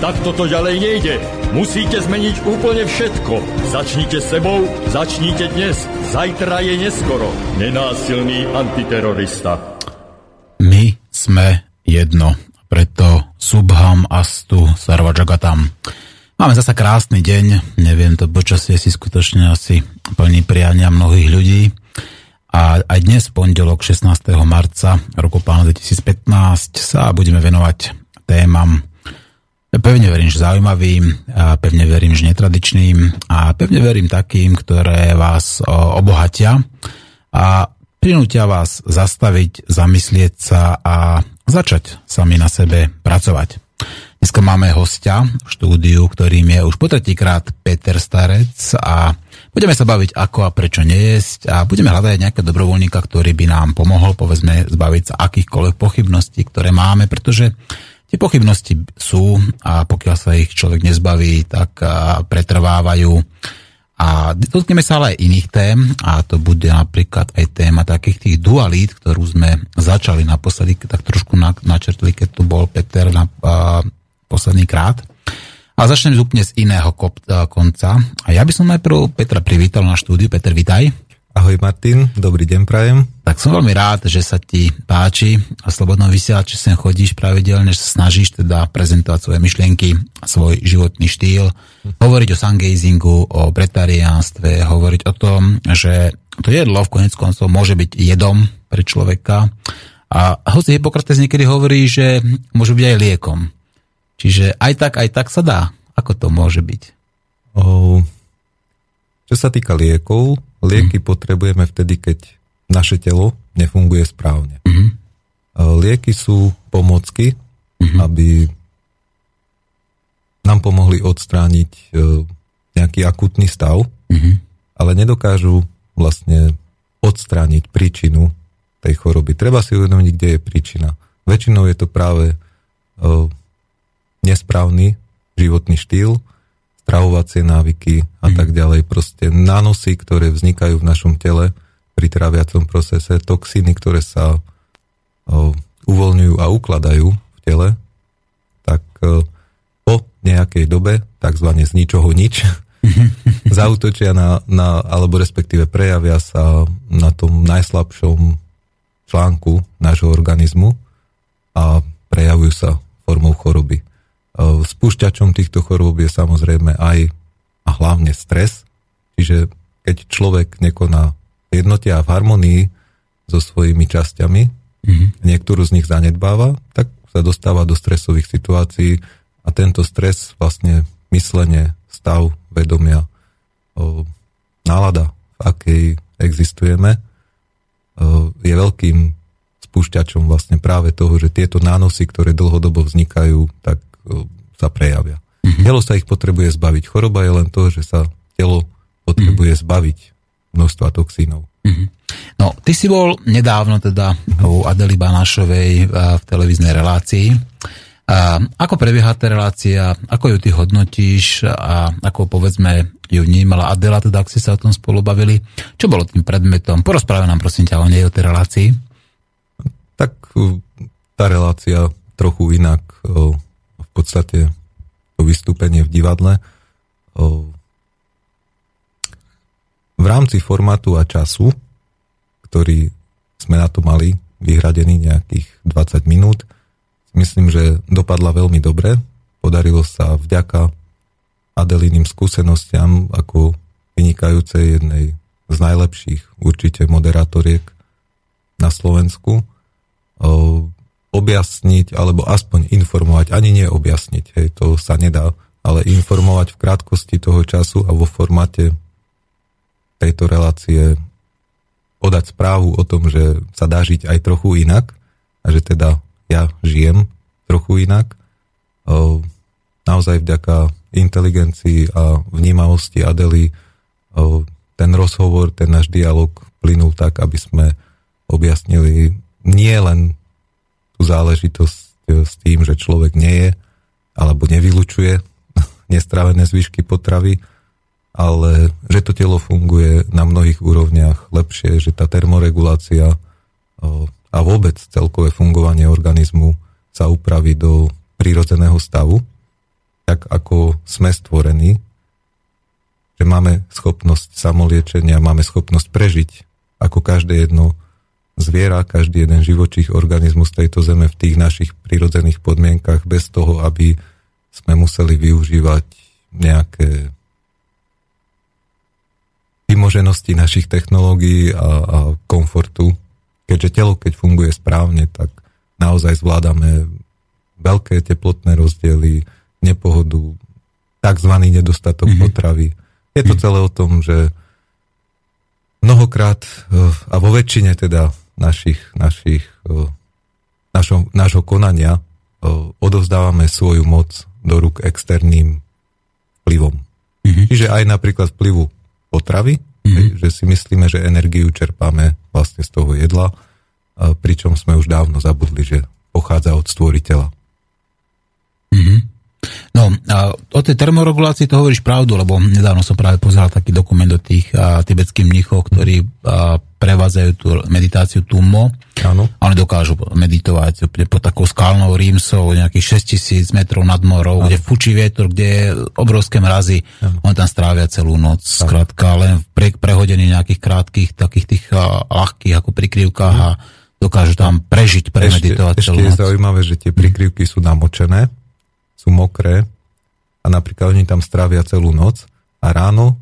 Tak toto ďalej nejde. Musíte zmeniť úplne všetko. Začnite sebou, začnite dnes. Zajtra je neskoro. Nenásilný antiterorista. My sme jedno. Preto Subham Astu Sarvajagatam. Máme zasa krásny deň, neviem, to počasie si skutočne asi plní priania mnohých ľudí. A aj dnes, pondelok 16. marca roku pána 2015, sa budeme venovať témam Pevne verím, že zaujímavým, a pevne verím, že netradičným a pevne verím takým, ktoré vás obohatia a prinútia vás zastaviť, zamyslieť sa a začať sami na sebe pracovať. Dneska máme hostia v štúdiu, ktorým je už po tretíkrát Peter Starec a budeme sa baviť ako a prečo nejesť a budeme hľadať nejakého dobrovoľníka, ktorý by nám pomohol, povedzme, zbaviť sa akýchkoľvek pochybností, ktoré máme, pretože Tie pochybnosti sú a pokiaľ sa ich človek nezbaví, tak pretrvávajú. A dotkneme sa ale aj iných tém a to bude napríklad aj téma takých tých dualít, ktorú sme začali naposledy, tak trošku načrtli, keď tu bol Peter na posledný krát. A začnem úplne z iného konca. A ja by som najprv Petra privítal na štúdiu. Peter, vitaj. Ahoj Martin, dobrý deň prajem. Tak som veľmi rád, že sa ti páči a slobodno vysielači sem chodíš pravidelne, že sa snažíš teda prezentovať svoje myšlienky, svoj životný štýl, hovoriť o sungazingu, o bretariánstve, hovoriť o tom, že to jedlo v konec koncov môže byť jedom pre človeka a hoci Hippokrates niekedy hovorí, že môže byť aj liekom. Čiže aj tak, aj tak sa dá. Ako to môže byť? O, čo sa týka liekov, Lieky mm. potrebujeme vtedy, keď naše telo nefunguje správne. Mm. Lieky sú pomocky, mm. aby nám pomohli odstrániť e, nejaký akutný stav, mm. ale nedokážu vlastne odstrániť príčinu tej choroby. Treba si uvedomiť, kde je príčina. Väčšinou je to práve uh, nesprávny životný štýl, stravovacie návyky a mm. tak ďalej. Proste nanosy, ktoré vznikajú v našom tele pri tráviacom procese, toxíny, ktoré sa o, uvoľňujú a ukladajú v tele, tak o, po nejakej dobe, takzvané z ničoho nič, zautočia na, na, alebo respektíve prejavia sa na tom najslabšom článku nášho organizmu a prejavujú sa formou choroby. Spúšťačom týchto chorôb je samozrejme aj a hlavne stres, čiže keď človek nekoná jednote a v harmonii so svojimi časťami, mm-hmm. niektorú z nich zanedbáva, tak sa dostáva do stresových situácií a tento stres vlastne myslenie, stav vedomia, o, nálada, v akej existujeme, o, je veľkým spúšťačom vlastne práve toho, že tieto nánosy, ktoré dlhodobo vznikajú, tak sa prejavia. Mm-hmm. Telo sa ich potrebuje zbaviť. Choroba je len to, že sa telo potrebuje mm-hmm. zbaviť množstva toxínov. Mm-hmm. No, ty si bol nedávno teda u Adely Banášovej v televíznej relácii. A ako prebieha tá relácia, ako ju ty hodnotíš a ako povedzme ju vnímala Adela, teda ak si sa o tom spolu bavili. Čo bolo tým predmetom? Porozprávaj nám prosím ťa o nej, o tej relácii. Tak tá relácia trochu inak v podstate to vystúpenie v divadle v rámci formátu a času, ktorý sme na to mali vyhradený nejakých 20 minút, myslím, že dopadla veľmi dobre. Podarilo sa vďaka Adelíným skúsenostiam ako vynikajúcej jednej z najlepších určite moderátoriek na Slovensku objasniť alebo aspoň informovať, ani nie objasniť, hej, to sa nedá, ale informovať v krátkosti toho času a vo formáte tejto relácie podať správu o tom, že sa dá žiť aj trochu inak a že teda ja žijem trochu inak. Naozaj vďaka inteligencii a vnímavosti Adely ten rozhovor, ten náš dialog plynul tak, aby sme objasnili nie len tú záležitosť e, s tým, že človek nie je alebo nevylučuje nestrávené zvyšky potravy, ale že to telo funguje na mnohých úrovniach lepšie, že tá termoregulácia a vôbec celkové fungovanie organizmu sa upraví do prírodzeného stavu, tak ako sme stvorení, že máme schopnosť samoliečenia, máme schopnosť prežiť ako každé jedno zviera, každý jeden živočích organizmus tejto zeme v tých našich prírodzených podmienkach bez toho, aby sme museli využívať nejaké vymoženosti našich technológií a, a komfortu. Keďže telo, keď funguje správne, tak naozaj zvládame veľké teplotné rozdiely, nepohodu, tzv. nedostatok mm-hmm. potravy. Je to mhm. celé o tom, že mnohokrát eh, a vo väčšine teda našich, našich našo, nášho konania odovzdávame svoju moc do rúk externým vplyvom. Mm-hmm. Čiže aj napríklad vplyvu potravy, mm-hmm. že si myslíme, že energiu čerpáme vlastne z toho jedla, pričom sme už dávno zabudli, že pochádza od stvoriteľa. Mm-hmm. No, a o tej termoregulácii to hovoríš pravdu, lebo nedávno som práve pozeral taký dokument o tých a, tibetských mnichov, ktorí a, prevádzajú tú meditáciu Tummo. Áno. A oni dokážu meditovať pod takou skalnou rímsou, nejakých 6000 metrov nad morou, kde fučí vietor, kde je obrovské mrazy. Ano. Oni tam strávia celú noc. Ano. Skrátka, len pre, prehodení nejakých krátkých, takých tých a, ľahkých ako prikrývkách a dokážu tam prežiť, premeditovať ešte, celú ešte noc. je zaujímavé, že tie prikrývky sú namočené sú mokré a napríklad oni tam strávia celú noc a ráno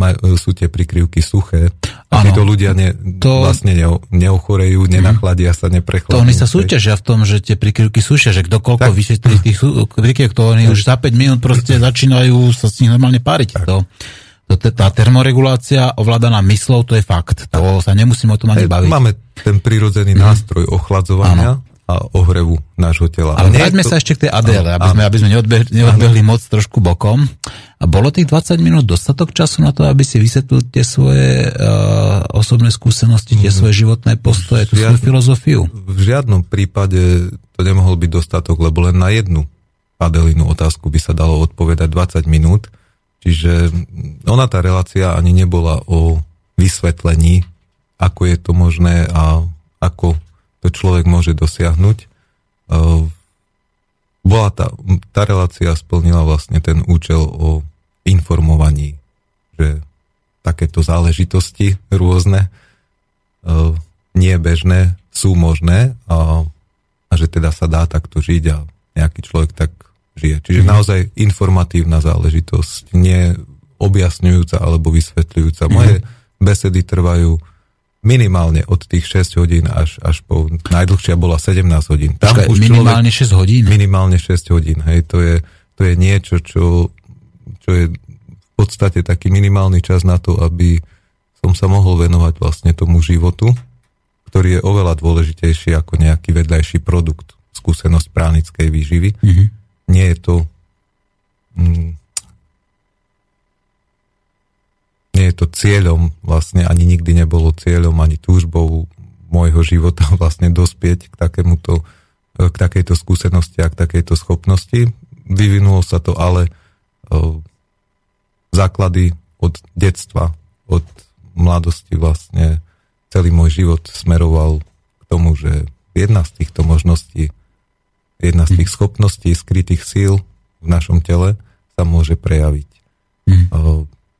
maj, sú tie prikryvky suché a títo ľudia ne, to, vlastne ne, neochorejú, mhm. nenachladia sa, neprechladia. To oni sa súťažia v tom, že tie prikryvky sušia, že kto koľko vyšetlí tých prikryvky, to oni už za 5 minút proste začínajú sa s nich normálne páriť. To, to, tá termoregulácia ovládaná myslou, to je fakt. To sa nemusíme o tom ani baviť. Máme ten prirodzený mm. nástroj ochladzovania, a ohrevu nášho tela. Ale vráťme to... sa ešte k tej Adéle, aby sme, aby sme neodbehli, neodbehli moc trošku bokom. A bolo tých 20 minút dostatok času na to, aby si vysvetlil tie svoje uh, osobné skúsenosti, tie mm. svoje životné postoje, tú svoju filozofiu? V žiadnom prípade to nemohol byť dostatok, lebo len na jednu Adelinu otázku by sa dalo odpovedať 20 minút. Čiže ona tá relácia ani nebola o vysvetlení, ako je to možné a ako to človek môže dosiahnuť. Ehm, bola tá, tá relácia splnila vlastne ten účel o informovaní, že takéto záležitosti rôzne, ehm, nie bežné, sú možné a, a že teda sa dá takto žiť a nejaký človek tak žije. Čiže mm-hmm. naozaj informatívna záležitosť, nie objasňujúca alebo vysvetľujúca. Moje mm-hmm. besedy trvajú minimálne od tých 6 hodín až, až po najdlhšia bola 17 hodín. Tam Počkaj, už minimálne človek, 6 hodín? Minimálne 6 hodín, hej, to je, to je niečo, čo, čo je v podstate taký minimálny čas na to, aby som sa mohol venovať vlastne tomu životu, ktorý je oveľa dôležitejší ako nejaký vedľajší produkt, skúsenosť pránickej výživy. Mm-hmm. Nie je to mm, nie je to cieľom, vlastne ani nikdy nebolo cieľom, ani túžbou môjho života vlastne dospieť k takémuto, k takejto skúsenosti a k takejto schopnosti. Vyvinulo sa to ale základy od detstva, od mladosti vlastne celý môj život smeroval k tomu, že jedna z týchto možností, jedna z tých schopností, skrytých síl v našom tele sa môže prejaviť. Mm.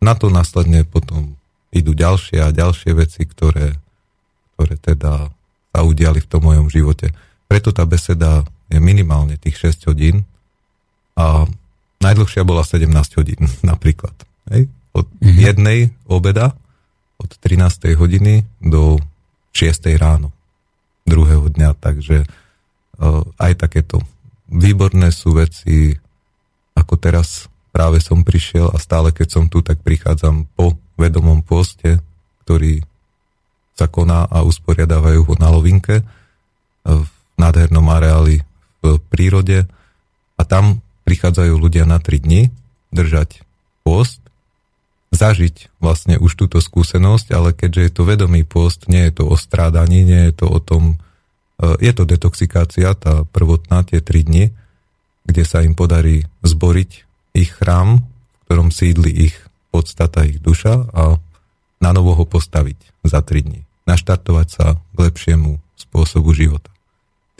Na to následne potom idú ďalšie a ďalšie veci, ktoré, ktoré teda sa udiali v tom mojom živote. Preto tá beseda je minimálne tých 6 hodín a najdlhšia bola 17 hodín napríklad. Hej? Od mm-hmm. jednej obeda od 13. hodiny do 6. ráno druhého dňa, takže uh, aj takéto výborné sú veci, ako teraz práve som prišiel a stále keď som tu, tak prichádzam po vedomom poste, ktorý sa koná a usporiadávajú ho na Lovinke v nádhernom areáli v prírode. A tam prichádzajú ľudia na 3 dni držať post zažiť vlastne už túto skúsenosť, ale keďže je to vedomý post, nie je to o strádaní, nie je to o tom, e, je to detoxikácia, tá prvotná, tie tri dni, kde sa im podarí zboriť ich chrám, v ktorom sídli ich podstata, ich duša a na novo ho postaviť za tri dni. Naštartovať sa k lepšiemu spôsobu života.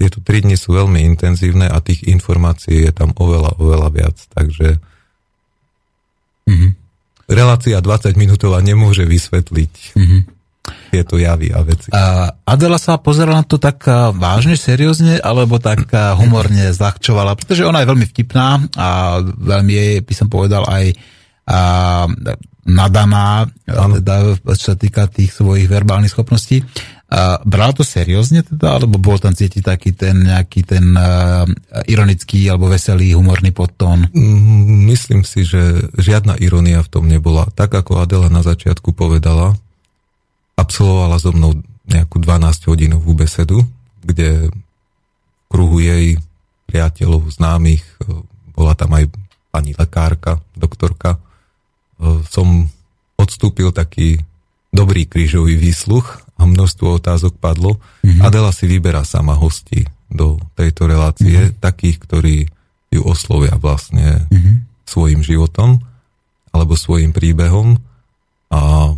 Tieto tri dni sú veľmi intenzívne a tých informácií je tam oveľa, oveľa viac, takže mm-hmm relácia 20 minútová nemôže vysvetliť mm-hmm. Tieto javy a veci. A Adela sa pozerala na to tak vážne, seriózne, alebo tak humorne zľahčovala, pretože ona je veľmi vtipná a veľmi je, by som povedal, aj a, nadaná, teda, čo sa týka tých svojich verbálnych schopností. A brala to seriózne teda, alebo bol tam cítiť taký ten nejaký ten uh, ironický alebo veselý, humorný podtón? Mm, myslím si, že žiadna ironia v tom nebola. Tak ako Adela na začiatku povedala, absolvovala so mnou nejakú 12-hodinovú besedu, kde v kruhu jej priateľov, známych, e, bola tam aj pani lekárka, doktorka, e, som odstúpil taký dobrý krížový výsluch a množstvo otázok padlo. Mm-hmm. Adela si vyberá sama hosti do tejto relácie, mm-hmm. takých, ktorí ju oslovia vlastne mm-hmm. svojim životom alebo svojim príbehom a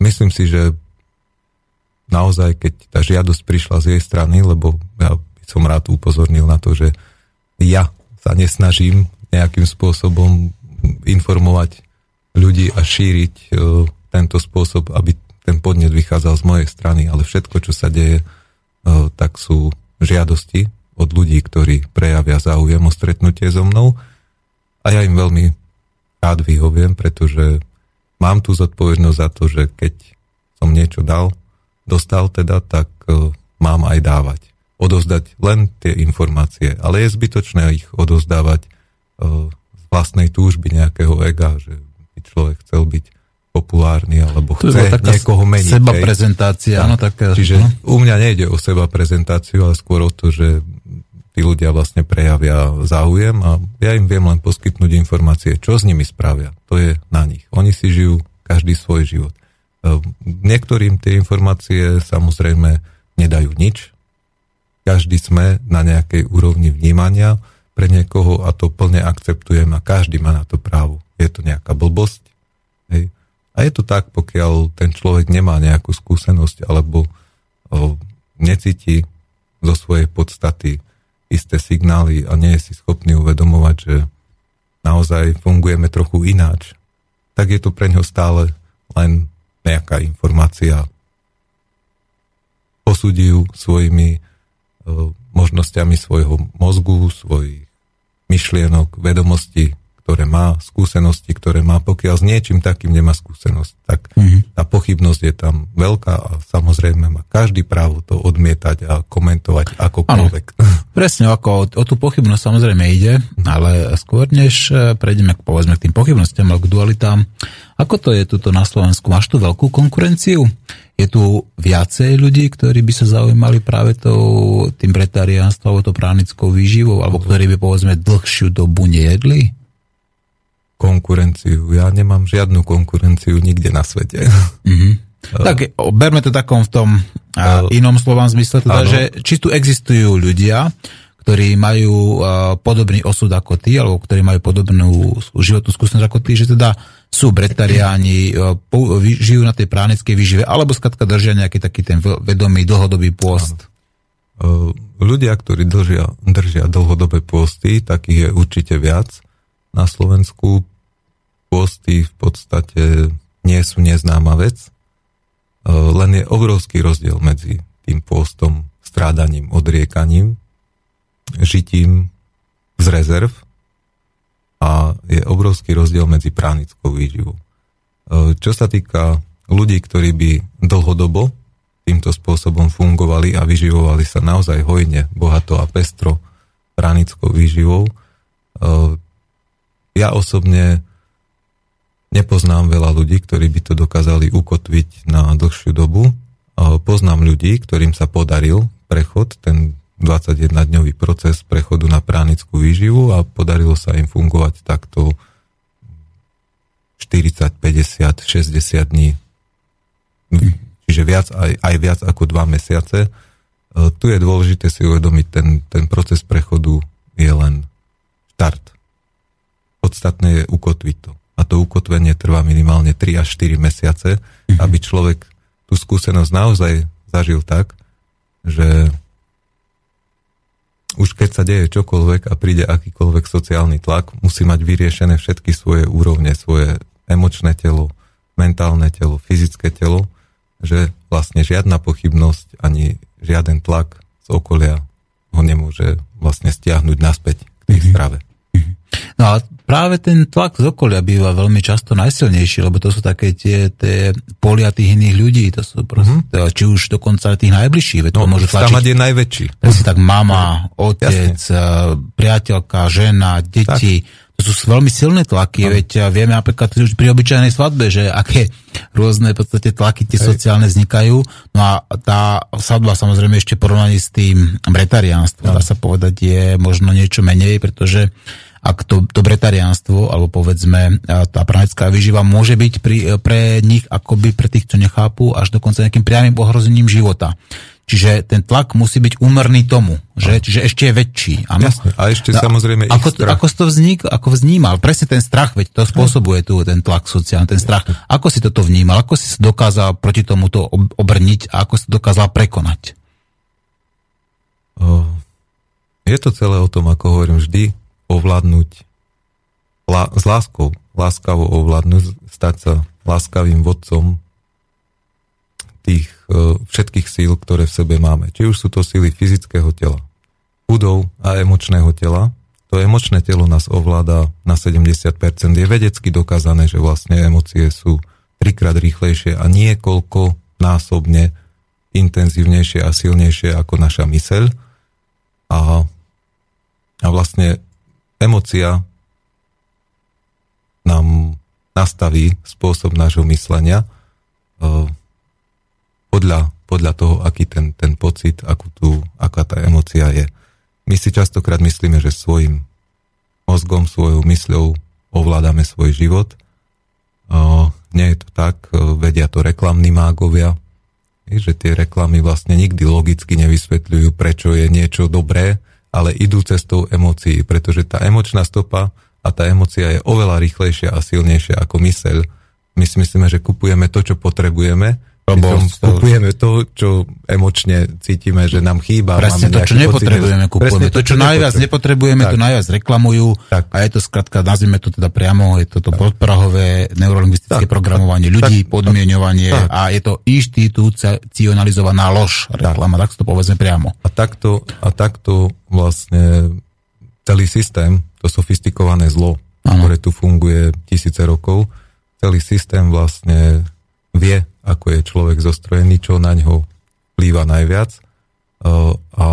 myslím si, že naozaj, keď tá žiadosť prišla z jej strany, lebo ja by som rád upozornil na to, že ja sa nesnažím nejakým spôsobom informovať ľudí a šíriť uh, tento spôsob, aby ten podnet vychádzal z mojej strany, ale všetko, čo sa deje, e, tak sú žiadosti od ľudí, ktorí prejavia záujem o stretnutie so mnou. A ja im veľmi rád vyhoviem, pretože mám tu zodpovednosť za to, že keď som niečo dal, dostal teda, tak e, mám aj dávať. Odozdať len tie informácie, ale je zbytočné ich odozdávať e, z vlastnej túžby nejakého ega, že by človek chcel byť populárny alebo to chce niekoho meniť. Seba prezentácia, áno, také. Čiže no. u mňa nejde o seba prezentáciu, ale skôr o to, že tí ľudia vlastne prejavia záujem a ja im viem len poskytnúť informácie, čo s nimi spravia. To je na nich. Oni si žijú každý svoj život. Ehm, niektorým tie informácie samozrejme nedajú nič. Každý sme na nejakej úrovni vnímania pre niekoho a to plne akceptujem a každý má na to právo. Je to nejaká blbosť, hej, a je to tak, pokiaľ ten človek nemá nejakú skúsenosť alebo o, necíti zo svojej podstaty isté signály a nie je si schopný uvedomovať, že naozaj fungujeme trochu ináč, tak je to pre ňo stále len nejaká informácia. Posúdi ju svojimi o, možnosťami svojho mozgu, svojich myšlienok, vedomostí, ktoré má, skúsenosti, ktoré má, pokiaľ s niečím takým nemá skúsenosť, tak mm-hmm. tá pochybnosť je tam veľká a samozrejme má každý právo to odmietať a komentovať akokoľvek. Ano, presne, ako o, o tú pochybnosť samozrejme ide, ale skôr než e, prejdeme k, povedzme, k tým pochybnostiam a k dualitám, ako to je tuto na Slovensku? Máš tu veľkú konkurenciu? Je tu viacej ľudí, ktorí by sa zaujímali práve tou, tým pretariánstvom alebo to pránickou výživou, alebo ktorí by povedzme dlhšiu dobu nejedli? Konkurenciu. Ja nemám žiadnu konkurenciu nikde na svete. Mm-hmm. tak berme to takom v tom uh, inom slovám zmysle, teda, že či tu existujú ľudia, ktorí majú uh, podobný osud ako ty, alebo ktorí majú podobnú životnú skúsenosť ako ty, že teda sú bretariáni, po, žijú na tej práneckej výžive, alebo skratka držia nejaký taký ten vedomý dlhodobý pôst. Uh, ľudia, ktorí držia, držia dlhodobé pôsty, takých je určite viac na Slovensku pôsty v podstate nie sú neznáma vec, e, len je obrovský rozdiel medzi tým pôstom, strádaním, odriekaním, žitím z rezerv a je obrovský rozdiel medzi pránickou výživou. E, čo sa týka ľudí, ktorí by dlhodobo týmto spôsobom fungovali a vyživovali sa naozaj hojne, bohato a pestro pránickou výživou, e, ja osobne nepoznám veľa ľudí, ktorí by to dokázali ukotviť na dlhšiu dobu. Poznám ľudí, ktorým sa podaril prechod, ten 21-dňový proces prechodu na pránickú výživu a podarilo sa im fungovať takto 40, 50, 60 dní. Čiže viac, aj, aj viac ako dva mesiace. E, tu je dôležité si uvedomiť, ten, ten proces prechodu je len štart. Podstatné je ukotviť to. A to ukotvenie trvá minimálne 3 až 4 mesiace, mm-hmm. aby človek tú skúsenosť naozaj zažil tak, že už keď sa deje čokoľvek a príde akýkoľvek sociálny tlak, musí mať vyriešené všetky svoje úrovne, svoje emočné telo, mentálne telo, fyzické telo, že vlastne žiadna pochybnosť ani žiaden tlak z okolia ho nemôže vlastne stiahnuť naspäť k tej mm-hmm. strave. No a práve ten tlak z okolia býva veľmi často najsilnejší, lebo to sú také tie, tie polia tých iných ľudí, to sú proste, mm-hmm. či už dokonca tých najbližších, veď no, to môže tlačiť. je najväčší. si tak mama, otec, Jasne. priateľka, žena, deti, tak. To sú veľmi silné tlaky, no. veď vieme napríklad už pri obyčajnej svadbe, že aké rôzne v podstate tlaky tie Hej. sociálne vznikajú. No a tá svadba samozrejme ešte porovnaní s tým bretariánstvom, no. dá sa povedať, je možno niečo menej, pretože ak to, to bretariánstvo, alebo povedzme tá pranická výživa môže byť pri, pre nich, akoby pre tých, čo nechápu, až dokonca nejakým priamým ohrozením života. Čiže ten tlak musí byť úmerný tomu, že? Čiže ešte je väčší. Ano? Jasne. A ešte no, samozrejme ako, ich strach. Ako to vznik, ako vznímal? Presne ten strach, veď to spôsobuje tu ten tlak sociálny, ten strach. Ako si toto vnímal? Ako si sa dokázal proti tomuto obrniť a ako si dokázal prekonať? Je to celé o tom, ako hovorím vždy, ovládnuť lá, s láskou, láskavo ovládnuť, stať sa láskavým vodcom tých uh, všetkých síl, ktoré v sebe máme. Či už sú to síly fyzického tela, budov a emočného tela. To emočné telo nás ovláda na 70%. Je vedecky dokázané, že vlastne emócie sú trikrát rýchlejšie a niekoľko násobne intenzívnejšie a silnejšie ako naša myseľ. A, a vlastne emocia nám nastaví spôsob nášho myslenia uh, podľa, podľa toho, aký ten, ten pocit, akú tú, aká tá emocia je. My si častokrát myslíme, že svojim mozgom, svojou mysľou ovládame svoj život. Uh, nie je to tak, uh, vedia to reklamní mágovia, že tie reklamy vlastne nikdy logicky nevysvetľujú, prečo je niečo dobré, ale idú cestou emócií, pretože tá emočná stopa a tá emocia je oveľa rýchlejšia a silnejšia ako myseľ. My si myslíme, že kupujeme to, čo potrebujeme, lebo kupujeme to, čo emočne cítime, že nám chýba. Presne to, čo nepotrebujeme, kupujeme. To, čo najviac nepotrebujeme, tak. to najviac reklamujú tak. a je to skrátka, nazvime to teda priamo, je to to podprahové neurolingvistické tak. programovanie ľudí, tak. podmienovanie tak. a je to inštitucionalizovaná lož reklama, tak. tak to povedzme priamo. A takto, a takto vlastne celý systém, to sofistikované zlo, ano. ktoré tu funguje tisíce rokov, celý systém vlastne vie, ako je človek zostrojený, čo na ňo vplýva najviac eh, a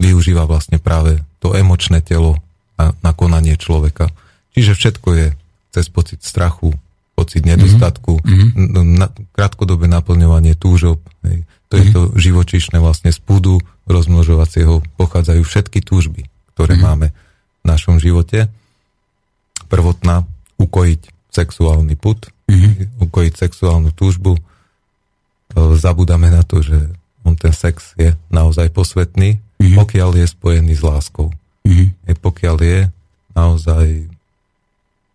využíva vlastne práve to emočné telo na, na konanie človeka. Čiže všetko je cez pocit strachu, pocit nedostatku, mm-hmm. na, krátkodobé naplňovanie túžob. Hej. To mm-hmm. je mhm. to živočišné vlastne z púdu rozmnožovacieho pochádzajú všetky túžby, ktoré mm-hmm. máme v našom živote. Prvotná ukojiť sexuálny put, mm-hmm. ukojiť sexuálnu túžbu. E, zabudáme na to, že on ten sex je naozaj posvetný, mm-hmm. pokiaľ je spojený s láskou. Mm-hmm. Pokiaľ je naozaj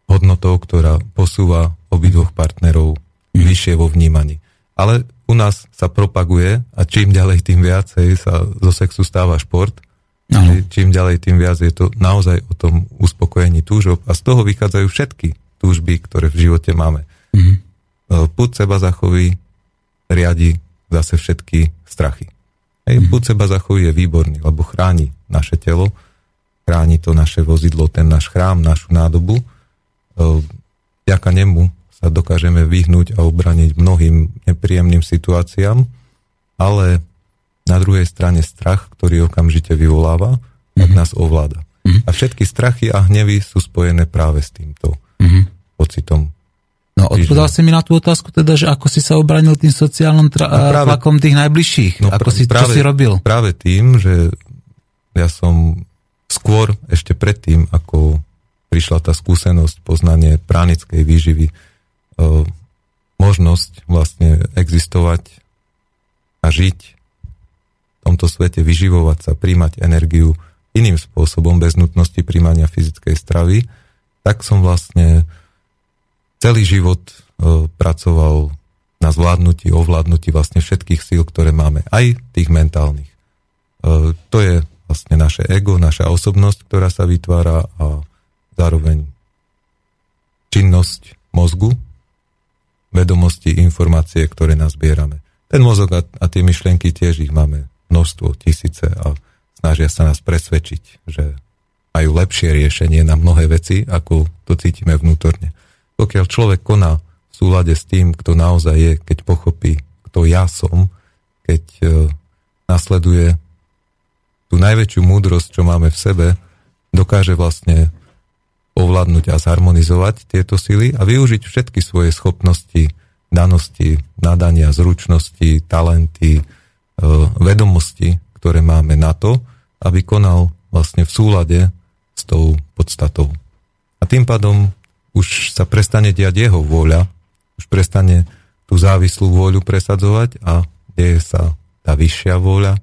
hodnotou, ktorá posúva obidvoch partnerov mm-hmm. vyššie vo vnímaní. Ale u nás sa propaguje a čím ďalej, tým viacej sa zo sexu stáva šport. Ano. Čím ďalej, tým viac je to naozaj o tom uspokojení túžob a z toho vychádzajú všetky túžby, ktoré v živote máme. Mm-hmm. Púd seba zachovy riadi zase všetky strachy. Hej, mm-hmm. púd seba zachovy je výborný, lebo chráni naše telo, chráni to naše vozidlo, ten náš chrám, našu nádobu. Vďaka nemu sa dokážeme vyhnúť a obraniť mnohým nepríjemným situáciám, ale na druhej strane strach, ktorý okamžite vyvoláva, tak mm-hmm. nás ovláda. Mm-hmm. A všetky strachy a hnevy sú spojené práve s týmto mm-hmm pocitom. No odpovedal si mi na tú otázku teda, že ako si sa obranil tým sociálnym tra- no práve, tlakom tých najbližších. No ako si, práve, čo si robil? Práve tým, že ja som skôr ešte predtým, ako prišla tá skúsenosť, poznanie pránickej výživy, možnosť vlastne existovať a žiť v tomto svete, vyživovať sa, príjmať energiu iným spôsobom, bez nutnosti príjmania fyzickej stravy, tak som vlastne celý život e, pracoval na zvládnutí, ovládnutí vlastne všetkých síl, ktoré máme, aj tých mentálnych. E, to je vlastne naše ego, naša osobnosť, ktorá sa vytvára a zároveň činnosť mozgu, vedomosti, informácie, ktoré nazbierame. Ten mozog a, a tie myšlienky tiež ich máme množstvo, tisíce a snažia sa nás presvedčiť, že majú lepšie riešenie na mnohé veci, ako to cítime vnútorne. Pokiaľ človek koná v súlade s tým, kto naozaj je, keď pochopí, kto ja som, keď e, nasleduje tú najväčšiu múdrosť, čo máme v sebe, dokáže vlastne ovládnuť a zharmonizovať tieto sily a využiť všetky svoje schopnosti, danosti, nadania, zručnosti, talenty, e, vedomosti, ktoré máme na to, aby konal vlastne v súlade s tou podstatou. A tým pádom už sa prestane diať jeho vôľa, už prestane tú závislú vôľu presadzovať a deje sa tá vyššia vôľa,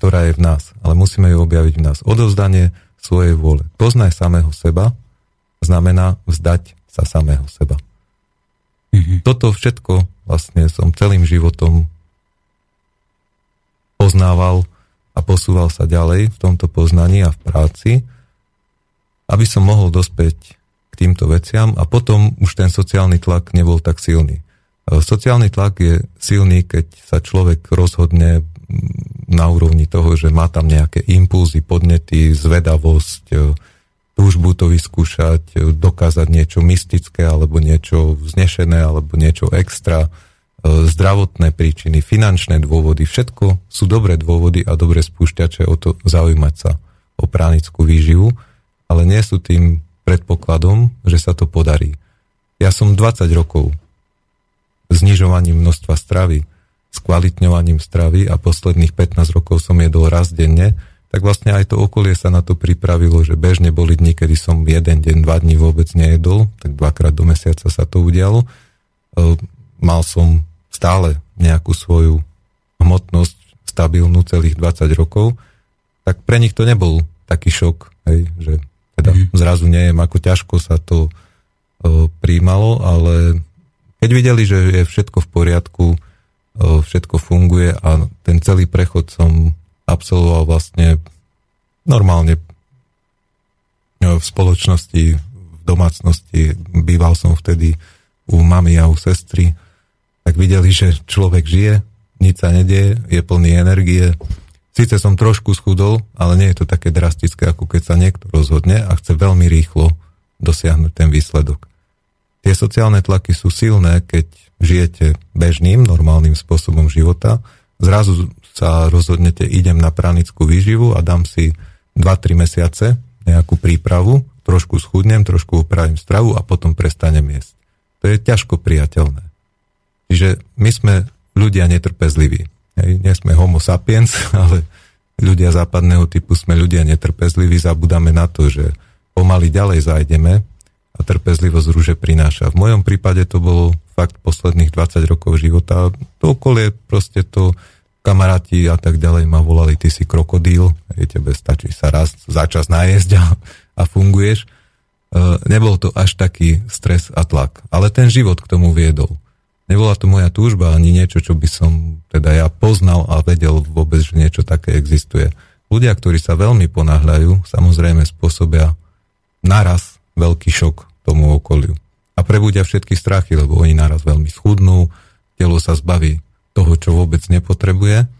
ktorá je v nás. Ale musíme ju objaviť v nás. Odovzdanie svojej vôle. Poznaj samého seba znamená vzdať sa samého seba. Mm-hmm. Toto všetko vlastne som celým životom poznával a posúval sa ďalej v tomto poznaní a v práci, aby som mohol dospäť týmto veciam a potom už ten sociálny tlak nebol tak silný. E, sociálny tlak je silný, keď sa človek rozhodne na úrovni toho, že má tam nejaké impulzy, podnety, zvedavosť, e, túžbu to vyskúšať, e, dokázať niečo mystické alebo niečo vznešené alebo niečo extra zdravotné príčiny, finančné dôvody, všetko sú dobré dôvody a dobré spúšťače o to zaujímať sa o pránickú výživu, ale nie sú tým predpokladom, že sa to podarí. Ja som 20 rokov znižovaním množstva stravy, skvalitňovaním stravy a posledných 15 rokov som jedol raz denne, tak vlastne aj to okolie sa na to pripravilo, že bežne boli dni, kedy som jeden deň, dva dní vôbec nejedol, tak dvakrát do mesiaca sa to udialo. E, mal som stále nejakú svoju hmotnosť stabilnú celých 20 rokov, tak pre nich to nebol taký šok, hej, že teda mm. zrazu neviem, ako ťažko sa to e, príjmalo, ale keď videli, že je všetko v poriadku, e, všetko funguje a ten celý prechod som absolvoval vlastne normálne e, v spoločnosti, v domácnosti, býval som vtedy u mamy a u sestry, tak videli, že človek žije, nič sa nedieje, je plný energie. Sice som trošku schudol, ale nie je to také drastické, ako keď sa niekto rozhodne a chce veľmi rýchlo dosiahnuť ten výsledok. Tie sociálne tlaky sú silné, keď žijete bežným, normálnym spôsobom života. Zrazu sa rozhodnete, idem na pranickú výživu a dám si 2-3 mesiace nejakú prípravu, trošku schudnem, trošku upravím stravu a potom prestanem jesť. To je ťažko priateľné. Čiže my sme ľudia netrpezliví. Hej, nie sme homo sapiens, ale ľudia západného typu sme ľudia netrpezliví, zabudáme na to, že pomaly ďalej zájdeme a trpezlivosť rúže prináša. V mojom prípade to bolo fakt posledných 20 rokov života. To okolie proste to kamaráti a tak ďalej ma volali, ty si krokodíl, hej, tebe stačí sa raz za čas najesť a, a funguješ. E, nebol to až taký stres a tlak, ale ten život k tomu viedol. Nebola to moja túžba ani niečo, čo by som teda ja poznal a vedel vôbec, že niečo také existuje. Ľudia, ktorí sa veľmi ponáhľajú, samozrejme spôsobia naraz veľký šok tomu okoliu. A prebudia všetky strachy, lebo oni naraz veľmi schudnú, telo sa zbaví toho, čo vôbec nepotrebuje.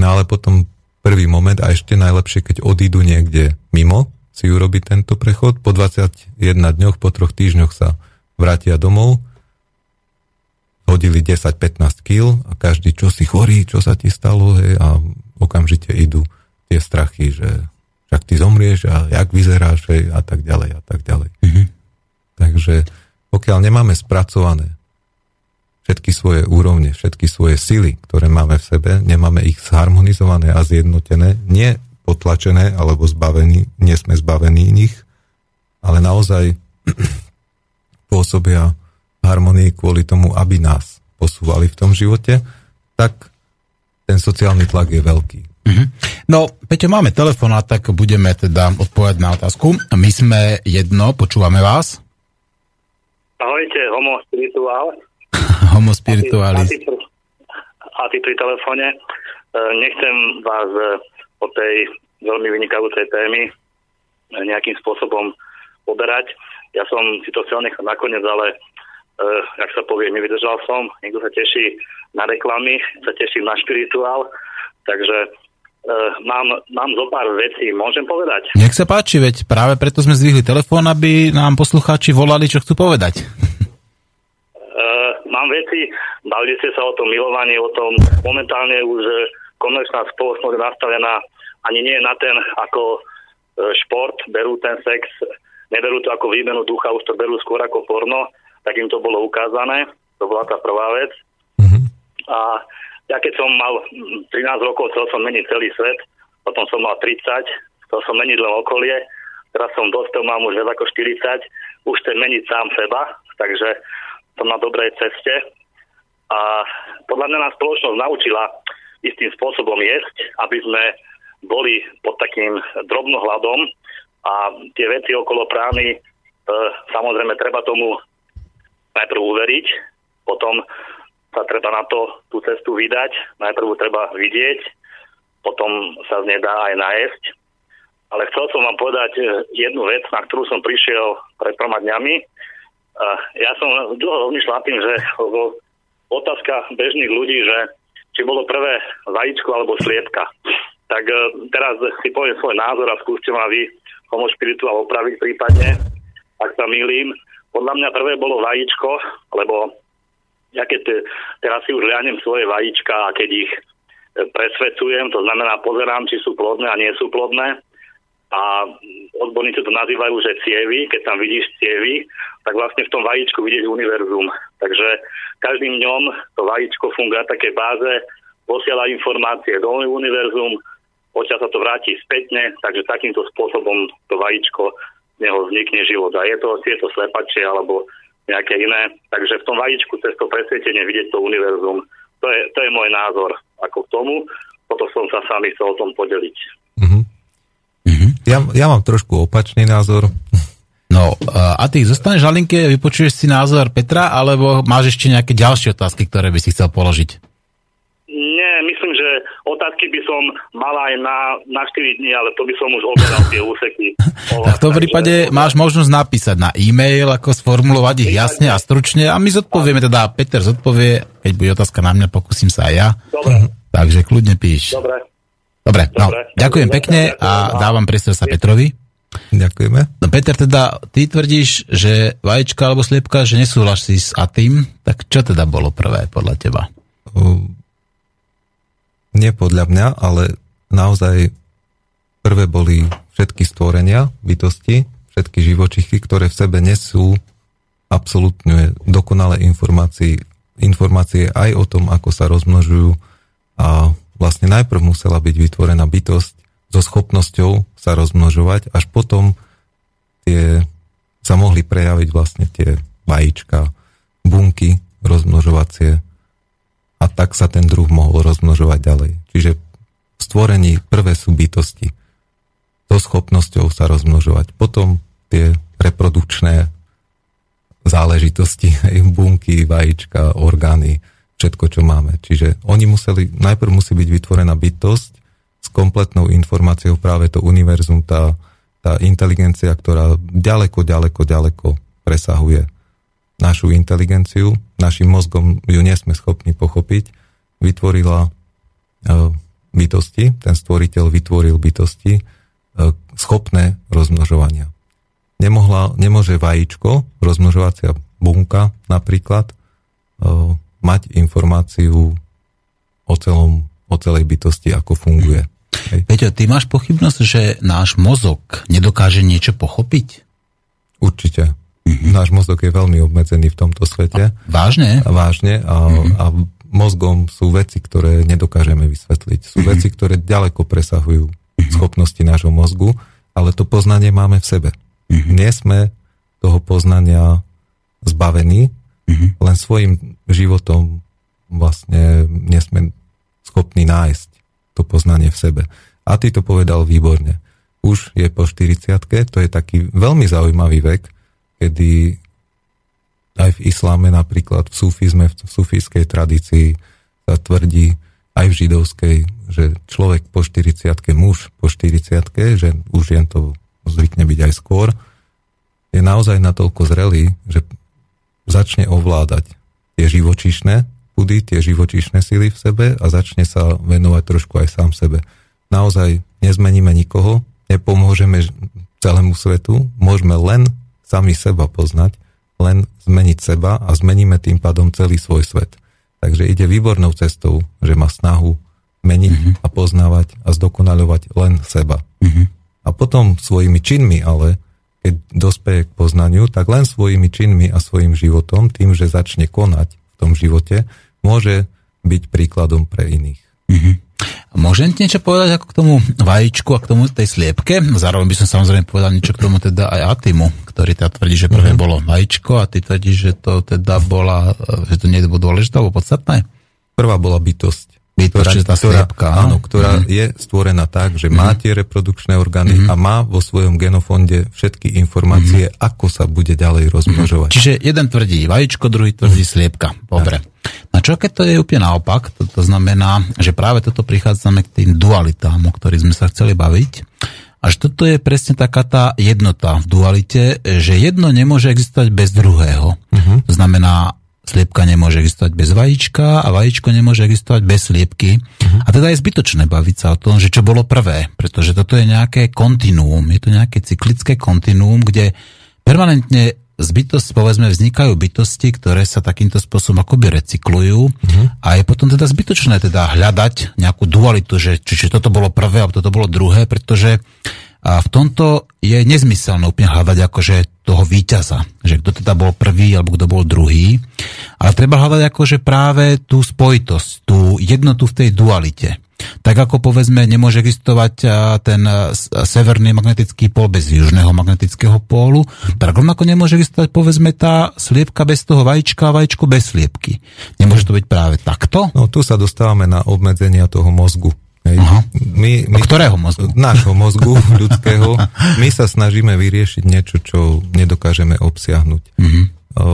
No ale potom prvý moment a ešte najlepšie, keď odídu niekde mimo, si urobiť tento prechod, po 21 dňoch, po troch týždňoch sa vrátia domov hodili 10-15 kg a každý, čo si chorý, čo sa ti stalo, hej, a okamžite idú tie strachy, že však ty zomrieš a jak vyzeráš, hej, a tak ďalej, a tak ďalej. Mm-hmm. Takže pokiaľ nemáme spracované všetky svoje úrovne, všetky svoje sily, ktoré máme v sebe, nemáme ich zharmonizované a zjednotené, nie potlačené alebo zbavení, nie sme zbavení nich, ale naozaj pôsobia harmonii kvôli tomu, aby nás posúvali v tom živote, tak ten sociálny tlak je veľký. Mm-hmm. No, Peťo, máme telefonát, tak budeme teda odpovedať na otázku. My sme jedno, počúvame vás. Ahojte, homo spirituál. homo spiritualis. A ty, a ty pri telefóne. E, nechcem vás e, o tej veľmi vynikajúcej témy e, nejakým spôsobom poberať. Ja som si to chcel nechať nakoniec, ale uh, jak sa povie, nevydržal som. Niekto sa teší na reklamy, sa teším na špirituál, takže uh, mám, mám zo pár vecí, môžem povedať? Nech sa páči, veď práve preto sme zvihli telefón, aby nám poslucháči volali, čo chcú povedať. Uh, mám veci, bavili ste sa o tom milovaní, o tom. Momentálne už komerčná spoločnosť je nastavená. Ani nie na ten ako šport, berú ten sex. Neberú to ako výmenu ducha, už to berú skôr ako porno, tak im to bolo ukázané. To bola tá prvá vec. Mm-hmm. A ja keď som mal 13 rokov, chcel som meniť celý svet, potom som mal 30, chcel som meniť len okolie, teraz som dospel, mám už viac ako 40, už chcem meniť sám seba, takže som na dobrej ceste. A podľa mňa nás spoločnosť naučila istým spôsobom jesť, aby sme boli pod takým drobnohľadom, a tie veci okolo prány, e, samozrejme treba tomu najprv uveriť, potom sa treba na to tú cestu vydať, najprv treba vidieť, potom sa z nej dá aj nájsť. Ale chcel som vám povedať e, jednu vec, na ktorú som prišiel pred troma dňami. Ja som dlho rozmýšľal tým, že otázka bežných ľudí, že či bolo prvé vajíčko alebo sliepka. Tak e, teraz si poviem svoj názor a skúste ma vy homo spirituál opraviť prípadne, ak sa milím. Podľa mňa prvé bolo vajíčko, lebo ja keď teraz si už lianem svoje vajíčka a keď ich e, presvedcujem, to znamená pozerám, či sú plodné a nie sú plodné, a odborníci to nazývajú, že cievy, keď tam vidíš cievy, tak vlastne v tom vajíčku vidíš univerzum. Takže každým dňom to vajíčko funguje také báze, posiela informácie do univerzum, odtiaľ sa to vráti spätne, takže takýmto spôsobom to vajíčko neho vznikne život. A je to, je to slepačie alebo nejaké iné. Takže v tom vajíčku cez to presvietenie vidieť to univerzum. To je, to je môj názor ako k tomu. Potom som sa sami chcel o tom podeliť. Uh-huh. Ja, ja mám trošku opačný názor. No, a ty zostaneš na linke, vypočuješ si názor Petra, alebo máš ešte nejaké ďalšie otázky, ktoré by si chcel položiť? Nie, myslím, že otázky by som mal aj na, na 4 dní, ale to by som už obral tie úseky. tak v tom prípade máš možnosť napísať na e-mail, ako sformulovať ich jasne a stručne a my zodpovieme, teda Peter zodpovie, keď bude otázka na mňa, pokúsim sa aj ja. Dobre. Takže kľudne píš. Dobre. Dobre, no, Dobre. ďakujem pekne a dávam priestor sa Petrovi. Ďakujeme. No Peter, teda ty tvrdíš, že vaječka alebo sliepka, že nesúhlasí s Atým, tak čo teda bolo prvé podľa teba? Nie podľa mňa, ale naozaj prvé boli všetky stvorenia, bytosti, všetky živočichy, ktoré v sebe nesú absolútne dokonalé informácie, informácie aj o tom, ako sa rozmnožujú. A vlastne najprv musela byť vytvorená bytosť so schopnosťou sa rozmnožovať, až potom tie sa mohli prejaviť vlastne tie vajíčka, bunky rozmnožovacie, a tak sa ten druh mohol rozmnožovať ďalej. Čiže v stvorení prvé sú bytosti so schopnosťou sa rozmnožovať. Potom tie reprodukčné záležitosti, bunky, vajíčka, orgány, všetko, čo máme. Čiže oni museli, najprv musí byť vytvorená bytosť s kompletnou informáciou práve to univerzum, tá, tá inteligencia, ktorá ďaleko, ďaleko, ďaleko presahuje našu inteligenciu, našim mozgom ju nie sme schopní pochopiť, vytvorila e, bytosti, ten stvoriteľ vytvoril bytosti e, schopné rozmnožovania. Nemohla, nemôže vajíčko, rozmnožovacia bunka napríklad, e, mať informáciu o, celom, o celej bytosti, ako funguje. Hej. Peťo, ty máš pochybnosť, že náš mozog nedokáže niečo pochopiť? Určite. Mm-hmm. Náš mozog je veľmi obmedzený v tomto svete. A vážne? A vážne. A, mm-hmm. a mozgom sú veci, ktoré nedokážeme vysvetliť. Sú mm-hmm. veci, ktoré ďaleko presahujú mm-hmm. schopnosti nášho mozgu, ale to poznanie máme v sebe. Mm-hmm. Nie sme toho poznania zbavení, Uh-huh. Len svojim životom vlastne nesme schopní nájsť to poznanie v sebe. A ty to povedal výborne. Už je po 40 to je taký veľmi zaujímavý vek, kedy aj v isláme napríklad, v sufizme, v sufijskej tradícii sa tvrdí, aj v židovskej, že človek po 40 muž po 40 že už jen to zvykne byť aj skôr, je naozaj natoľko zrelý, že začne ovládať tie živočíšne pudy, tie živočíšne sily v sebe a začne sa venovať trošku aj sám sebe. Naozaj nezmeníme nikoho, nepomôžeme celému svetu, môžeme len sami seba poznať, len zmeniť seba a zmeníme tým pádom celý svoj svet. Takže ide výbornou cestou, že má snahu meniť uh-huh. a poznávať a zdokonaľovať len seba. Uh-huh. A potom svojimi činmi, ale keď dospeje k poznaniu, tak len svojimi činmi a svojim životom, tým, že začne konať v tom živote, môže byť príkladom pre iných. Uh-huh. Môžem ti niečo povedať ako k tomu vajíčku a k tomu tej sliepke? Zároveň by som samozrejme povedal niečo k tomu teda aj Atimu, ktorý teda tvrdí, že prvé uh-huh. bolo vajíčko a ty tvrdíš, že to teda bola, že to nie je dôležité alebo podstatné? Prvá bola bytosť ktorá, tá sliepka, áno, ktorá mm-hmm. je stvorená tak, že mm-hmm. má tie reprodukčné orgány mm-hmm. a má vo svojom genofonde všetky informácie, mm-hmm. ako sa bude ďalej rozmnožovať. Mm-hmm. Čiže jeden tvrdí vajíčko, druhý tvrdí mm-hmm. sliepka. Dobre. A čo keď to je úplne naopak? To, to znamená, že práve toto prichádzame k tým dualitám, o ktorých sme sa chceli baviť. Až toto je presne taká tá jednota v dualite, že jedno nemôže existovať bez druhého. Uh-huh. To znamená, Sliepka nemôže existovať bez vajíčka a vajíčko nemôže existovať bez sliepky. Uh-huh. A teda je zbytočné baviť sa o tom, že čo bolo prvé, pretože toto je nejaké kontinuum, je to nejaké cyklické kontinuum, kde permanentne z bytosti, povedzme, vznikajú bytosti, ktoré sa takýmto spôsobom akoby recyklujú uh-huh. a je potom teda zbytočné teda hľadať nejakú dualitu, že či, či toto bolo prvé alebo toto bolo druhé, pretože a v tomto je nezmyselné úplne hľadať akože toho víťaza, že kto teda bol prvý alebo kto bol druhý, ale treba hľadať akože práve tú spojitosť, tú jednotu v tej dualite. Tak ako povedzme, nemôže existovať ten severný magnetický pól bez južného magnetického pólu, tak rovnako nemôže existovať povedzme tá sliepka bez toho vajíčka a vajíčko bez sliepky. Nemôže to byť práve takto? No tu sa dostávame na obmedzenia toho mozgu. Hej. My, my, ktorého mozgu? Nášho mozgu, ľudského. My sa snažíme vyriešiť niečo, čo nedokážeme obsiahnuť. Uh-huh. O,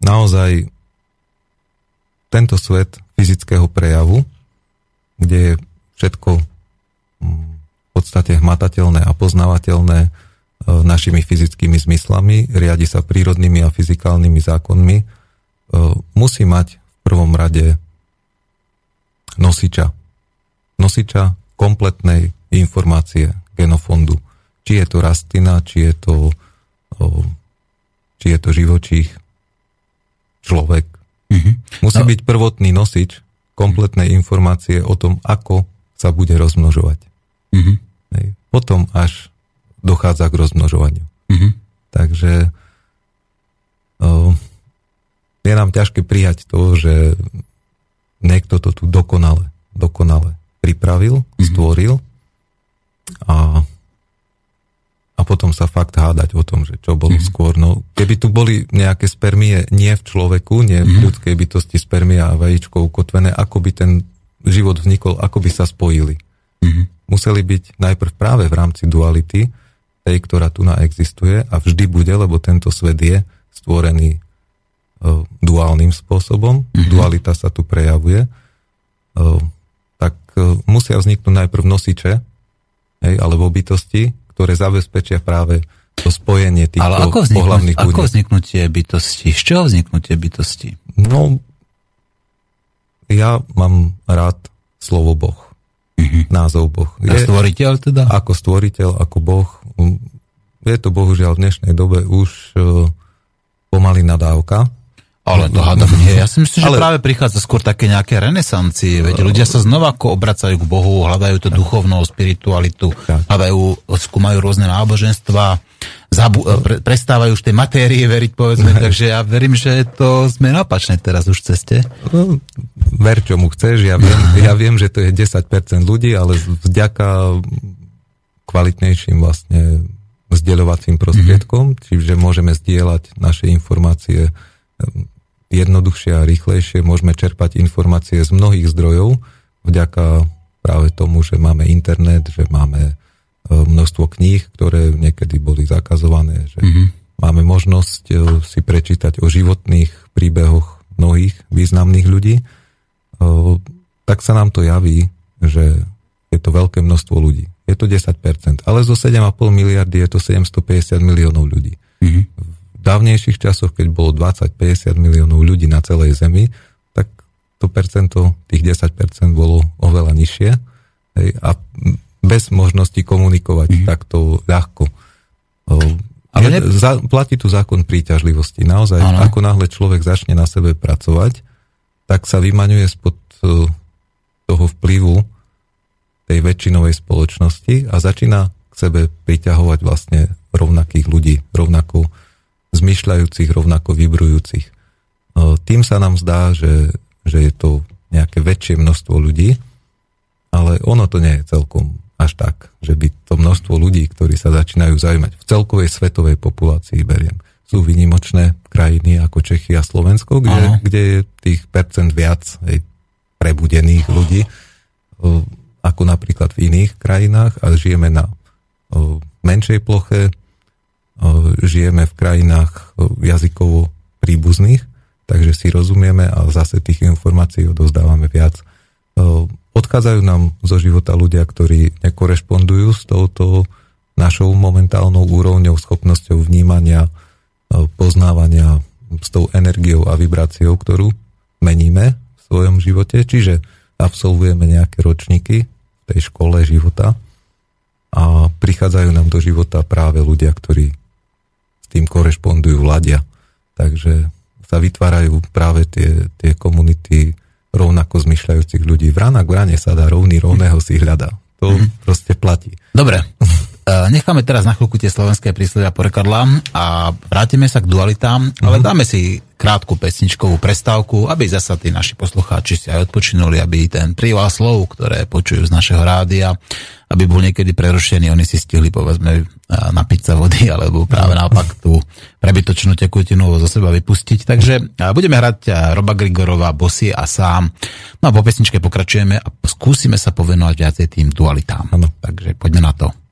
naozaj tento svet fyzického prejavu, kde je všetko mm, v podstate hmatateľné a poznávateľné e, našimi fyzickými zmyslami, riadi sa prírodnými a fyzikálnymi zákonmi, e, musí mať v prvom rade nosiča. Nosiča kompletnej informácie genofondu. Či je to rastlina, či je to, či je to živočích, človek. Mm-hmm. Musí no. byť prvotný nosič kompletnej informácie o tom, ako sa bude rozmnožovať. Mm-hmm. Hej. Potom až dochádza k rozmnožovaniu. Mm-hmm. Takže o, je nám ťažké prijať to, že niekto to tu dokonale, dokonale pripravil, mm-hmm. stvoril a, a potom sa fakt hádať o tom, že čo bolo mm-hmm. skôr. No, keby tu boli nejaké spermie nie v človeku, nie v mm-hmm. ľudskej bytosti spermia a vajíčko ukotvené, ako by ten život vznikol, ako by sa spojili. Mm-hmm. Museli byť najprv práve v rámci duality, tej, ktorá tu na existuje a vždy bude, lebo tento svet je stvorený duálnym spôsobom, mm-hmm. dualita sa tu prejavuje, e, tak e, musia vzniknúť najprv nosiče, hej, alebo bytosti, ktoré zabezpečia práve to spojenie týchto Ale ako pohľavných ľudí. Ako vzniknutie bytosti? Z čoho vzniknutie bytosti? No, ja mám rád slovo Boh. Mm-hmm. Názov Boh. Je, stvoriteľ teda? Ako stvoriteľ, ako Boh. Je to bohužiaľ v dnešnej dobe už pomaly nadávka, ale to hádam nie. Ja si myslím, že ale... práve prichádza skôr také nejaké renesancie, veď ľudia sa znova ako obracajú k Bohu, hľadajú to duchovnú spiritualitu, hľadajú, skúmajú rôzne náboženstva, zabu- pre, prestávajú už tej matérie veriť, povedzme, takže ja verím, že to sme napačné teraz už v ceste. No, ver čomu chceš, ja viem, ja viem, že to je 10% ľudí, ale vďaka kvalitnejším vlastne zdieľovacím prostriedkom, mm-hmm. čiže môžeme zdieľať naše informácie jednoduchšie a rýchlejšie, môžeme čerpať informácie z mnohých zdrojov vďaka práve tomu, že máme internet, že máme množstvo kníh, ktoré niekedy boli zakazované, že mm-hmm. máme možnosť si prečítať o životných príbehoch mnohých významných ľudí, tak sa nám to javí, že je to veľké množstvo ľudí. Je to 10%, ale zo 7,5 miliardy je to 750 miliónov ľudí. Mm-hmm. Dávnejších časoch, keď bolo 20-50 miliónov ľudí na celej Zemi, tak to percento, tých 10% bolo oveľa nižšie hej, a bez možnosti komunikovať mm-hmm. takto ľahko. Ale ne... za, platí tu zákon príťažlivosti. Naozaj, ano. ako náhle človek začne na sebe pracovať, tak sa vymaňuje spod toho vplyvu tej väčšinovej spoločnosti a začína k sebe priťahovať vlastne rovnakých ľudí, rovnako zmyšľajúcich, rovnako vybrujúcich. E, tým sa nám zdá, že, že je to nejaké väčšie množstvo ľudí, ale ono to nie je celkom až tak, že by to množstvo ľudí, ktorí sa začínajú zaujímať v celkovej svetovej populácii, beriem, sú vynimočné krajiny ako Čechy a Slovensko, kde, kde je tých percent viac hej, prebudených ľudí e, ako napríklad v iných krajinách a žijeme na menšej ploche, žijeme v krajinách jazykovo príbuzných, takže si rozumieme a zase tých informácií odozdávame viac. Odchádzajú nám zo života ľudia, ktorí nekorešpondujú s touto našou momentálnou úrovňou, schopnosťou vnímania, poznávania s tou energiou a vibráciou, ktorú meníme v svojom živote. Čiže absolvujeme nejaké ročníky v tej škole života a prichádzajú nám do života práve ľudia, ktorí tým korešpondujú, ladia. Takže sa vytvárajú práve tie, tie komunity rovnako zmyšľajúcich ľudí. V rana k vrane sa dá rovný rovného si hľada. To mm. proste platí. Dobre. E, necháme teraz na chvíľku tie slovenské príslovia porekadla a vrátime sa k dualitám, ale mm-hmm. dáme si krátku pesničkovú prestávku, aby zasa tí naši poslucháči si aj odpočinuli, aby ten príval slov, ktoré počujú z našeho rádia, aby bol niekedy prerušený, oni si stihli povedzme e, napiť sa vody, alebo práve naopak tú prebytočnú tekutinu zo seba vypustiť. Takže e, budeme hrať Roba Grigorova, Bosy a sám. No a po pesničke pokračujeme a skúsime sa povenovať viacej tým dualitám. Ano. Takže poďme na to.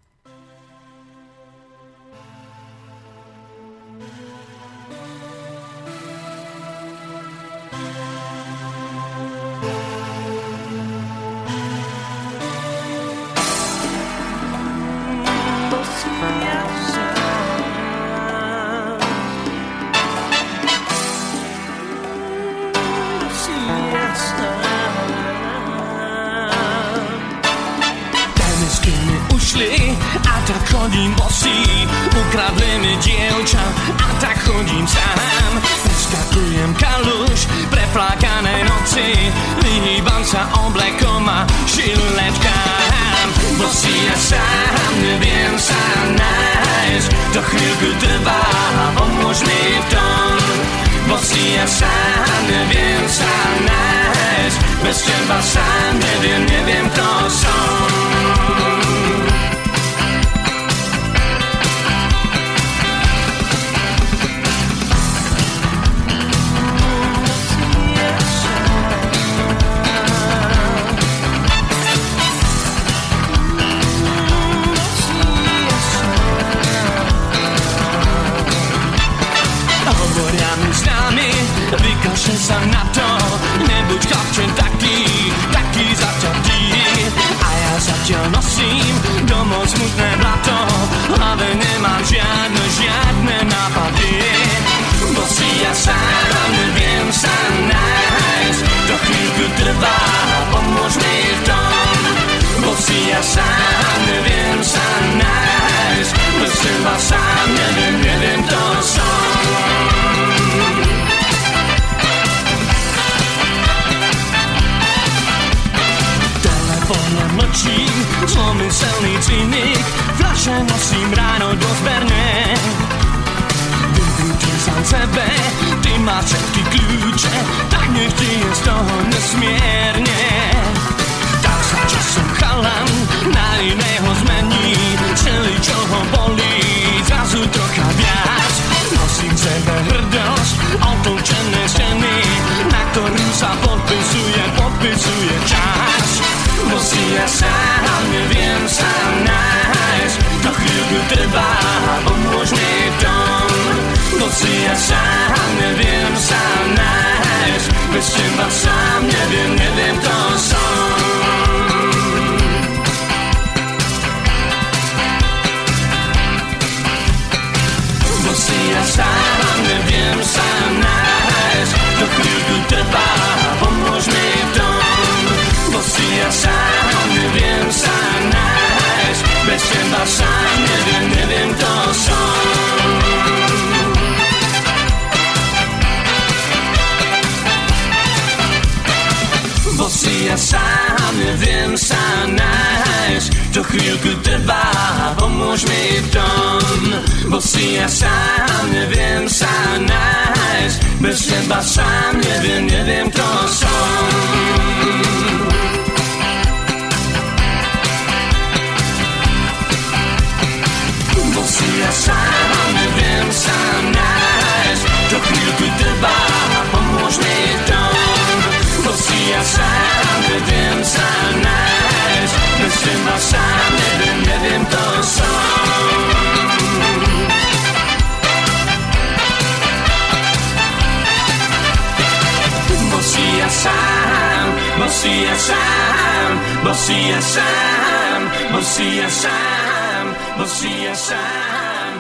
Si ja sám si ja sám, si ja sám si ja sám,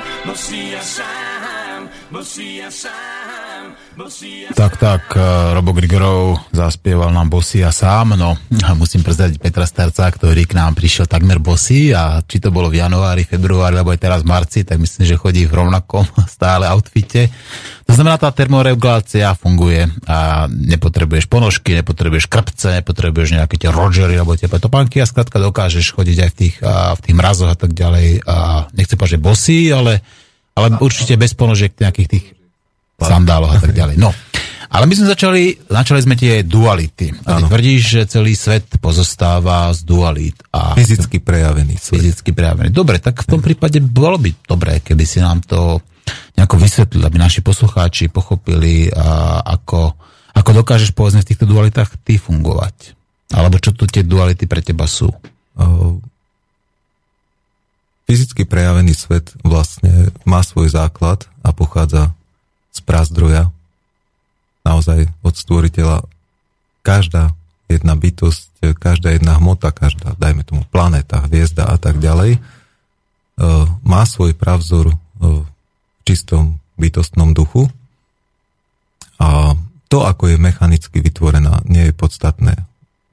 si ja Tak, tak, eh, Robo Grigorov zaspieval nám Bosy a sám, no musím prezradiť Petra Starca, ktorý k nám prišiel takmer bosy a či to bolo v januári, februári, alebo aj teraz v marci, tak myslím, že chodí v rovnakom stále outfite. To znamená, tá termoregulácia funguje a nepotrebuješ ponožky, nepotrebuješ krpce, nepotrebuješ nejaké tie Rogery alebo tie topánky a skrátka dokážeš chodiť aj v tých, a, v tých mrazoch a tak ďalej a nechcem povedať, že bosy, ale, ale určite bez ponožiek nejakých tých sandáloch a tak ďalej. No, ale my sme začali, začali sme tie duality. A ty tvrdíš, že celý svet pozostáva z dualít. A Fyzicky prejavený svet. fyzicky prejavený. Dobre, tak v tom prípade bolo by dobré, keby si nám to nejako vysvetlil, aby naši poslucháči pochopili, a ako, ako dokážeš povedzme v týchto dualitách ty fungovať. Alebo čo tu tie duality pre teba sú. Uh, fyzicky prejavený svet vlastne má svoj základ a pochádza z prazdroja, naozaj od stvoriteľa. Každá jedna bytosť, každá jedna hmota, každá, dajme tomu, planéta, hviezda a tak ďalej, uh, má svoj pravzor v čistom bytostnom duchu a to, ako je mechanicky vytvorená, nie je podstatné.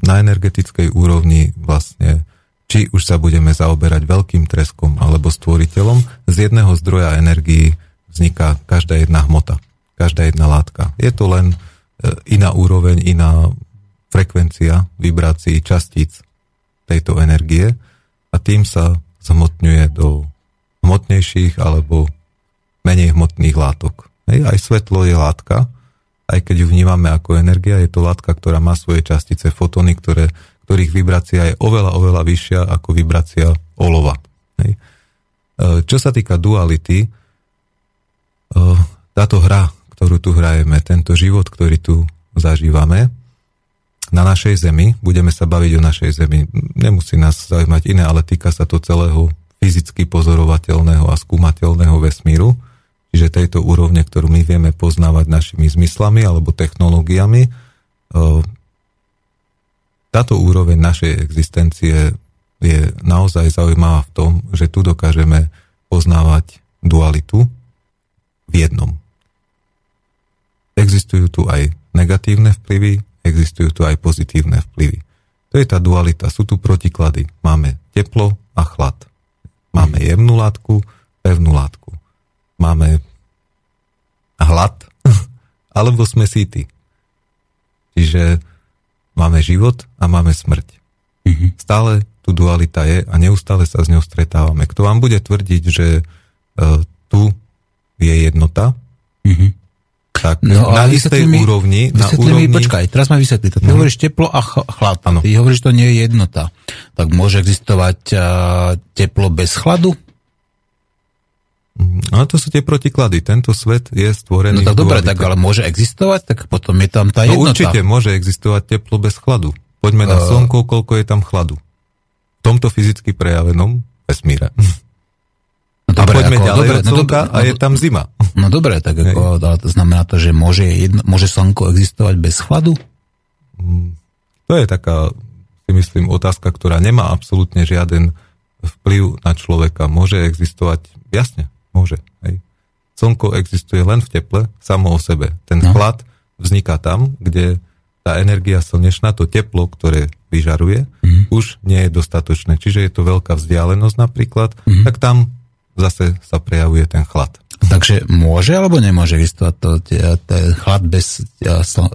Na energetickej úrovni vlastne či už sa budeme zaoberať veľkým treskom alebo stvoriteľom, z jedného zdroja energii vzniká každá jedna hmota, každá jedna látka. Je to len e, iná úroveň, iná frekvencia vibrácií častíc tejto energie a tým sa zhmotňuje do hmotnejších alebo menej hmotných látok. Hej, aj svetlo je látka, aj keď ju vnímame ako energia, je to látka, ktorá má svoje častice, fotóny, ktoré, ktorých vibrácia je oveľa, oveľa vyššia ako vibrácia olova. Hej. E, Čo sa týka duality, e, táto hra, ktorú tu hrajeme, tento život, ktorý tu zažívame, na našej Zemi, budeme sa baviť o našej Zemi, nemusí nás zaujímať iné, ale týka sa to celého fyzicky pozorovateľného a skúmateľného vesmíru, čiže tejto úrovne, ktorú my vieme poznávať našimi zmyslami alebo technológiami, táto úroveň našej existencie je naozaj zaujímavá v tom, že tu dokážeme poznávať dualitu v jednom. Existujú tu aj negatívne vplyvy, existujú tu aj pozitívne vplyvy. To je tá dualita, sú tu protiklady. Máme teplo a chlad. Máme jemnú látku, pevnú látku. Máme hlad, alebo sme síty. Čiže máme život a máme smrť. Mm-hmm. Stále tu dualita je a neustále sa s ňou stretávame. Kto vám bude tvrdiť, že uh, tu je jednota, mm-hmm. tak no, na istej mi, úrovni... Na úrovni... Mi, počkaj, teraz ma vysvetli to. Ty mm-hmm. hovoríš teplo a chlad. Ano. Ty hovoríš, že to nie je jednota. Tak môže existovať uh, teplo bez chladu? No to sú tie protiklady. Tento svet je stvorený... No tak dobre, tak ale môže existovať, tak potom je tam tá no jednota. určite môže existovať teplo bez chladu. Poďme na Uh. slnko, koľko je tam chladu. V tomto fyzicky prejavenom vesmíre. No A poďme ďalej dobre, od no slnka dobre, a je tam zima. No dobre, tak ako, ale to znamená to, že môže, jedno, môže slnko existovať bez chladu? To je taká, si myslím, otázka, ktorá nemá absolútne žiaden vplyv na človeka. Môže existovať, jasne, môže. Hej. Slnko existuje len v teple, samo o sebe. Ten No. chlad vzniká tam, kde tá energia slnečná, to teplo, ktoré vyžaruje, Mhm. už nie je dostatočné. Čiže je to veľká vzdialenosť napríklad, Mhm. tak tam zase sa prejavuje ten chlad. Takže môže alebo nemôže existovať to, ten chlad bez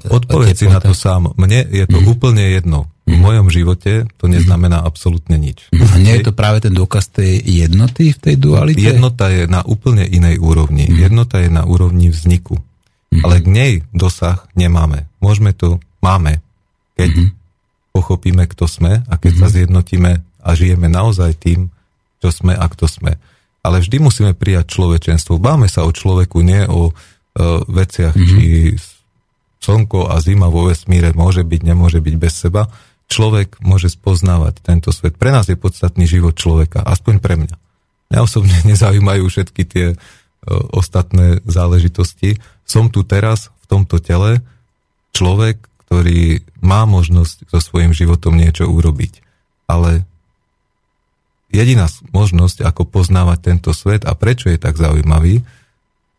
Odpovedz si na to sám. Mne je to Mhm. úplne jedno. V mojom živote to neznamená absolútne nič. A nie je to práve ten dôkaz tej jednoty v tej dualite? Jednota je na úplne inej úrovni. Jednota je na úrovni vzniku. Ale k nej dosah nemáme. Môžeme to, máme, keď pochopíme, kto sme a keď sa zjednotíme a žijeme naozaj tým, čo sme a kto sme. Ale vždy musíme prijať človečenstvo. Báme sa o človeku, nie o e, veciach, či slnko a zima vo vesmíre môže byť, nemôže byť bez seba. Človek môže spoznávať tento svet. Pre nás je podstatný život človeka, aspoň pre mňa. Mňa osobne nezaujímajú všetky tie e, ostatné záležitosti. Som tu teraz v tomto tele človek, ktorý má možnosť so svojím životom niečo urobiť. Ale jediná možnosť, ako poznávať tento svet a prečo je tak zaujímavý,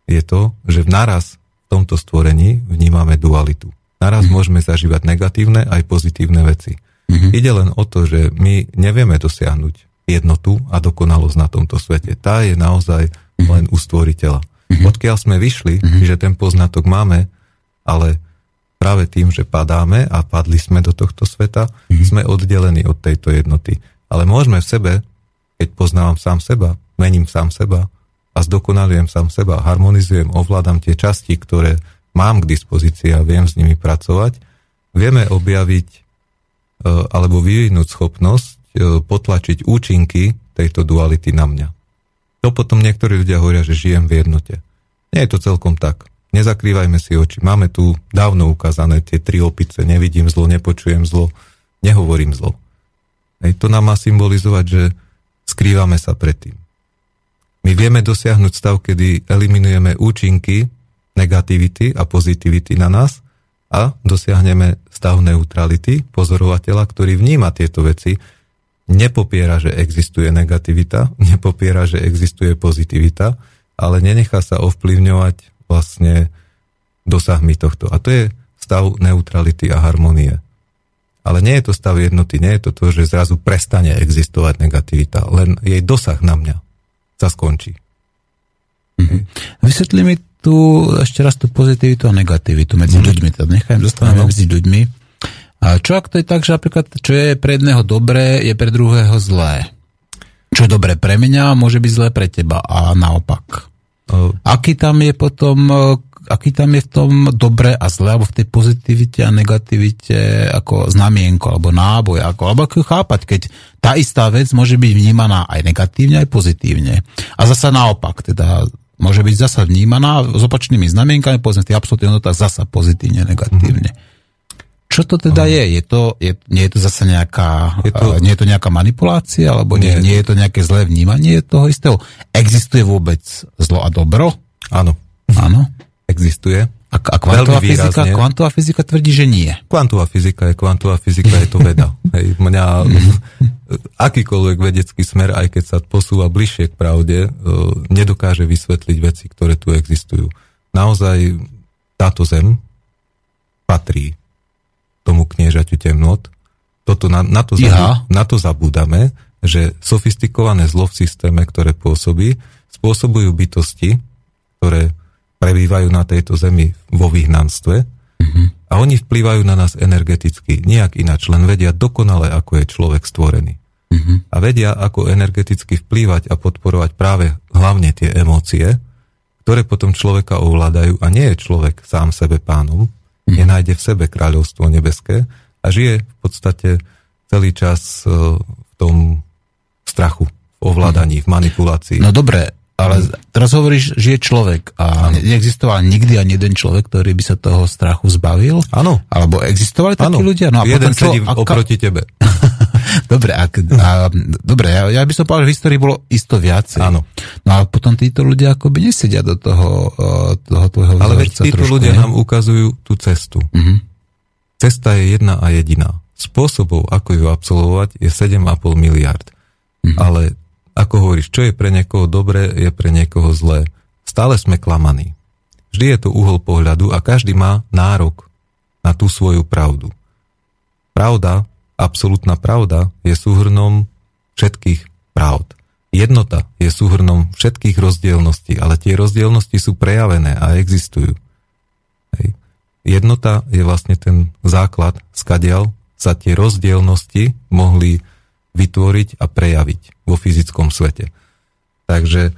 je to, že v naraz v tomto stvorení vnímame dualitu. Naraz môžeme zažívať negatívne aj pozitívne veci. Ide len o to, že my nevieme dosiahnuť jednotu a dokonalosť na tomto svete. Tá je naozaj len u stvoriteľa. Odkiaľ sme vyšli, čiže ten poznatok máme, ale práve tým, že padáme a padli sme do tohto sveta, sme oddelení od tejto jednoty. Ale môžeme v sebe, keď poznávam sám seba, mením sám seba a zdokonalujem sám seba, harmonizujem, ovládam tie časti, ktoré mám k dispozícii a viem s nimi pracovať, vieme objaviť e, alebo vyvinúť schopnosť e, potlačiť účinky tejto duality na mňa. To potom niektorí ľudia hovoria, že žijem v jednote. Nie je to celkom tak. Nezakrývajme si oči. Máme tu dávno ukázané tie tri opice. Nevidím zlo, nepočujem zlo, nehovorím zlo. Hej, to nám má symbolizovať, že skrývame sa pred tým. My vieme dosiahnuť stav, kedy eliminujeme účinky negativity a pozitivity na nás a dosiahneme stav neutrality pozorovateľa, ktorý vníma tieto veci, nepopiera, že existuje negativita, nepopiera, že existuje pozitivita, ale nenechá sa ovplyvňovať vlastne dosahmi tohto. A to je stav neutrality a harmonie. Ale nie je to stav jednoty, nie je to to, že zrazu prestane existovať negativita, len jej dosah na mňa sa skončí. Vysvetli mi tu ešte raz tú pozitivitu a negativitu medzi ľuďmi. Teda nechajem zostávame medzi ľuďmi. A čo ak to je tak, že napríklad, čo je pre jedného dobré, je pre druhého zlé? Čo je dobré pre mňa, môže byť zlé pre teba a naopak. Aký tam je potom, aký tam je v tom dobré a zlé, alebo v tej pozitivite a negativite ako znamienko, alebo náboj, ako, alebo ako chápať, keď tá istá vec môže byť vnímaná aj negatívne, aj pozitívne. A zasa naopak, teda môže byť zasa vnímaná s opačnými znamienkami, povedzme v tých absolútnych hodnotách zasa pozitívne, negatívne. Čo to teda je? je to, je, nie je to zase nejaká, Je to- nie je to nejaká manipulácia, alebo Nie. nie je to nejaké zlé vnímanie toho istého? Existuje vôbec zlo a dobro? áno, Áno. Existuje. A, a kvantová, fyzika, kvantová fyzika tvrdí, že nie. Kvantová fyzika je kvantová fyzika, je to veda. Hej, mňa akýkoľvek vedecký smer, aj keď sa posúva bližšie k pravde, e, nedokáže vysvetliť veci, ktoré tu existujú. Naozaj táto zem patrí tomu kniežaťu temnot. Toto na, na, to, zabu- na to zabúdame, že sofistikované zlo v systéme, ktoré pôsobí, spôsobujú bytosti, ktoré prebývajú na tejto zemi vo vyhnanstve a oni vplývajú na nás energeticky, nejak ináč, len vedia dokonale, ako je človek stvorený. A vedia, ako energeticky vplývať a podporovať práve hlavne tie emócie, ktoré potom človeka ovládajú a nie je človek sám sebe pánom, nenájde v sebe kráľovstvo nebeské a žije v podstate celý čas e, v tom strachu, v ovládaní, v manipulácii. No dobre, ale teraz hovoríš, že je človek a ano. neexistoval nikdy ani jeden človek, ktorý by sa toho strachu zbavil? Áno. Alebo existovali takí ľudia? No a jeden potom, sedí ako... oproti tebe. dobre, ak, a, dobre ja, ja by som povedal, že v histórii bolo isto viacej. Áno. No a potom títo ľudia akoby nesedia do toho, toho tvojho Ale veď títo trošku, ľudia ne? nám ukazujú tú cestu. Uh-huh. Cesta je jedna a jediná. Spôsobov, ako ju absolvovať, je 7,5 miliard. Uh-huh. Ale ako hovoríš, čo je pre niekoho dobré, je pre niekoho zlé. Stále sme klamaní. Vždy je to uhol pohľadu a každý má nárok na tú svoju pravdu. Pravda, absolútna pravda, je súhrnom všetkých pravd. Jednota je súhrnom všetkých rozdielností, ale tie rozdielnosti sú prejavené a existujú. Hej. Jednota je vlastne ten základ, skadial sa tie rozdielnosti mohli vytvoriť a prejaviť vo fyzickom svete. Takže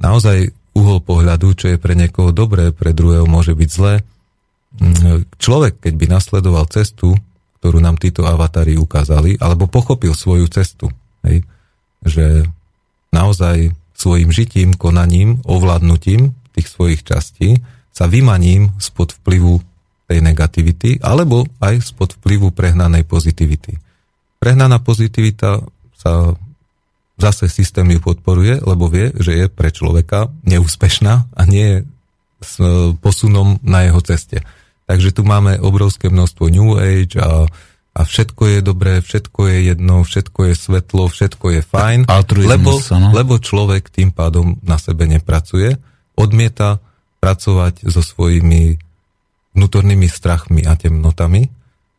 naozaj uhol pohľadu, čo je pre niekoho dobré, pre druhého môže byť zlé. Človek, keď by nasledoval cestu, ktorú nám títo avatári ukázali, alebo pochopil svoju cestu, hej, že naozaj svojim žitím, konaním, ovládnutím tých svojich častí sa vymaním spod vplyvu tej negativity, alebo aj spod vplyvu prehnanej pozitivity. Prehnaná pozitivita sa zase systém ju podporuje, lebo vie, že je pre človeka neúspešná a nie je s e, posunom na jeho ceste. Takže tu máme obrovské množstvo New Age a, a všetko je dobré, všetko je jedno, všetko je svetlo, všetko je fajn, lebo, no? lebo človek tým pádom na sebe nepracuje, odmieta pracovať so svojimi vnútornými strachmi a temnotami,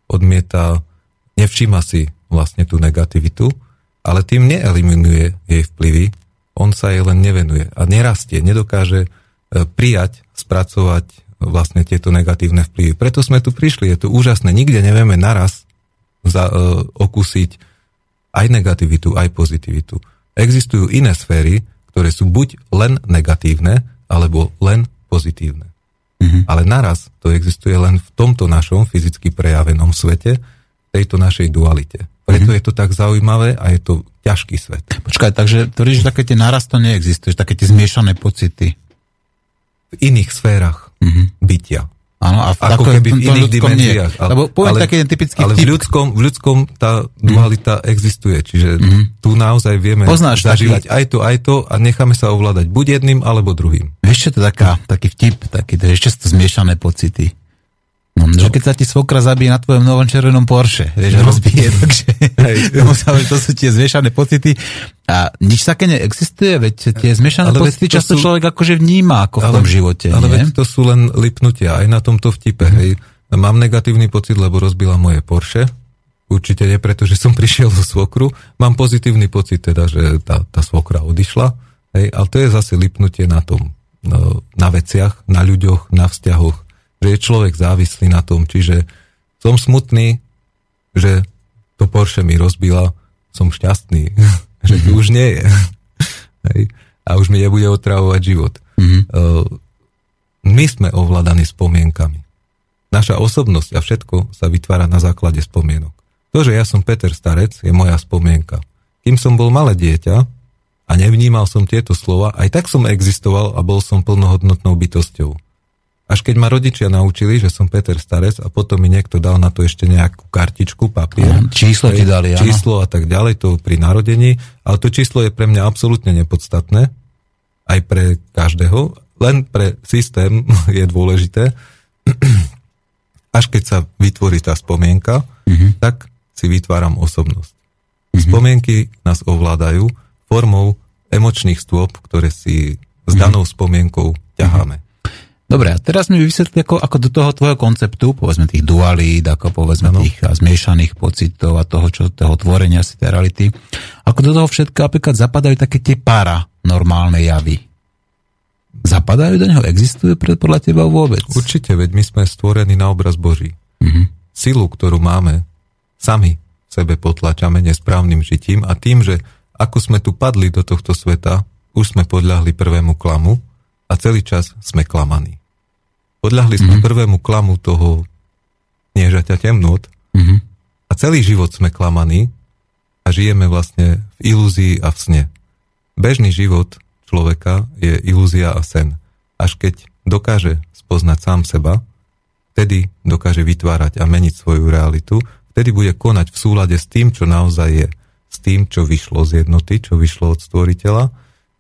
odmieta, nevšíma si vlastne tú negativitu, ale tým neeliminuje jej vplyvy, on sa jej len nevenuje a nerastie, nedokáže e, prijať, spracovať vlastne tieto negatívne vplyvy. Preto sme tu prišli, je to úžasné, nikde nevieme naraz za, uh, okúsiť aj negativitu, aj pozitivitu. Existujú iné sféry, ktoré sú buď len negatívne, alebo len pozitívne. Mm-hmm. Ale naraz to existuje len v tomto našom fyzicky prejavenom svete, tejto našej dualite. Preto mm-hmm. je to tak zaujímavé a je to ťažký svet. Počkaj, takže tvrdíš, že také tie naraz to neexistuje, také tie zmiešané pocity. V iných sférach mm-hmm. bytia. Áno, a v, ako keby v iných dimenziách. Ale, Lebo poviem ale, taký typický Ale v ľudskom, v ľudskom tá dualita mm. existuje, čiže mm. tu naozaj vieme Poznáš zažívať taký... aj to, aj to a necháme sa ovládať buď jedným, alebo druhým. Čo to taká, taký vtip, taký, to je ešte to zmiešané pocity. No, že keď sa ti svokra zabije na tvojom novom červenom Porsche, vieš, no. rozbije, takže Hej. to sú tie zmiešané pocity. A nič také neexistuje, veď tie zmiešané ale pocity často sú... človek akože vníma ako ale, v tom živote. Ale nie? veď to sú len lipnutia, aj na tomto vtipe. Mm. Hej. Mám negatívny pocit, lebo rozbila moje Porsche. Určite nie preto, že som prišiel zo svokru. Mám pozitívny pocit teda, že tá, tá svokra odišla. Hej, ale to je zase lipnutie na tom, no, na veciach, na ľuďoch, na vzťahoch že je človek závislý na tom. Čiže som smutný, že to Porsche mi rozbila, som šťastný, že tu už nie je. Hej. A už mi nebude otravovať život. Mm-hmm. My sme ovládaní spomienkami. Naša osobnosť a všetko sa vytvára na základe spomienok. To, že ja som Peter Starec, je moja spomienka. Kým som bol malé dieťa a nevnímal som tieto slova, aj tak som existoval a bol som plnohodnotnou bytosťou. Až keď ma rodičia naučili, že som Peter Starec a potom mi niekto dal na to ešte nejakú kartičku, papier. Aha, číslo ti dali, áno. Číslo a tak ďalej, to pri narodení. Ale to číslo je pre mňa absolútne nepodstatné. Aj pre každého. Len pre systém je dôležité. Až keď sa vytvorí tá spomienka, uh-huh. tak si vytváram osobnosť. Uh-huh. Spomienky nás ovládajú formou emočných stôp, ktoré si s danou spomienkou ťaháme. Dobre, a teraz mi vysvetli, ako, ako do toho tvojho konceptu, povedzme tých dualít, ako povedzme ano. tých zmiešaných pocitov a toho, čo, toho tvorenia si tej reality, ako do toho všetko napríklad zapadajú také tie paranormálne javy. Zapadajú do neho? Existuje podľa teba vôbec? Určite, veď my sme stvorení na obraz Boží. Mm-hmm. Silu, ktorú máme, sami sebe potlačame nesprávnym žitím a tým, že ako sme tu padli do tohto sveta, už sme podľahli prvému klamu a celý čas sme klamaní. Podľahli sme mm-hmm. prvému klamu toho kniežaťa temnot mm-hmm. a celý život sme klamaní a žijeme vlastne v ilúzii a v sne. Bežný život človeka je ilúzia a sen. Až keď dokáže spoznať sám seba, vtedy dokáže vytvárať a meniť svoju realitu, vtedy bude konať v súlade s tým, čo naozaj je, s tým, čo vyšlo z jednoty, čo vyšlo od stvoriteľa,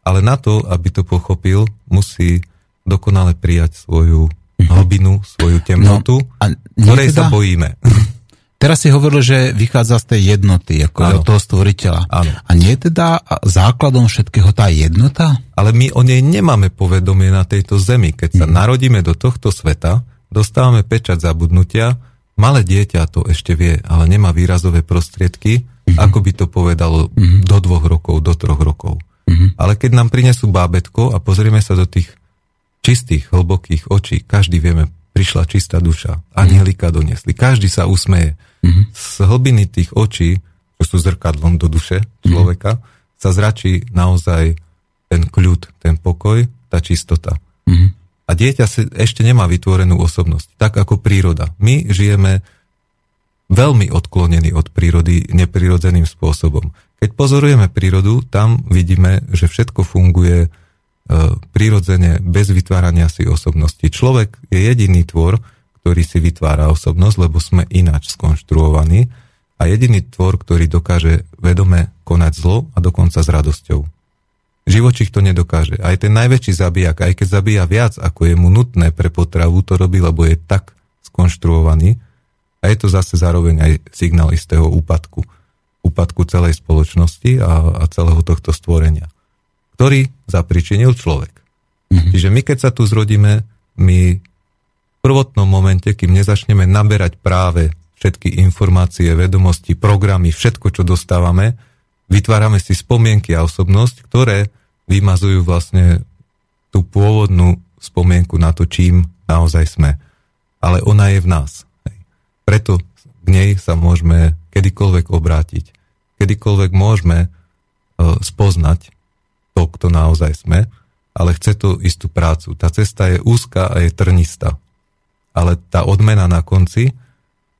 ale na to, aby to pochopil, musí dokonale prijať svoju hlbinu, svoju temnotu, no, a ktorej teda... sa bojíme. Teraz si hovoril, že vychádza z tej jednoty, ako ano. od toho stvoriteľa. Ano. A nie je teda základom všetkého tá jednota? Ale my o nej nemáme povedomie na tejto zemi. Keď sa mm. narodíme do tohto sveta, dostávame pečať zabudnutia, malé dieťa to ešte vie, ale nemá výrazové prostriedky, mm. ako by to povedalo mm. do dvoch rokov, do troch rokov. Mm. Ale keď nám prinesú bábetko a pozrieme sa do tých čistých, hlbokých očí, každý vieme, prišla čistá duša, anielika donesli, každý sa usmeje Mm-hmm. Z hlbiny tých očí, čo sú zrkadlom do duše človeka, mm-hmm. sa zračí naozaj ten kľud, ten pokoj, tá čistota. Mm-hmm. A dieťa si ešte nemá vytvorenú osobnosť, tak ako príroda. My žijeme veľmi odklonení od prírody neprirodzeným spôsobom. Keď pozorujeme prírodu, tam vidíme, že všetko funguje e, prirodzene bez vytvárania si osobnosti. Človek je jediný tvor, ktorý si vytvára osobnosť, lebo sme ináč skonštruovaní a jediný tvor, ktorý dokáže vedome konať zlo a dokonca s radosťou. Živočích to nedokáže. Aj ten najväčší zabijak, aj keď zabíja viac, ako je mu nutné pre potravu, to robí, lebo je tak skonštruovaný. A je to zase zároveň aj signál istého úpadku. Úpadku celej spoločnosti a, a celého tohto stvorenia, ktorý zapričinil človek. Mm-hmm. Čiže my, keď sa tu zrodíme, my prvotnom momente, kým nezačneme naberať práve všetky informácie, vedomosti, programy, všetko, čo dostávame, vytvárame si spomienky a osobnosť, ktoré vymazujú vlastne tú pôvodnú spomienku na to, čím naozaj sme. Ale ona je v nás. Preto k nej sa môžeme kedykoľvek obrátiť. Kedykoľvek môžeme e, spoznať to, kto naozaj sme, ale chce to istú prácu. Tá cesta je úzka a je trnistá ale tá odmena na konci,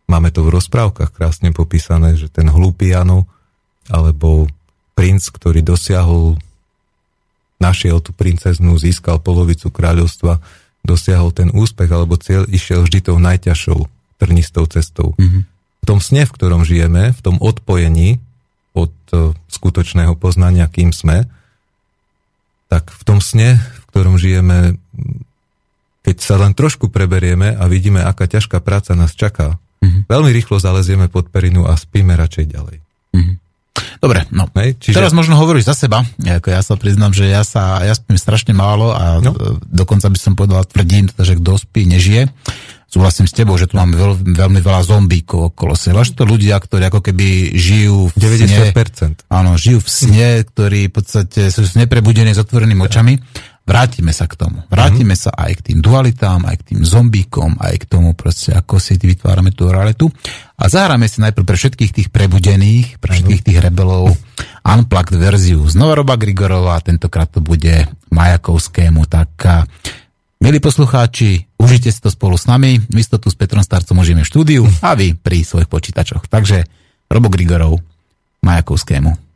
máme to v rozprávkach krásne popísané, že ten hlúpy Jano, alebo princ, ktorý dosiahol, našiel tú princeznu, získal polovicu kráľovstva, dosiahol ten úspech alebo cieľ, išiel vždy tou najťažšou trnistou cestou. Mm-hmm. V tom sne, v ktorom žijeme, v tom odpojení od uh, skutočného poznania, kým sme, tak v tom sne, v ktorom žijeme, keď sa len trošku preberieme a vidíme, aká ťažká práca nás čaká, mm-hmm. veľmi rýchlo zalezieme pod perinu a spíme radšej ďalej. Mm-hmm. Dobre, no. Hej, čiže... Teraz možno hovoríš za seba. Ako ja sa priznám, že ja sa ja spím strašne málo a no. dokonca by som povedal, tvrdím, že kto spí, nežije. Súhlasím s tebou, že tu máme veľ, veľmi veľa zombíkov okolo seba. Že to ľudia, ktorí ako keby žijú v 90%. Sne, áno, žijú v sne, ktorí v podstate sú neprebudení s otvorenými očami. Vrátime sa k tomu. Vrátime mm. sa aj k tým dualitám, aj k tým zombíkom, aj k tomu proste, ako si vytvárame tú realitu. A zahráme si najprv pre všetkých tých prebudených, pre všetkých tých rebelov unplugged verziu z Novaroba Grigorova, tentokrát to bude Majakovskému, tak milí poslucháči, užite si to spolu s nami, my to tu s Petrom Starcom užijeme v štúdiu a vy pri svojich počítačoch. Takže Robo Grigorov Majakovskému.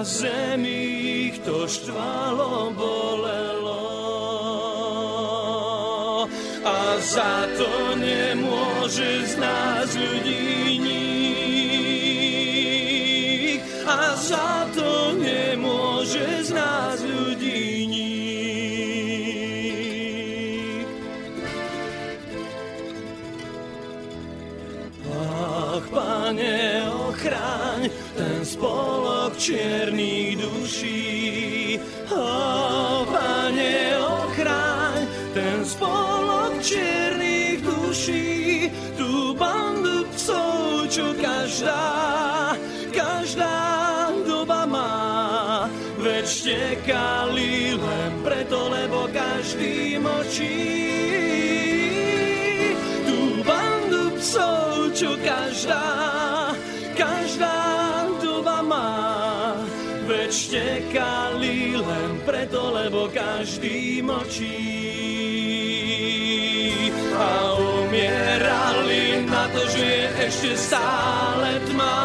Na zemi ich to štvalo bolelo. A za to nemôže z čiernych duší. Oh, pane, ochraň ten spolok čiernych duší. Tu bandu psov, čo každá, každá doba má. Veď štekali len preto, lebo každý močí. Štekali len preto, lebo každý močí. A umierali na to, že je ešte stále tma.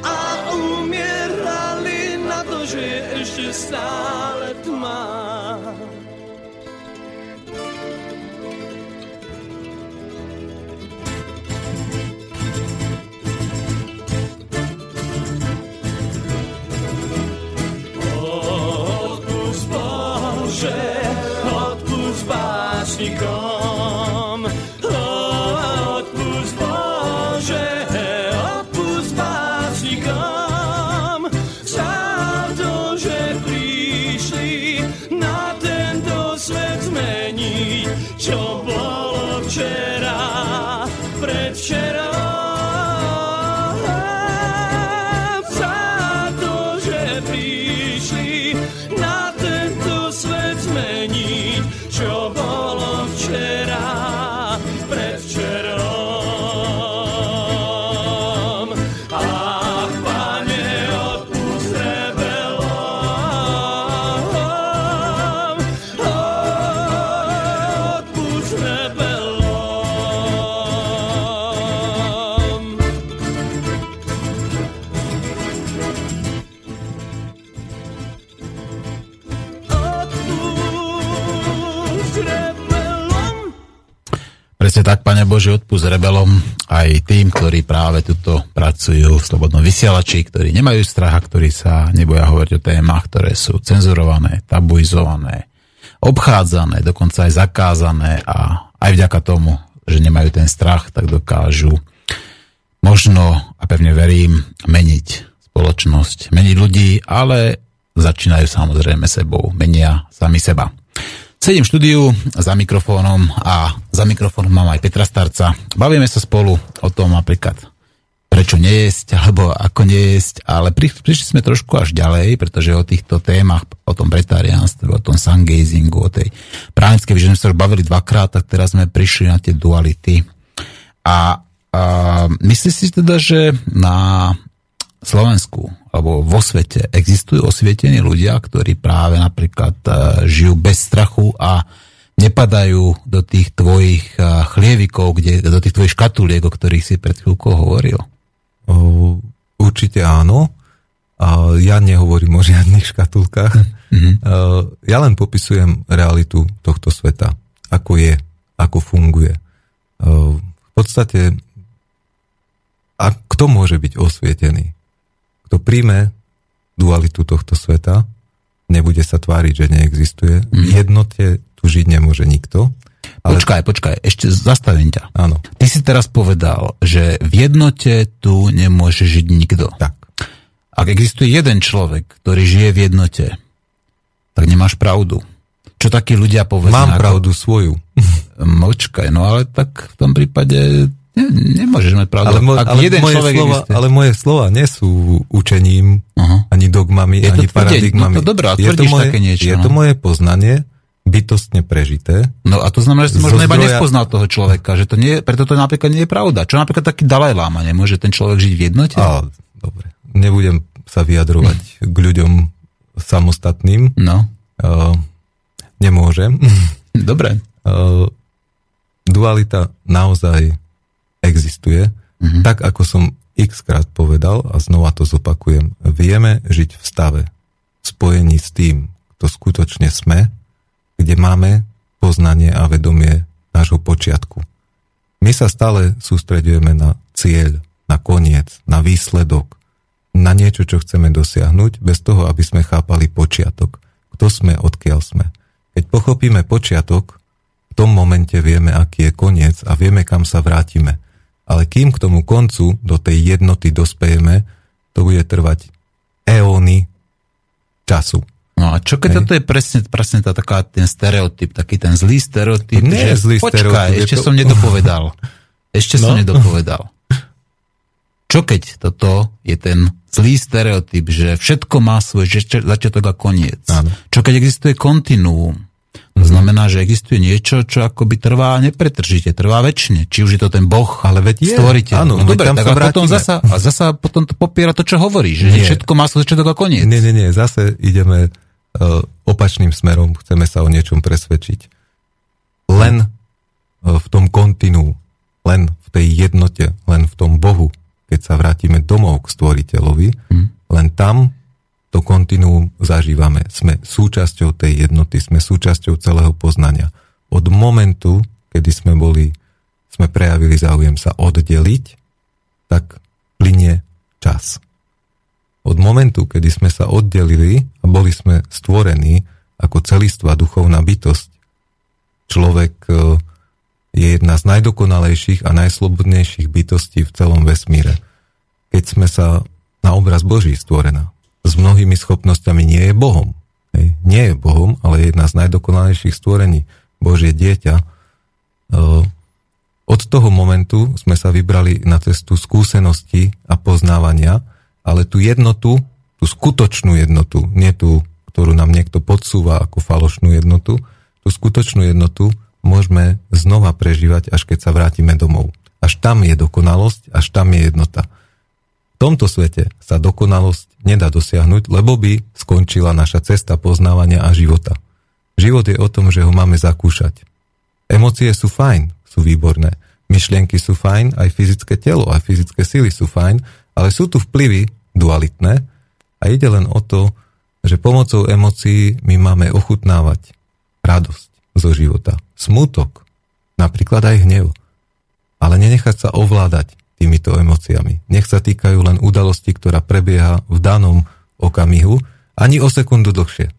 A umierali na to, že je ešte stále tma. Pane Bože, odpust rebelom aj tým, ktorí práve tuto pracujú v Slobodnom vysielači, ktorí nemajú strach a ktorí sa neboja hovoriť o témach, ktoré sú cenzurované, tabuizované, obchádzané, dokonca aj zakázané a aj vďaka tomu, že nemajú ten strach, tak dokážu možno, a pevne verím, meniť spoločnosť, meniť ľudí, ale začínajú samozrejme sebou, menia sami seba. Sedím v štúdiu za mikrofónom a za mikrofónom mám aj Petra Starca. Bavíme sa spolu o tom napríklad, prečo nejesť, alebo ako nejesť, ale pri, prišli sme trošku až ďalej, pretože o týchto témach, o tom bretariánstve, o tom sungazingu, o tej právnickej, že sme sa už bavili dvakrát, tak teraz sme prišli na tie duality. A, a myslíš si teda, že na Slovensku alebo vo svete existujú osvietení ľudia, ktorí práve napríklad e, žijú bez strachu a nepadajú do tých tvojich e, chlievikov, kde, do tých tvojich škatuliek, o ktorých si pred chvíľkou hovoril. Určite áno. A ja nehovorím o žiadnych škatulkách. Mhm. A Ja len popisujem realitu tohto sveta. Ako je, ako funguje. V podstate, a kto môže byť osvietený? Kto príjme dualitu tohto sveta, nebude sa tváriť, že neexistuje. V jednote tu žiť nemôže nikto. Ale, Počkaj, počkaj, ešte zastavím ťa. áno, Ty si teraz povedal, že v jednote tu nemôže žiť nikto. tak. Ak existuje jeden človek, ktorý žije v jednote, tak nemáš pravdu. Čo takí ľudia povedia? Mám ako- pravdu svoju. Močkaj, no ale tak v tom prípade Ne, nemôžeš mať pravdu. Ale, mo, ale, jeden moje slova, ale moje slova nie sú učením, Aha. ani dogmami, Je to ani tvrdeť, paradigmami. no to dobré, a je to moje, také niečo, Je no. to moje poznanie, bytostne prežité. No a to znamená, že si možno iba zdroja- nespoznal toho človeka, že to nie, preto to napríklad nie je pravda. Čo napríklad taký Dalaj Lama, nemôže ten človek žiť v jednote? A, dobre, nebudem sa vyjadrovať k ľuďom samostatným. No, Uh, nemôžem. dobre. Uh, dualita naozaj existuje. Mhm. Tak, ako som x krát povedal, a znova to zopakujem, vieme žiť v stave, v spojení s tým, kto skutočne sme, kde máme poznanie a vedomie nášho počiatku. My sa stále sústredujeme na cieľ, na koniec, na výsledok, na niečo, čo chceme dosiahnuť, bez toho, aby sme chápali počiatok. Kto sme, odkiaľ sme. Keď pochopíme počiatok, v tom momente vieme, aký je koniec a vieme, kam sa vrátime. Ale kým k tomu koncu, do tej jednoty dospejeme, to bude trvať eóny času. No a čo keď Hej. toto je presne, presne tá, taká, ten stereotyp, taký ten zlý stereotyp, Nie je že zlý počkaj, stereotyp, ešte to- som nedopovedal. Ešte som No. nedopovedal. Čo keď toto je ten zlý stereotyp, že všetko má svoj že- začiatok a koniec? Áno. Čo keď existuje kontinuum? To znamená, že existuje niečo, čo akoby trvá nepretržite, trvá väčšine. Či už je to ten boh, Ale veď je. stvoriteľ. Áno, no dobre, tak sa a potom zasa, a zasa potom to popiera to, čo hovorí, že Nie. všetko má svoj začiatok a koniec. Nie, nie, nie, zase ideme uh, opačným smerom, chceme sa o niečom presvedčiť. Len uh, v tom kontinú, len v tej jednote, len v tom Bohu, keď sa vrátime domov k stvoriteľovi, Hm. len tam to kontinuum zažívame. Sme súčasťou tej jednoty, sme súčasťou celého poznania. Od momentu, kedy sme boli, sme prejavili záujem sa oddeliť, tak plinie čas. Od momentu, kedy sme sa oddelili a boli sme stvorení ako celistvá duchovná bytosť, človek e, je jedna z najdokonalejších a najslobodnejších bytostí v celom vesmíre. Keď sme sa na obraz Boží stvorená, s mnohými schopnosťami nie je Bohom. Hej. Nie je Bohom, ale je jedna z najdokonalejších stvorení. Božie dieťa. E, Od toho momentu sme sa vybrali na cestu skúsenosti a poznávania, ale tú jednotu, tú skutočnú jednotu, nie tú, ktorú nám niekto podsúva ako falošnú jednotu, tú skutočnú jednotu môžeme znova prežívať, až keď sa vrátime domov. Až tam je dokonalosť, až tam je jednota. V tomto svete sa dokonalosť nedá dosiahnuť, lebo by skončila naša cesta poznávania a života. Život je o tom, že ho máme zakúšať. Emócie sú fajn, sú výborné. Myšlienky sú fajn, aj fyzické telo, aj fyzické sily sú fajn, ale sú tu vplyvy dualitné a ide len o to, že pomocou emócií my máme ochutnávať radosť zo života, smutok, napríklad aj hnev, ale nenechať sa ovládať týmito emóciami. Nech sa týkajú len udalosti, ktorá prebieha v danom okamihu, ani o sekundu dlhšie.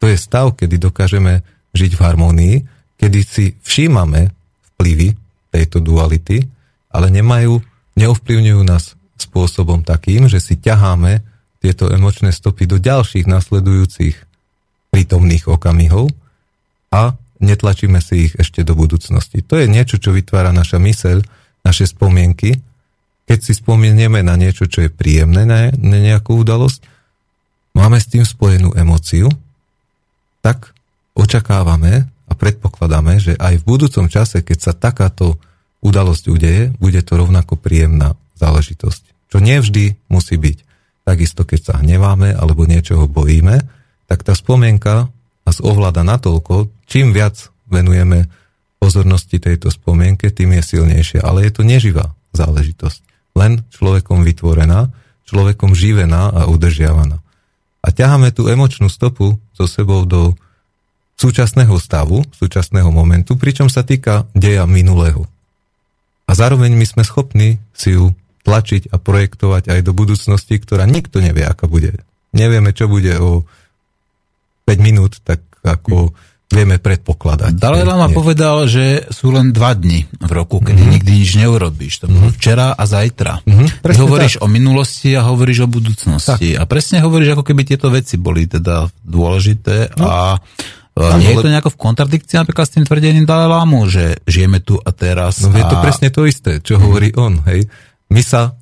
To je stav, kedy dokážeme žiť v harmónii, kedy si všímame vplyvy tejto duality, ale nemajú, neovplyvňujú nás spôsobom takým, že si ťaháme tieto emočné stopy do ďalších nasledujúcich prítomných okamihov a netlačíme si ich ešte do budúcnosti. To je niečo, čo vytvára naša myseľ, naše spomienky. Keď si spomenieme na niečo, čo je príjemné, na, nejakú udalosť, máme s tým spojenú emóciu, tak očakávame a predpokladáme, že aj v budúcom čase, keď sa takáto udalosť udeje, bude to rovnako príjemná záležitosť. Čo nevždy musí byť. Takisto, keď sa hneváme alebo niečoho bojíme, tak tá spomienka nás ovláda natoľko, čím viac venujeme pozornosti tejto spomienke, tým je silnejšia. Ale je to neživá záležitosť. Len človekom vytvorená, človekom živená a udržiavaná. A ťaháme tú emočnú stopu so sebou do súčasného stavu, súčasného momentu, pričom sa týka deja minulého. A zároveň my sme schopní si ju tlačiť a projektovať aj do budúcnosti, ktorá nikto nevie, aká bude. Nevieme, čo bude o 5 minút, tak ako vieme predpokladať. Dalaj Lama povedal, že sú len dva dni v roku, kedy mm-hmm. nikdy nič neurobíš. To bolo včera a zajtra. Mhm, Ty presne hovoríš o minulosti a hovoríš o budúcnosti. A presne hovoríš, ako keby tieto veci boli teda dôležité no. a A nie je to nejako v kontradikcii napríklad s tým tvrdením Dalalámu, že žijeme tu a teraz. No a... je to presne to isté, čo hovorí on. Hej. My sa,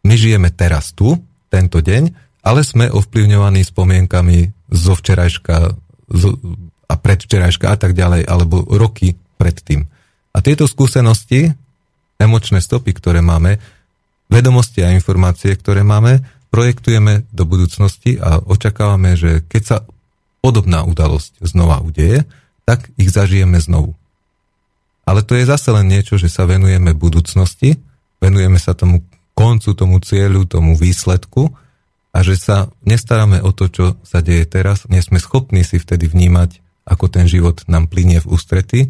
my žijeme teraz tu, tento deň, ale sme ovplyvňovaní spomienkami zo včerajška zo, a predvčerajška a tak ďalej, alebo roky predtým. A tieto skúsenosti, emočné stopy, ktoré máme, vedomosti a informácie, ktoré máme, projektujeme do budúcnosti a očakávame, že keď sa podobná udalosť znova udeje, tak ich zažijeme znovu. Ale to je zase len niečo, že sa venujeme budúcnosti, venujeme sa tomu koncu, tomu cieľu, tomu výsledku a že sa nestaráme o to, čo sa deje teraz, nie sme schopní si vtedy vnímať, ako ten život nám plinie v ústrety,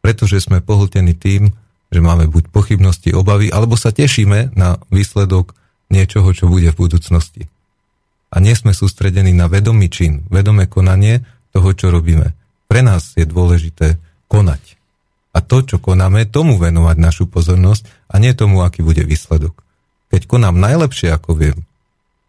pretože sme pohltení tým, že máme buď pochybnosti, obavy, alebo sa tešíme na výsledok niečoho, čo bude v budúcnosti a nie sme sústredení na vedomý čin, vedomé konanie toho, čo robíme. Pre nás je dôležité konať. A to, čo konáme, tomu venovať našu pozornosť a nie tomu, aký bude výsledok. Keď konám najlepšie, ako viem,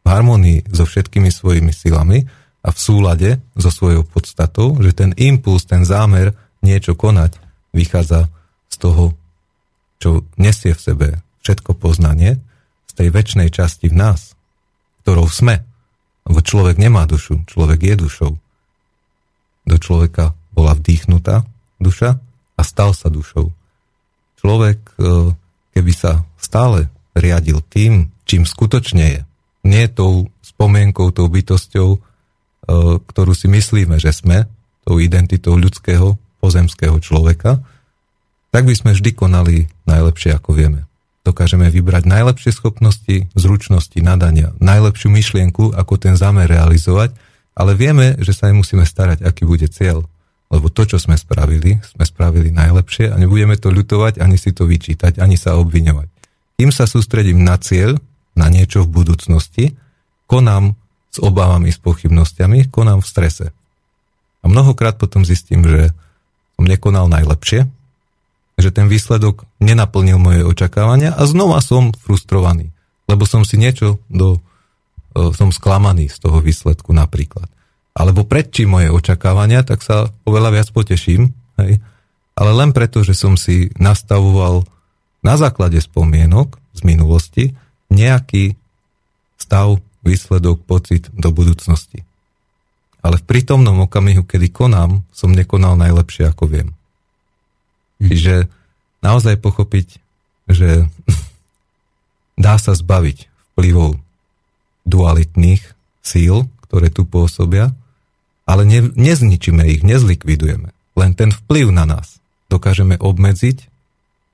v harmonii so všetkými svojimi silami a v súlade so svojou podstatou, že ten impuls, ten zámer niečo konať vychádza z toho, čo nesie v sebe všetko poznanie, z tej väčšnej časti v nás, ktorou sme, lebo človek nemá dušu, človek je dušou. Do človeka bola vdýchnutá duša a stal sa dušou. Človek, e, keby sa stále riadil tým, čím skutočne je, nie tou spomienkou, tou bytosťou, ktorú si myslíme, že sme, tou identitou ľudského, pozemského človeka, tak by sme vždy konali najlepšie, ako vieme dokážeme vybrať najlepšie schopnosti, zručnosti, nadania, najlepšiu myšlienku, ako ten zámer realizovať, ale vieme, že sa nemusíme starať, aký bude cieľ. Lebo to, čo sme spravili, sme spravili najlepšie a nebudeme to ľutovať, ani si to vyčítať, ani sa obviňovať. Kým sa sústredím na cieľ, na niečo v budúcnosti, konám s obávami, s pochybnosťami, konám v strese. A mnohokrát potom zistím, že som nekonal najlepšie, že ten výsledok nenaplnil moje očakávania a znova som frustrovaný, lebo som si niečo do, e, som sklamaný z toho výsledku napríklad. Alebo predčím moje očakávania, tak sa oveľa viac poteším, hej? ale len preto, že som si nastavoval na základe spomienok z minulosti nejaký stav, výsledok, pocit do budúcnosti. Ale v prítomnom okamihu, kedy konám, som nekonal najlepšie, ako viem. Čiže naozaj pochopiť, že dá sa zbaviť vplyvov dualitných síl, ktoré tu pôsobia, ale ne, nezničíme ich, nezlikvidujeme. Len ten vplyv na nás dokážeme obmedziť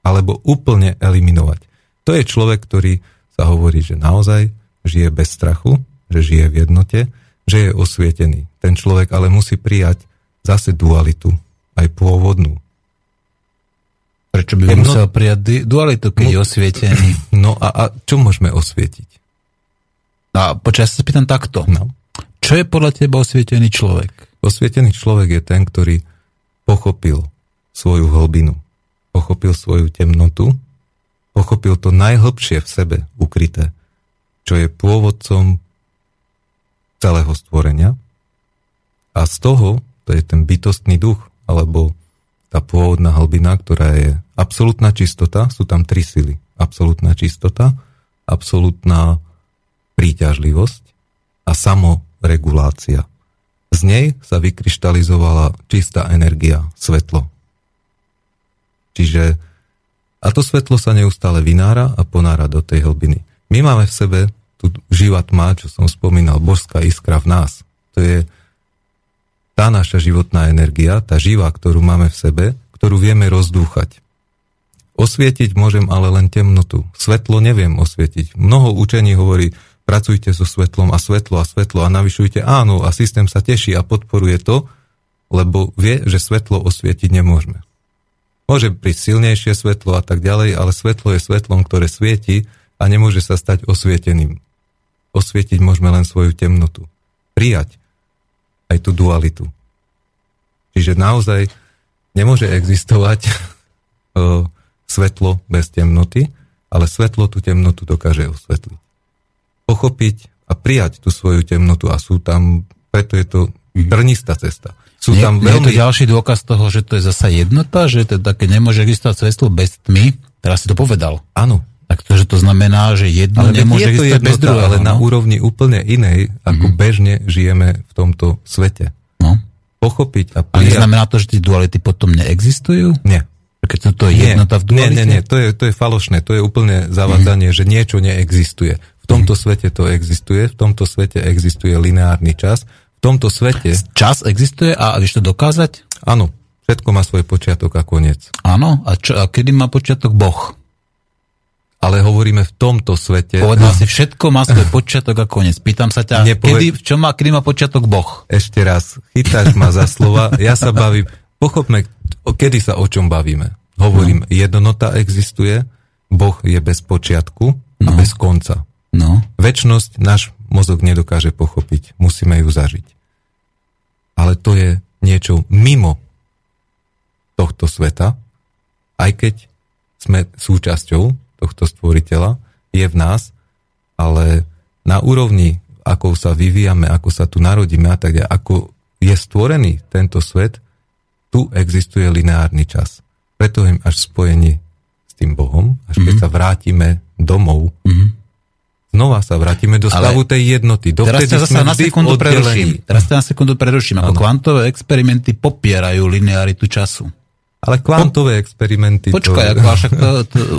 alebo úplne eliminovať. To je človek, ktorý sa hovorí, že naozaj žije bez strachu, že žije v jednote, že je osvietený. Ten človek ale musí prijať zase dualitu, aj pôvodnú, Prečo by no, musel prijať dualitu, keď no, je osvietený? No a, a čo môžeme osvietiť? A počas sa spýtam takto. No. Čo je podľa teba osvietený človek? Osvietený človek je ten, ktorý pochopil svoju hlbinu, pochopil svoju temnotu, pochopil to najhlbšie v sebe ukryté, čo je pôvodcom celého stvorenia. A z toho, to je ten bytostný duch, alebo tá pôvodná hlbina, ktorá je absolútna čistota, sú tam tri sily. Absolútna čistota, absolútna príťažlivosť a samoregulácia. Z nej sa vykryštalizovala čistá energia, svetlo. Čiže a to svetlo sa neustále vynára a ponára do tej hlbiny. My máme v sebe tu živá tma, čo som spomínal, božská iskra v nás. To je tá naša životná energia, tá živá, ktorú máme v sebe, ktorú vieme rozdúchať. Osvietiť môžem ale len temnotu. Svetlo neviem osvietiť. Mnoho učení hovorí, pracujte so svetlom a svetlo a svetlo a navyšujte áno a systém sa teší a podporuje to, lebo vie, že svetlo osvietiť nemôžeme. Môže prísť silnejšie svetlo a tak ďalej, ale svetlo je svetlom, ktoré svieti a nemôže sa stať osvieteným. Osvietiť môžeme len svoju temnotu. Prijať aj tú dualitu. Čiže naozaj nemôže existovať svetlo bez temnoty, ale svetlo tú temnotu dokáže osvetliť. Pochopiť a prijať tú svoju temnotu a sú tam, preto je to trnistá cesta. Sú nie, tam nie je to veľmi... ďalší dôkaz toho, že to je zasa jednota, že to také nemôže existovať svetlo bez tmy. Teraz si to povedal. Áno, Tak to, že to znamená, že jedno ale nemôže je to existovať bez druhého. ale na no? úrovni úplne inej, ako Mhm. bežne žijeme v tomto svete. no. Pochopiť a Ale prijať... neznamená to, že tie duality potom neexistujú? Nie. Keď to, to je jednota v nie, dualite? nie, nie, to je, to je falošné, to je úplne zavádzanie, že niečo neexistuje. V tomto svete to existuje, v tomto svete existuje lineárny čas, v tomto svete, Čas existuje a vieš to dokázať? áno, všetko má svoj počiatok a koniec. Áno. A, čo, a kedy má počiatok Boh? Ale hovoríme v tomto svete, Povedal si, všetko má svoj počiatok a koniec. Pýtam sa ťa, Nepoved- kedy, čo má, kedy má počiatok Boh? ešte raz, chytáš ma za slova, ja sa bavím, pochopme, kedy sa o čom bavíme. Hovorím, jednota existuje, Boh je bez počiatku a No. bez konca. No. Večnosť náš mozog nedokáže pochopiť, musíme ju zažiť. Ale to je niečo mimo tohto sveta, aj keď sme súčasťou tohto stvoriteľa, je v nás, ale na úrovni, ako sa vyvíjame, ako sa tu narodíme a tak ako je stvorený tento svet, tu existuje lineárny čas. Preto je až spojení s tým Bohom, až keď sa vrátime domov, znova sa vrátime do Ale stavu tej jednoty. Teraz Dovtedy ťa zase sme na sekundu preruším. Teraz ťa na sekundu preruším. Ako Áno. kvantové experimenty popierajú linearitu času. Ale kvantové experimenty... Počkaj, to... ako, však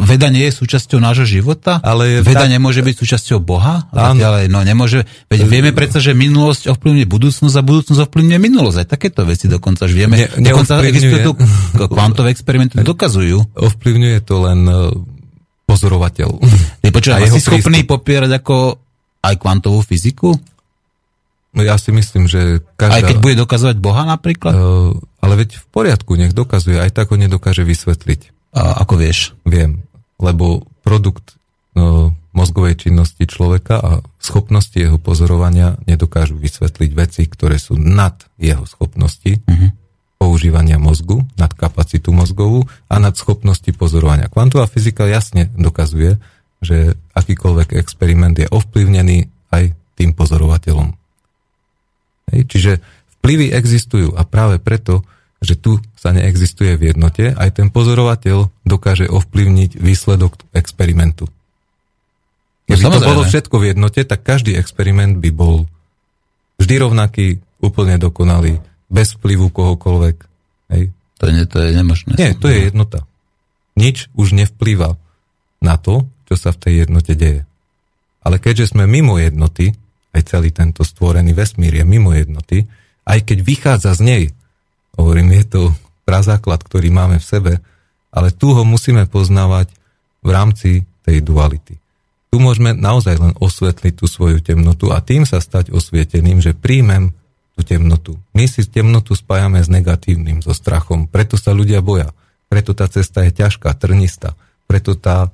veda nie je súčasťou nášho života? Ale je veda tak- nemôže byť súčasťou Boha? Áno. Ale no nemôže, veď vieme predsa, že minulosť ovplyvňuje budúcnosť a budúcnosť ovplyvňuje minulosť. Aj takéto veci dokonca už vieme. Ne- dokonca existujú tu kvantové experimenty, dokazujú. Ovplyvňuje to len e, pozorovateľ. Ty počúvaj, A jeho si schopný prístup. popierať ako aj kvantovú fyziku? No ja si myslím, že každá... Aj keď bude dokazovať Boha napríklad? Uh, ale veď v poriadku, nech dokazuje, aj tak ho nedokáže vysvetliť. A, ako vieš? Viem, lebo produkt uh, mozgovej činnosti človeka a schopnosti jeho pozorovania nedokážu vysvetliť veci, ktoré sú nad jeho schopnosti uh-huh. používania mozgu, nad kapacitu mozgovú a nad schopnosti pozorovania. Kvantová fyzika jasne dokazuje, že akýkoľvek experiment je ovplyvnený aj tým pozorovateľom. Hej, čiže vplyvy existujú a práve preto, že tu sa neexistuje v jednote, aj ten pozorovateľ dokáže ovplyvniť výsledok experimentu. Keby to samozrejme. bolo všetko v jednote, tak každý experiment by bol vždy rovnaký, úplne dokonalý, bez vplyvu kohokoľvek. Hej. To, nie, to je nemožné. Nie, to je jednota. Nič už nevplýva na to, čo sa v tej jednote deje. Ale keďže sme mimo jednoty, aj celý tento stvorený vesmír je mimo jednoty, aj keď vychádza z nej, hovorím, je to prazáklad, ktorý máme v sebe, ale tu ho musíme poznávať v rámci tej duality. Tu môžeme naozaj len osvetliť tú svoju temnotu a tým sa stať osvieteným, že príjmem tú temnotu. My si temnotu spájame s negatívnym, so strachom, preto sa ľudia boja. Preto tá cesta je ťažká, trnistá. Preto tá,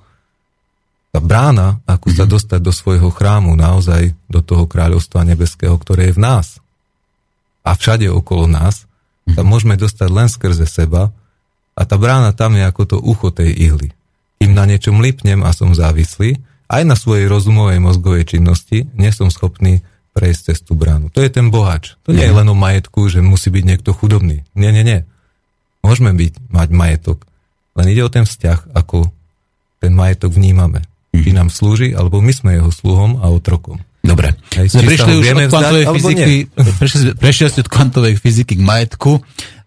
tá brána, ako sa dostať do svojho chrámu, naozaj do toho kráľovstva nebeského, ktoré je v nás a všade okolo nás, sa môžeme dostať len skrze seba a tá brána tam je ako to ucho tej ihly. Kým na niečom lipnem a som závislý, aj na svojej rozumovej mozgovej činnosti nie som schopný prejsť cez tú bránu. To je ten bohač. To nie je len o majetku, že musí byť niekto chudobný. Nie, nie, nie. Môžeme byť, mať majetok. Len ide o ten vzťah, ako ten majetok vnímame. Či nám slúži, alebo my sme jeho sluhom a otrokom. Dobre. Hej, Sme prišli už od kvantovej fyziky, prešli, prešiel ste od kvantovej fyziky k majetku,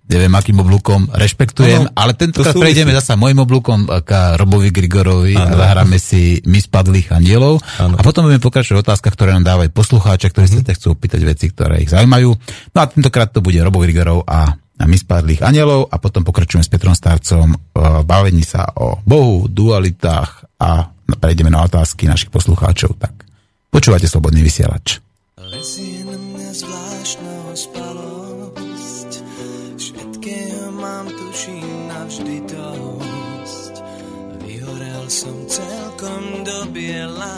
neviem akým oblúkom, rešpektujem, Ono, ale tentokrát prejdeme zasa môjim oblúkom k Robovi Grigorovi a Áno. zahráme si My spadlých anielov Áno. a potom budeme pokračovať v otázkach, ktoré nám dávajú poslucháča, ktorí sa ťa chcú opýtať veci, ktoré ich zaujímajú. No a tentokrát to bude Robo Grigorov a a my spadlých anielov a potom pokračujeme s Petrom Starcom v bavení sa o Bohu, dualitách a prejdeme na otázky našich poslucháčov. Tak počúvate Slobodný vysielač. Lezie na zvláštna ospalosť Všetkého mám tuším navždy dosť. Vyhorel som celkom do biela.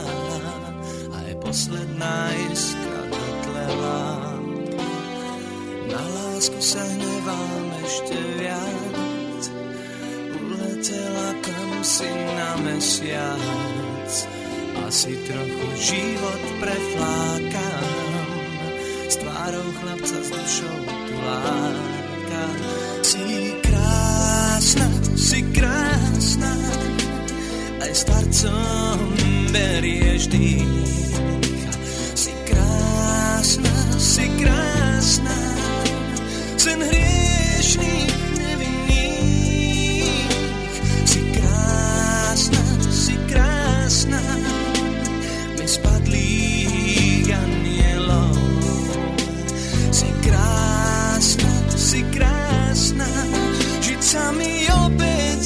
Aj posledná iskra dotlela. Na lásku sa hnevám ešte viac. Uletela kam si na mesiac asi trochu život preflákam S tvárou chlapca s dušou tu láka. Si krásna, si krásna, aj starcom berieš dýcha. Si krásna, si krásna, sen hriešný, žiť sa mi opäť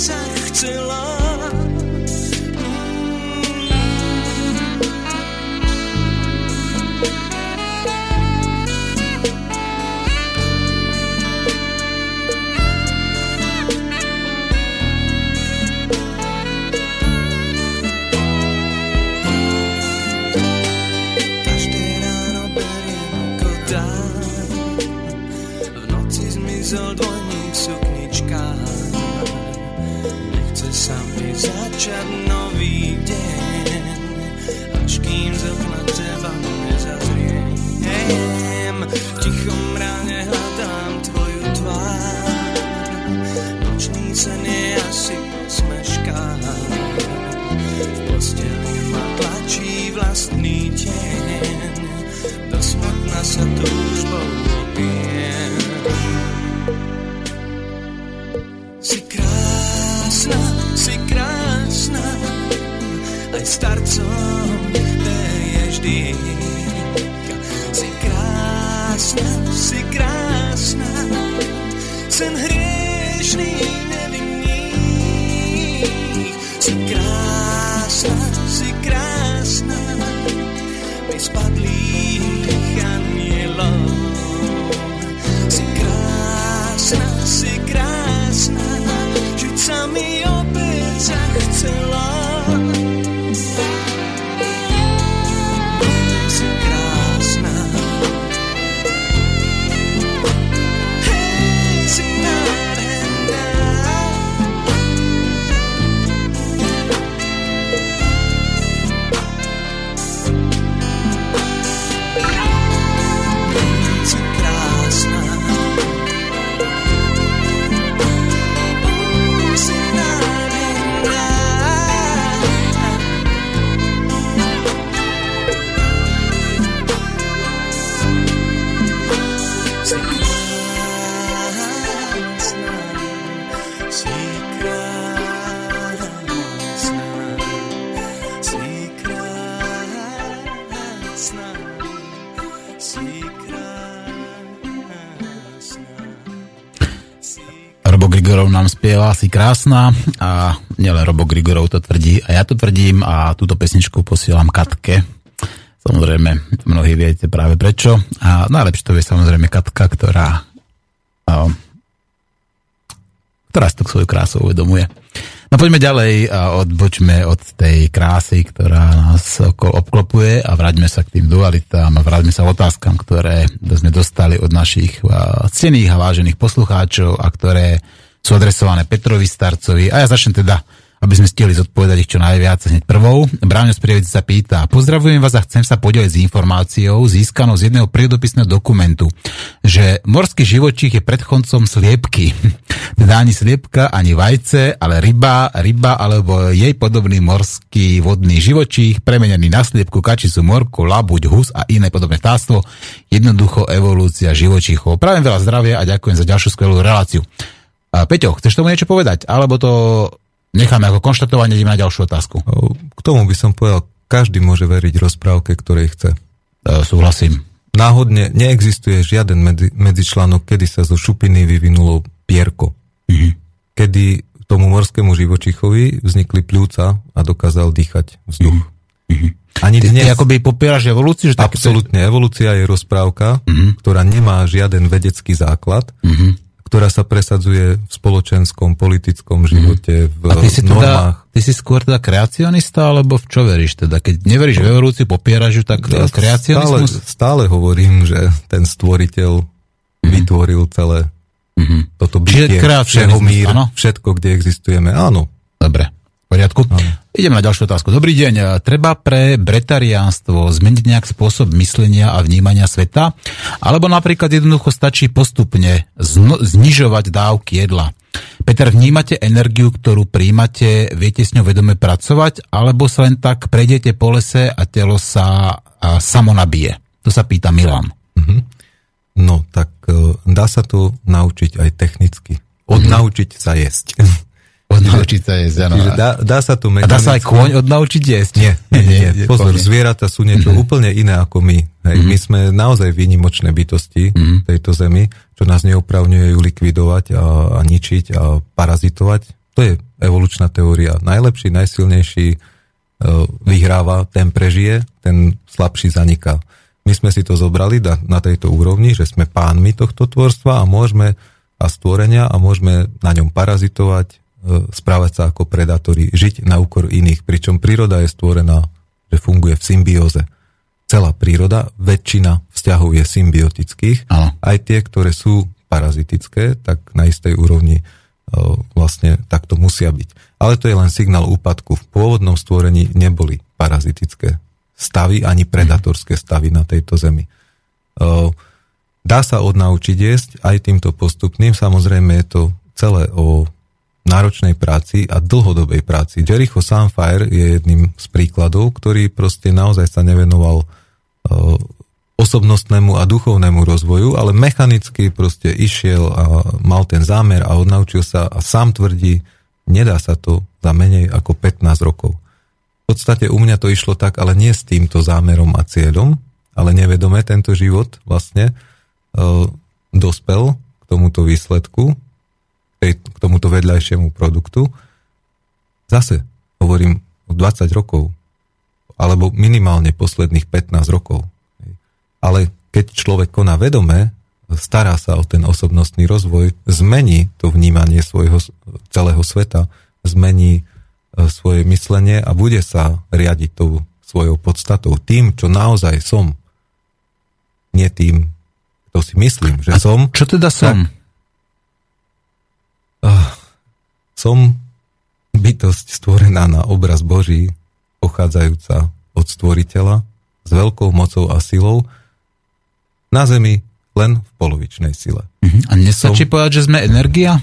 začať krásna, si krásna, sen hriešný, krásna a nielen Robo Grigorov to tvrdí a ja to tvrdím a túto pesničku posielam Katke. Samozrejme, mnohí viete práve prečo. A najlepšie to je samozrejme Katka, ktorá ktorá si to svoju krásu uvedomuje. No poďme ďalej a odbočme od tej krásy, ktorá nás oko- obklopuje a vráťme sa k tým dualitám a vráťme sa otázkam, ktoré sme dostali od našich cených a vážených poslucháčov a ktoré sú adresované Petrovi Starcovi. A ja začnem teda aby sme stihli zodpovedať ich čo najviac hneď prvou. Bráňo Sprievic sa pýta, pozdravujem vás a chcem sa podeliť s informáciou získanou z jedného prírodopisného dokumentu, že morský živočích je predchodcom sliepky. teda ani sliepka, ani vajce, ale ryba, ryba alebo jej podobný morský vodný živočích, premenený na sliepku, kačicu, morku, labuť, hus a iné podobné vtáctvo. Jednoducho evolúcia živočíchov. Prajem veľa zdravia a ďakujem za ďalšiu skvelú reláciu. A Peťo, chceš tomu niečo povedať? Alebo to necháme ako konštatovanie, ideme na ďalšiu otázku. K tomu by som povedal, každý môže veriť rozprávke, ktorej chce. E, súhlasím. Náhodne neexistuje žiaden medzi, medzičlánok, kedy sa zo šupiny vyvinulo pierko. Mhm. Kedy tomu morskému živočichovi vznikli pľúca a dokázal dýchať vzduch. Mhm. Ani Ty, dnes... ty akoby popieraš evolúciu? Že tak, Absolútne. Evolúcia je rozprávka, Mhm. ktorá nemá žiaden vedecký základ, Mhm. Ktorá sa presadzuje v spoločenskom, politickom živote, v A ty si, normách. teda, ty si skôr teda kreacionista, alebo v čo veríš teda? Keď neveríš v evolúciu, popieraš ju, tak ja stále, kreacionizmus? stále hovorím, že ten stvoriteľ vytvoril celé toto Čiže bytie, kreacionizmus, všehomír, áno? všetko, kde existujeme. Áno. Dobre, poriadku. Áno. Ideme na ďalšiu otázku. Dobrý deň. Treba pre bretariánstvo zmeniť nejak spôsob myslenia a vnímania sveta? Alebo napríklad jednoducho stačí postupne zno- znižovať dávky jedla? Peter, vnímate energiu, ktorú príjmate, viete s ňou vedome pracovať? Alebo sa len tak prejdete po lese a telo sa a samo nabije? To sa pýta Milan. Mhm. No, tak e, dá sa to naučiť aj technicky. Odnaučiť sa jesť. Odnaučiť sa jesť, áno. Čiže dá, dá sa to A dá sa aj kôň odnaučiť jesť? Nie, nie, nie, nie. Pozor, zvieratá sú niečo úplne iné ako my. Hej. My sme naozaj výnimočné bytosti v tejto zemi, čo nás neopravňuje ju likvidovať a, a ničiť a parazitovať. To je evolučná teória. Najlepší, najsilnejší e, vyhráva, ten prežije, ten slabší zaniká. My sme si to zobrali na, na tejto úrovni, že sme pánmi tohto tvorstva a môžeme a stvorenia a môžeme na ňom parazitovať, správať sa ako predátori, žiť na úkor iných, pričom príroda je stvorená, že funguje v symbióze. Celá príroda, väčšina vzťahov je symbiotických, Áno. aj tie, ktoré sú parazitické, tak na istej úrovni e, vlastne takto musia byť. Ale to je len signál úpadku. V pôvodnom stvorení neboli parazitické stavy ani predatorské stavy na tejto zemi. E, Dá sa odnaučiť jesť aj týmto postupným, samozrejme je to celé o náročnej práci a dlhodobej práci. Jericho Sunfire je jedným z príkladov, ktorý proste naozaj sa nevenoval uh, osobnostnému a duchovnému rozvoju, ale mechanicky proste išiel a mal ten zámer a odnaučil sa a sám tvrdí, nedá sa to za menej ako 15 rokov. V podstate u mňa to išlo tak, ale nie s týmto zámerom a cieľom, ale nevedome tento život vlastne uh, dospel k tomuto výsledku, tej, k tomuto vedľajšiemu produktu. Zase hovorím o 20 rokov, alebo minimálne posledných 15 rokov. Ale keď človek koná vedome, stará sa o ten osobnostný rozvoj, zmení to vnímanie svojho celého sveta, zmení e, svoje myslenie a bude sa riadiť tou svojou podstatou, tým, čo naozaj som. Nie tým, to si myslím, že A som. Čo teda som? Uh, som bytosť stvorená na obraz Boží, pochádzajúca od stvoriteľa, s veľkou mocou a silou, na zemi len v polovičnej sile. Mhm. A nestačí Som- povedať, že sme energia?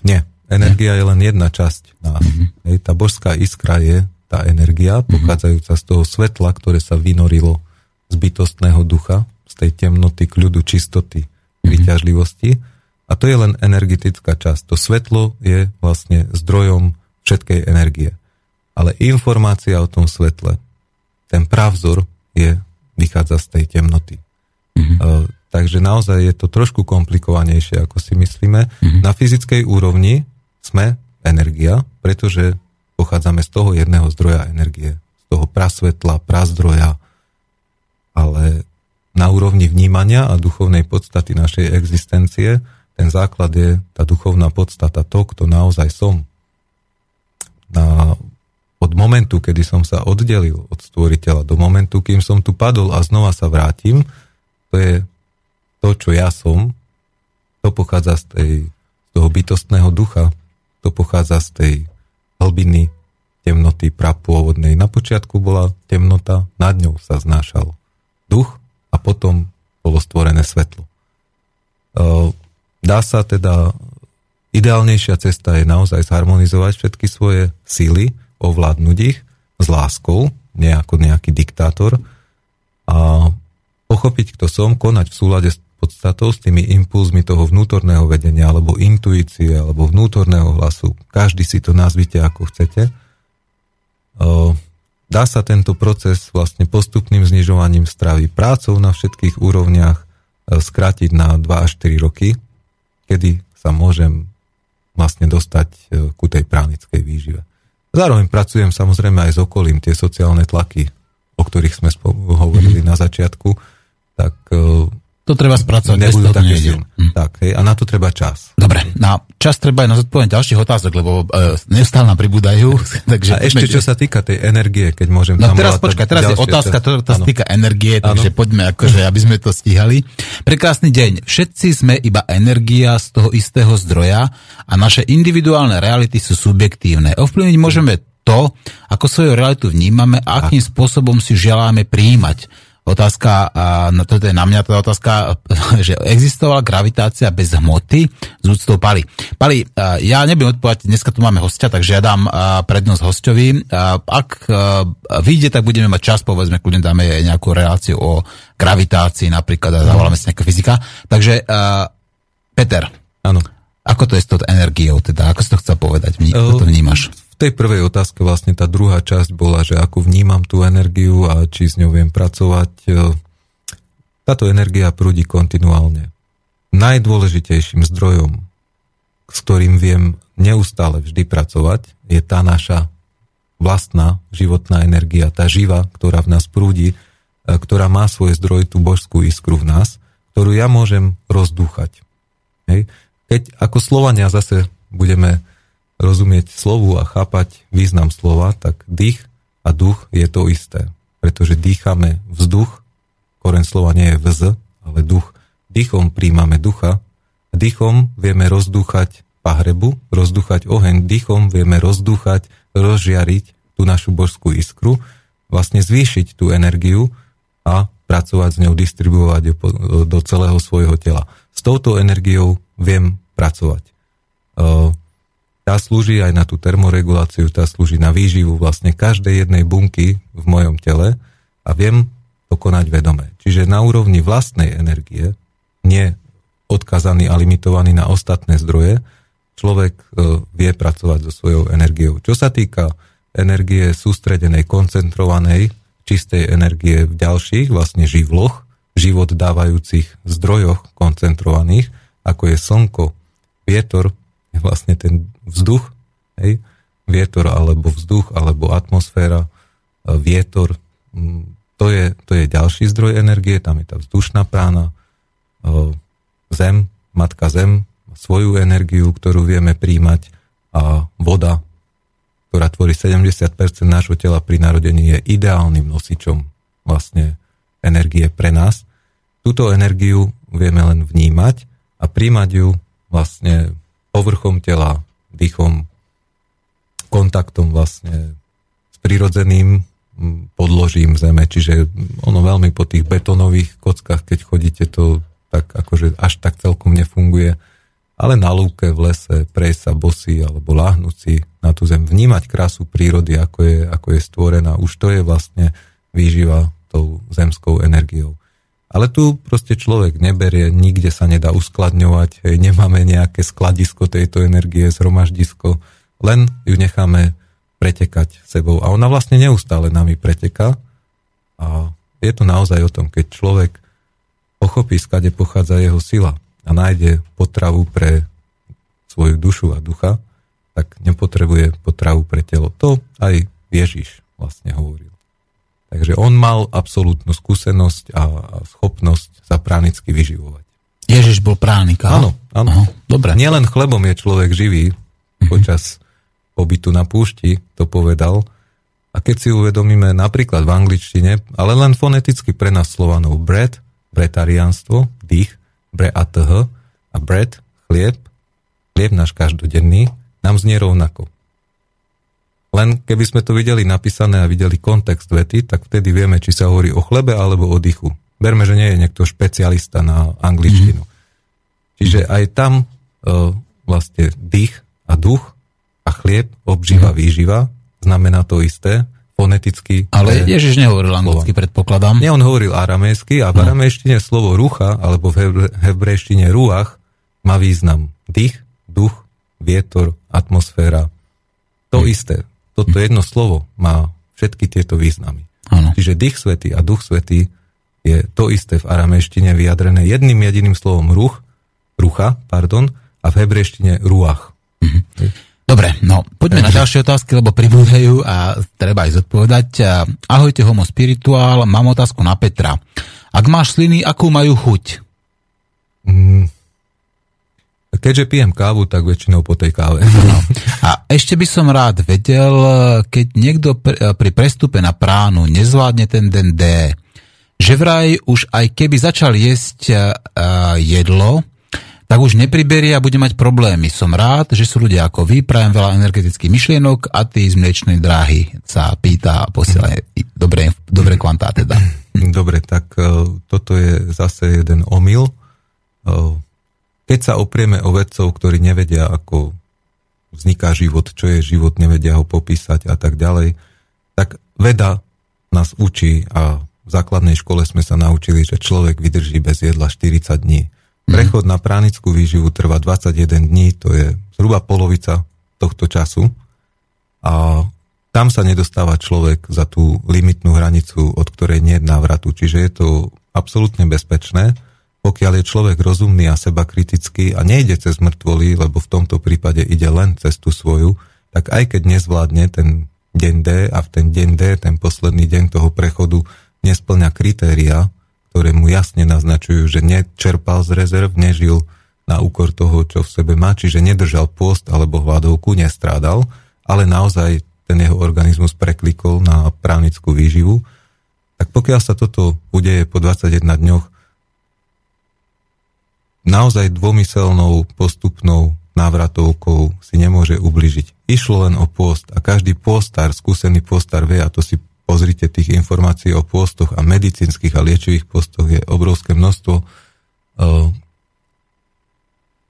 Nie, energia je len jedna časť nás. Hej, tá božská iskra je tá energia, pochádzajúca z toho svetla, ktoré sa vynorilo z bytostného ducha, z tej temnoty, kľudu, čistoty, vyťažlivosti. A to je len energetická časť. To svetlo je vlastne zdrojom všetkej energie. Ale informácia o tom svetle, ten pravzor je, vychádza z tej temnoty. Uh, takže naozaj je to trošku komplikovanejšie, ako si myslíme. Na fyzickej úrovni sme energia, pretože pochádzame z toho jedného zdroja energie, z toho prasvetla, prazdroja, ale na úrovni vnímania a duchovnej podstaty našej existencie ten základ je tá duchovná podstata, to, kto naozaj som. Na, od momentu, kedy som sa oddelil od stvoriteľa, do momentu, kým som tu padol a znova sa vrátim, to je to, čo ja som, to pochádza z, tej, z toho bytostného ducha, to pochádza z tej hlbiny temnoty prapôvodnej. Na počiatku bola temnota, nad ňou sa znášal duch a potom bolo stvorené svetlo. Dá sa teda, ideálnejšia cesta je naozaj zharmonizovať všetky svoje síly, ovládnuť ich s láskou, nie ako nejaký diktátor a pochopiť, kto som, konať v súlade s podstatou, s tými impulzmi toho vnútorného vedenia, alebo intuície, alebo vnútorného hlasu. Každý si to nazvite ako chcete. Dá sa tento proces vlastne postupným znižovaním stravy prácou na všetkých úrovniach e, skrátiť na 2 až 4 roky, kedy sa môžem vlastne dostať e, ku tej pránickej výžive. Zároveň pracujem samozrejme aj s okolím, tie sociálne tlaky, o ktorých sme hovorili na začiatku, tak e, To treba spracovať, nebudú také nejde. silné. Tak, hej, a na to treba čas. Dobre, na čas treba aj na zodpovedanie ďalších otázok, lebo e, neustále nám pribúdajú. takže A ešte čo sa týka tej energie, keď môžem No tam teraz počkaj, teraz je otázka, ktorá sa týka energie, takže Áno. poďme akože, aby sme to stíhali. Prekrásny deň. Všetci sme iba energia z toho istého zdroja a naše individuálne reality sú subjektívne. Ovplyvniť môžeme to, ako svoju realitu vnímame a akým spôsobom si želáme príjmať. Otázka, no to je na mňa tá otázka, že existovala gravitácia bez hmoty z úctou Pali. Pali, ja nebudem odpovedať, dneska tu máme hostia, takže ja dám prednosť hostovi. Ak vyjde, tak budeme mať čas, povedzme, kľudne dáme nejakú reláciu o gravitácii napríklad a zavoláme si nejaká fyzika. Takže Peter, Áno. ako to je s tou energiou, teda, ako si to chcel povedať, ako to vnímaš? Tej prvej otázke vlastne tá druhá časť bola, že ako vnímam tú energiu a či s ňou viem pracovať. E, táto energia prúdi kontinuálne. Najdôležitejším zdrojom, s ktorým viem neustále vždy pracovať, je tá naša vlastná životná energia, tá živa, ktorá v nás prúdi, e, ktorá má svoj zdroj, tú božskú iskru v nás, ktorú ja môžem rozdúchať. Hej. Keď ako Slovania zase budeme rozumieť slovu a chápať význam slova, tak dých a duch je to isté. Pretože dýchame vzduch, koren slova nie je vz, ale duch. Dýchom príjmame ducha, dýchom vieme rozdúchať pahrebu, rozdúchať oheň, dýchom vieme rozdúchať, rozžiariť tú našu božskú iskru, vlastne zvýšiť tú energiu a pracovať s ňou, distribuovať ju do celého svojho tela. S touto energiou viem pracovať tá slúži aj na tú termoreguláciu, tá slúži na výživu vlastne každej jednej bunky v mojom tele a viem to konať vedome. Čiže na úrovni vlastnej energie, nie odkazaný a limitovaný na ostatné zdroje, človek e, vie pracovať so svojou energiou. Čo sa týka energie sústredenej, koncentrovanej, čistej energie v ďalších vlastne živloch, život dávajúcich zdrojoch koncentrovaných, ako je slnko, vietor, vlastne ten vzduch, hej, vietor alebo vzduch alebo atmosféra, e, vietor, to je, to je ďalší zdroj energie, tam je tá vzdušná prána, e, zem, matka zem, svoju energiu, ktorú vieme príjmať a voda, ktorá tvorí 70% nášho tela pri narodení, je ideálnym nosičom vlastne energie pre nás. Túto energiu vieme len vnímať a príjmať ju vlastne povrchom tela, dýchom, kontaktom vlastne s prirodzeným podložím zeme, čiže ono veľmi po tých betonových kockách, keď chodíte, to tak akože až tak celkom nefunguje, ale na lúke, v lese, prejsť sa bosy alebo láhnúci na tú zem, vnímať krásu prírody, ako je, ako je stvorená, už to je vlastne výživa tou zemskou energiou. Ale tu proste človek neberie, nikde sa nedá uskladňovať, hej, nemáme nejaké skladisko tejto energie, zhromaždisko, len ju necháme pretekať sebou. A ona vlastne neustále nami preteká. A je to naozaj o tom, keď človek pochopí, skade pochádza jeho sila a nájde potravu pre svoju dušu a ducha, tak nepotrebuje potravu pre telo. To aj Ježiš vlastne hovoril. Takže on mal absolútnu skúsenosť a schopnosť sa pránicky vyživovať. Ježiš bol pránik, Áno, áno. Aha, dobre. Nielen chlebom je človek živý, uh-huh. počas pobytu na púšti, to povedal. A keď si uvedomíme napríklad v angličtine, ale len foneticky pre nás slovanov bread, bretariánstvo, dých, bre a th, a bread, chlieb, chlieb náš každodenný, nám znie rovnako. Len keby sme to videli napísané a videli kontext vety, tak vtedy vieme, či sa hovorí o chlebe alebo o dychu. Berme, že nie je niekto špecialista na angličtinu. Mm-hmm. Čiže aj tam e, vlastne dých a duch a chlieb, obživa, mm-hmm. výživa, znamená to isté, foneticky. Ale Ježiš nehovoril anglicky, predpokladám. Nie, on hovoril aramejsky a v no. aramejštine slovo rucha, alebo v hebrejštine ruach, má význam dých, duch, vietor, atmosféra. To mm. isté. Toto jedno slovo má všetky tieto významy. Ano. Čiže dých svety a duch svety je to isté v aramejštine vyjadrené jedným jediným slovom ruch, rucha, pardon, a v hebrejštine ruach. Mhm. Dobre, no poďme na ďalšie otázky, lebo pribúdajú a treba ich zodpovedať. Ahojte homo spirituál, mám otázku na Petra. Ak máš sliny, akú majú chuť? Mm, Keďže pijem kávu, tak väčšinou po tej káve. No. A ešte by som rád vedel, keď niekto pri prestupe na pránu nezvládne ten den D, že vraj už aj keby začal jesť jedlo, tak už nepriberie a bude mať problémy. Som rád, že sú ľudia ako vy, prajem veľa energetických myšlienok a ty z mliečnej dráhy sa pýta a posiela dobré, dobré kvantá teda. Dobre, tak uh, toto je zase jeden omyl. Keď sa oprieme o vedcov, ktorí nevedia, ako vzniká život, čo je život, nevedia ho popísať a tak ďalej, tak veda nás učí a v základnej škole sme sa naučili, že človek vydrží bez jedla 40 dní. Mhm. Prechod na pránickú výživu trvá 21 dní, to je zhruba polovica tohto času. A tam sa nedostáva človek za tú limitnú hranicu, od ktorej nie je návratu. Čiže je to absolútne bezpečné, pokiaľ je človek rozumný a seba kritický a nejde cez mŕtvoly, lebo v tomto prípade ide len cez tú svoju, tak aj keď nezvládne ten deň D a v ten deň D, ten posledný deň toho prechodu, nesplňa kritéria, ktoré mu jasne naznačujú, že nečerpal z rezerv, nežil na úkor toho, čo v sebe má, čiže nedržal post alebo hladovku, nestrádal, ale naozaj ten jeho organizmus preklikol na právnickú výživu, tak pokiaľ sa toto udeje po 21 dňoch, naozaj dvomyselnou postupnou návratovkou si nemôže ubližiť. Išlo len o post a každý postár, skúsený postár vie, a to si pozrite tých informácií o postoch a medicínskych a liečivých postoch je obrovské množstvo.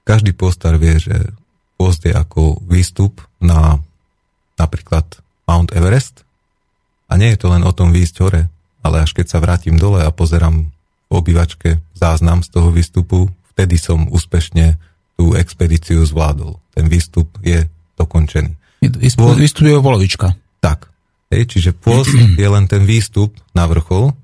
Každý postár vie, že post je ako výstup na napríklad Mount Everest a nie je to len o tom výjsť hore, ale až keď sa vrátim dole a pozerám v obývačke záznam z toho výstupu, vtedy som úspešne tú expedíciu zvládol. Ten výstup je dokončený. Výstup je polovička. Tak. Hej, čiže pôst je len ten výstup na vrchol.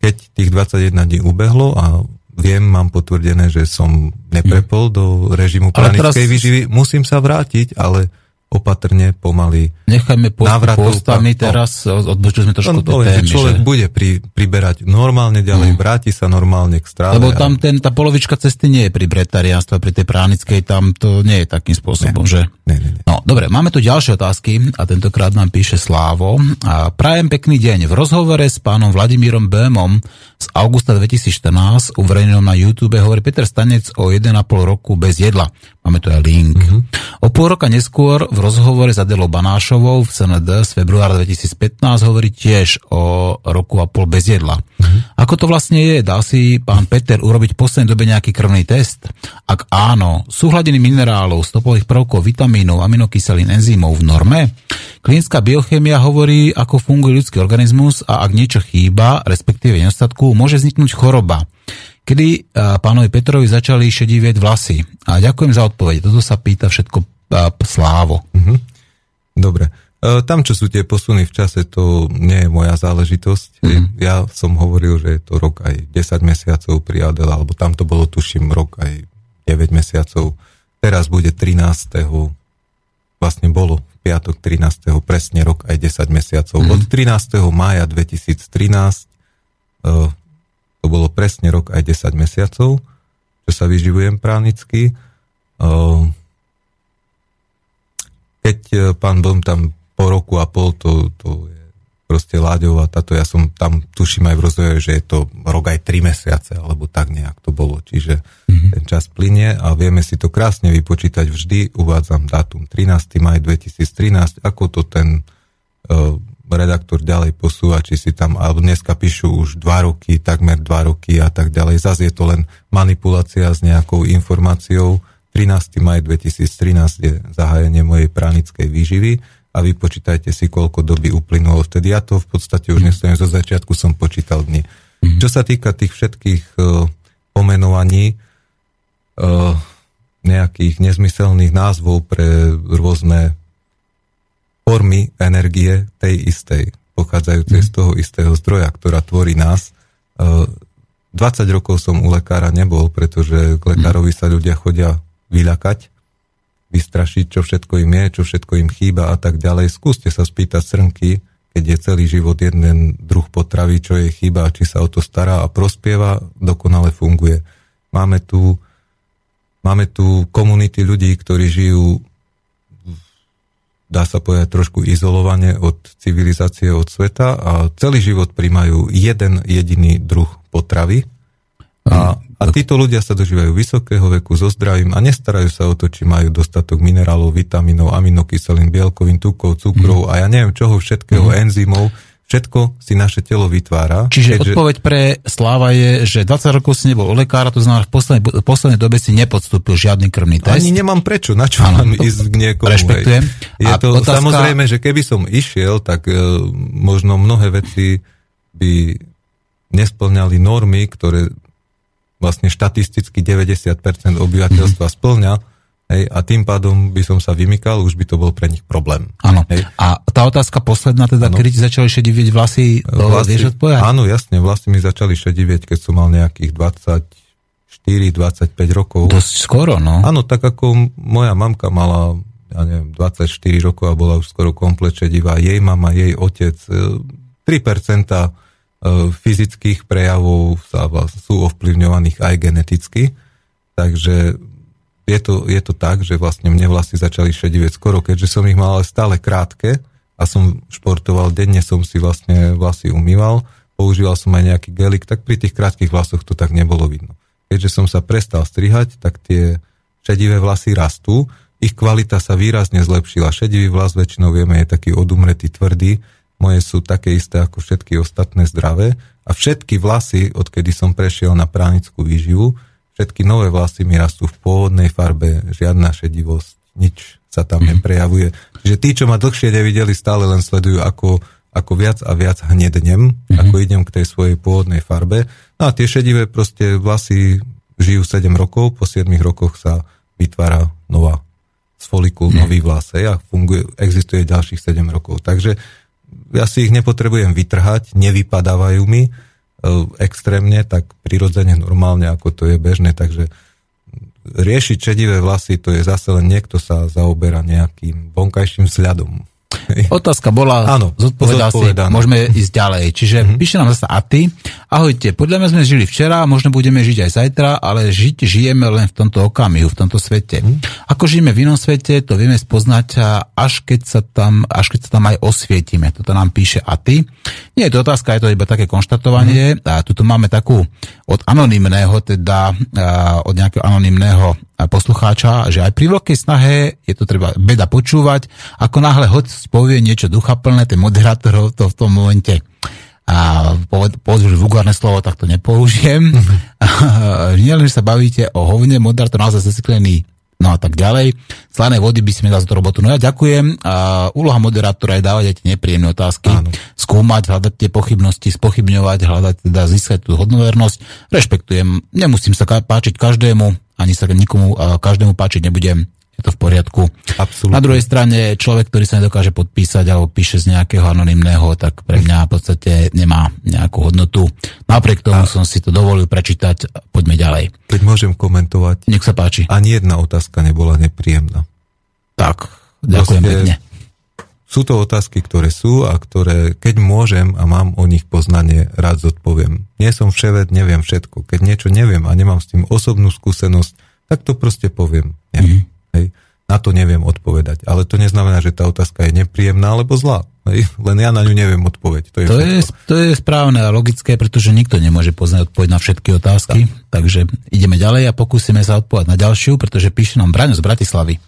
Keď tých 21 dní ubehlo a viem, mám potvrdené, že som neprepol do režimu pranickej teraz... výživy, musím sa vrátiť, ale opatrne, pomaly. Nechajme postami no, teraz, odbočili sme trošku to témy. Človek že... bude pri, priberať normálne ďalej, mm. vráti sa normálne k stráve. Lebo tam ten, tá polovička cesty nie je pri bretariánstve, pri tej pránickej, tam to nie je takým spôsobom, ne, že? Ne, ne, ne. No, dobre, máme tu ďalšie otázky a tentokrát nám píše Slávo. A prajem pekný deň. V rozhovore s pánom Vladimírom Bémom z augusta 2014 uverejnenom na YouTube hovorí Peter Stanec o 1,5 roku bez jedla. Máme tu aj link. Mm-hmm. O pol roka neskôr v rozhovore s Adelou Banášovou v CND z februára 2015 hovorí tiež o roku a pol bez jedla. Mm-hmm. Ako to vlastne je? Dá si pán Peter urobiť v poslednej dobe nejaký krvný test? Ak áno, sú hladiny minerálov, stopových prvkov, vitamínov, aminokyselín, enzymov v norme? Klinická biochémia hovorí, ako funguje ľudský organizmus a ak niečo chýba, respektíve nedostatku, môže vzniknúť choroba kedy pánovi Petrovi začali šedivieť vlasy. A ďakujem za odpoveď. Toto sa pýta všetko Slávo. Mhm. Dobre. E, tam, čo sú tie posuny v čase, to nie je moja záležitosť. Mm. Ja som hovoril, že je to rok aj 10 mesiacov pri Adela, alebo tam to bolo, tuším, rok aj 9 mesiacov. Teraz bude 13. Vlastne bolo v piatok 13. presne rok aj 10 mesiacov. Mm. Od 13. mája 2013 to bolo presne rok aj 10 mesiacov, čo sa vyživujem právnicky. Ehm, keď e, pán Blm tam po roku a pol, to, to je proste Láďová, táto, ja som tam tuším aj v rozvoje, že je to rok aj 3 mesiace, alebo tak nejak to bolo. Čiže mm-hmm. ten čas plinie a vieme si to krásne vypočítať vždy, uvádzam dátum 13. maj 2013, ako to ten uh, redaktor ďalej posúva, či si tam, alebo dneska píšu už dva roky, takmer dva roky a tak ďalej. Zase je to len manipulácia s nejakou informáciou. 13. maj 2013 je zahájenie mojej pránickej výživy a vypočítajte si, koľko doby uplynulo vtedy. Ja to v podstate už nestojím zo začiatku, som počítal dni. Mm-hmm. Čo sa týka tých všetkých uh, pomenovaní, uh, nejakých nezmyselných názvov pre rôzne formy energie tej istej, pochádzajúcej mm. z toho istého zdroja, ktorá tvorí nás. 20 e, rokov som u lekára nebol, pretože k lekárovi sa ľudia chodia vyľakať, vystrašiť, čo všetko im je, čo všetko im chýba a tak ďalej. Skúste sa spýtať srnky, keď je celý život jeden druh potravy, čo jej chýba, či sa o to stará a prospieva, dokonale funguje. Máme tu, máme tu komunity ľudí, ktorí žijú dá sa povedať, trošku izolovane od civilizácie, od sveta a celý život príjmajú jeden jediný druh potravy a, a A títo ľudia sa dožívajú vysokého veku so zdravím a nestarajú sa o to, či majú dostatok minerálov, vitamínov, aminokyselín, bielkovín, tukov, cukrov mm. a ja neviem čoho všetkého, mm. enzymov, všetko si naše telo vytvára. Čiže keďže... odpoveď pre Sláva je, že 20 rokov si nebol u lekára, to znamená, v poslednej, v poslednej dobe si nepodstúpil žiadny krvný test. Ani nemám prečo, na čo mám ísť k niekomu. Rešpektujem. Je A to otázka... samozrejme, že keby som išiel, tak uh, možno mnohé veci by nesplňali normy, ktoré vlastne štatisticky 90% obyvateľstva mm-hmm. splňa, Hej, a tým pádom by som sa vymykal, už by to bol pre nich problém. Áno. A tá otázka posledná, teda, ano. kedy ti začali šedivieť vlasy, vlasy vieš odpovedať? Áno, jasne, vlasy mi začali šedivieť, keď som mal nejakých 24-25 rokov. Dosť skoro, no. Áno, tak ako moja mamka mala, ja neviem, 24 rokov a bola už skoro komplet šedivá, jej mama, jej otec, 3% e, e, fyzických prejavov sa sú ovplyvňovaných aj geneticky, takže je to, je to tak, že vlastne mne vlasy začali šedivieť skoro, keďže som ich mal ale stále krátke a som športoval, denne som si vlastne vlasy umýval, používal som aj nejaký gelik, tak pri tých krátkých vlasoch to tak nebolo vidno. Keďže som sa prestal strihať, tak tie šedivé vlasy rastú, ich kvalita sa výrazne zlepšila. Šedivý vlas väčšinou vieme je taký odumretý, tvrdý, moje sú také isté ako všetky ostatné zdravé a všetky vlasy, odkedy som prešiel na pránickú výživu, Všetky nové vlasy mi rastú v pôvodnej farbe, žiadna šedivosť, nič sa tam mm-hmm. neprejavuje. Čiže tí, čo ma dlhšie nevideli, stále len sledujú, ako, ako viac a viac hnednem, mm-hmm. ako idem k tej svojej pôvodnej farbe. No a tie šedivé proste vlasy žijú 7 rokov, po 7 rokoch sa vytvára nová z foliku, mm-hmm. nový vlas a funguje, existuje ďalších 7 rokov. Takže ja si ich nepotrebujem vytrhať, nevypadávajú mi, extrémne, tak prirodzene, normálne, ako to je bežné, takže riešiť čedivé vlasy, to je zase len niekto sa zaoberá nejakým vonkajším vzhľadom. Otázka bola Áno, zodpovedá si, môžeme ísť ďalej. Čiže mm-hmm. píše nám zase Aty. Ahojte, podľa mňa sme žili včera, možno budeme žiť aj zajtra, ale žiť žijeme len v tomto okamihu, v tomto svete. Mm-hmm. Ako žijeme v inom svete, to vieme spoznať až keď sa tam, až keď sa tam aj osvietime. Toto nám píše Aty. Nie je to otázka, je to iba také konštatovanie. Mm-hmm. A tuto máme takú od anonymného, teda od nejakého anonymného poslucháča, že aj pri veľkej snahe je to treba beda počúvať, ako náhle hoď povie niečo duchaplné, ten moderátor to v tom momente a použil vulgárne slovo, tak to nepoužijem. Mm-hmm. Nielen, že sa bavíte o hovne, moderátor naozaj zasiklený No a tak ďalej. Slané vody by si mi dal za tú robotu. No ja ďakujem. A úloha moderátora je dávať aj tie nepríjemné otázky, Áno. skúmať, hľadať tie pochybnosti, spochybňovať, hľadať teda získať tú hodnovernosť. Rešpektujem. Nemusím sa páčiť každému, ani sa nikomu každému páčiť nebudem je to v poriadku. Absolutne. Na druhej strane človek, ktorý sa nedokáže podpísať alebo píše z nejakého anonymného, tak pre mňa v podstate nemá nejakú hodnotu. Napriek tomu A... som si to dovolil prečítať. Poďme ďalej. Keď môžem komentovať. Nech sa páči. Ani jedna otázka nebola nepríjemná. Tak, ďakujem Proste, pekne. Sú to otázky, ktoré sú a ktoré, keď môžem a mám o nich poznanie, rád zodpoviem. Nie som vševed, neviem všetko. Keď niečo neviem a nemám s tým osobnú skúsenosť, tak to proste poviem. Mm-hmm. Hej. Na to neviem odpovedať. Ale to neznamená, že tá otázka je nepríjemná alebo zlá. Hej. Len ja na ňu neviem odpoveď. To je, to, je, to je správne a logické, pretože nikto nemôže poznať odpoveď na všetky otázky. Tak. Takže ideme ďalej a pokúsime sa odpovedať na ďalšiu, pretože píše nám Braňo z Bratislavy.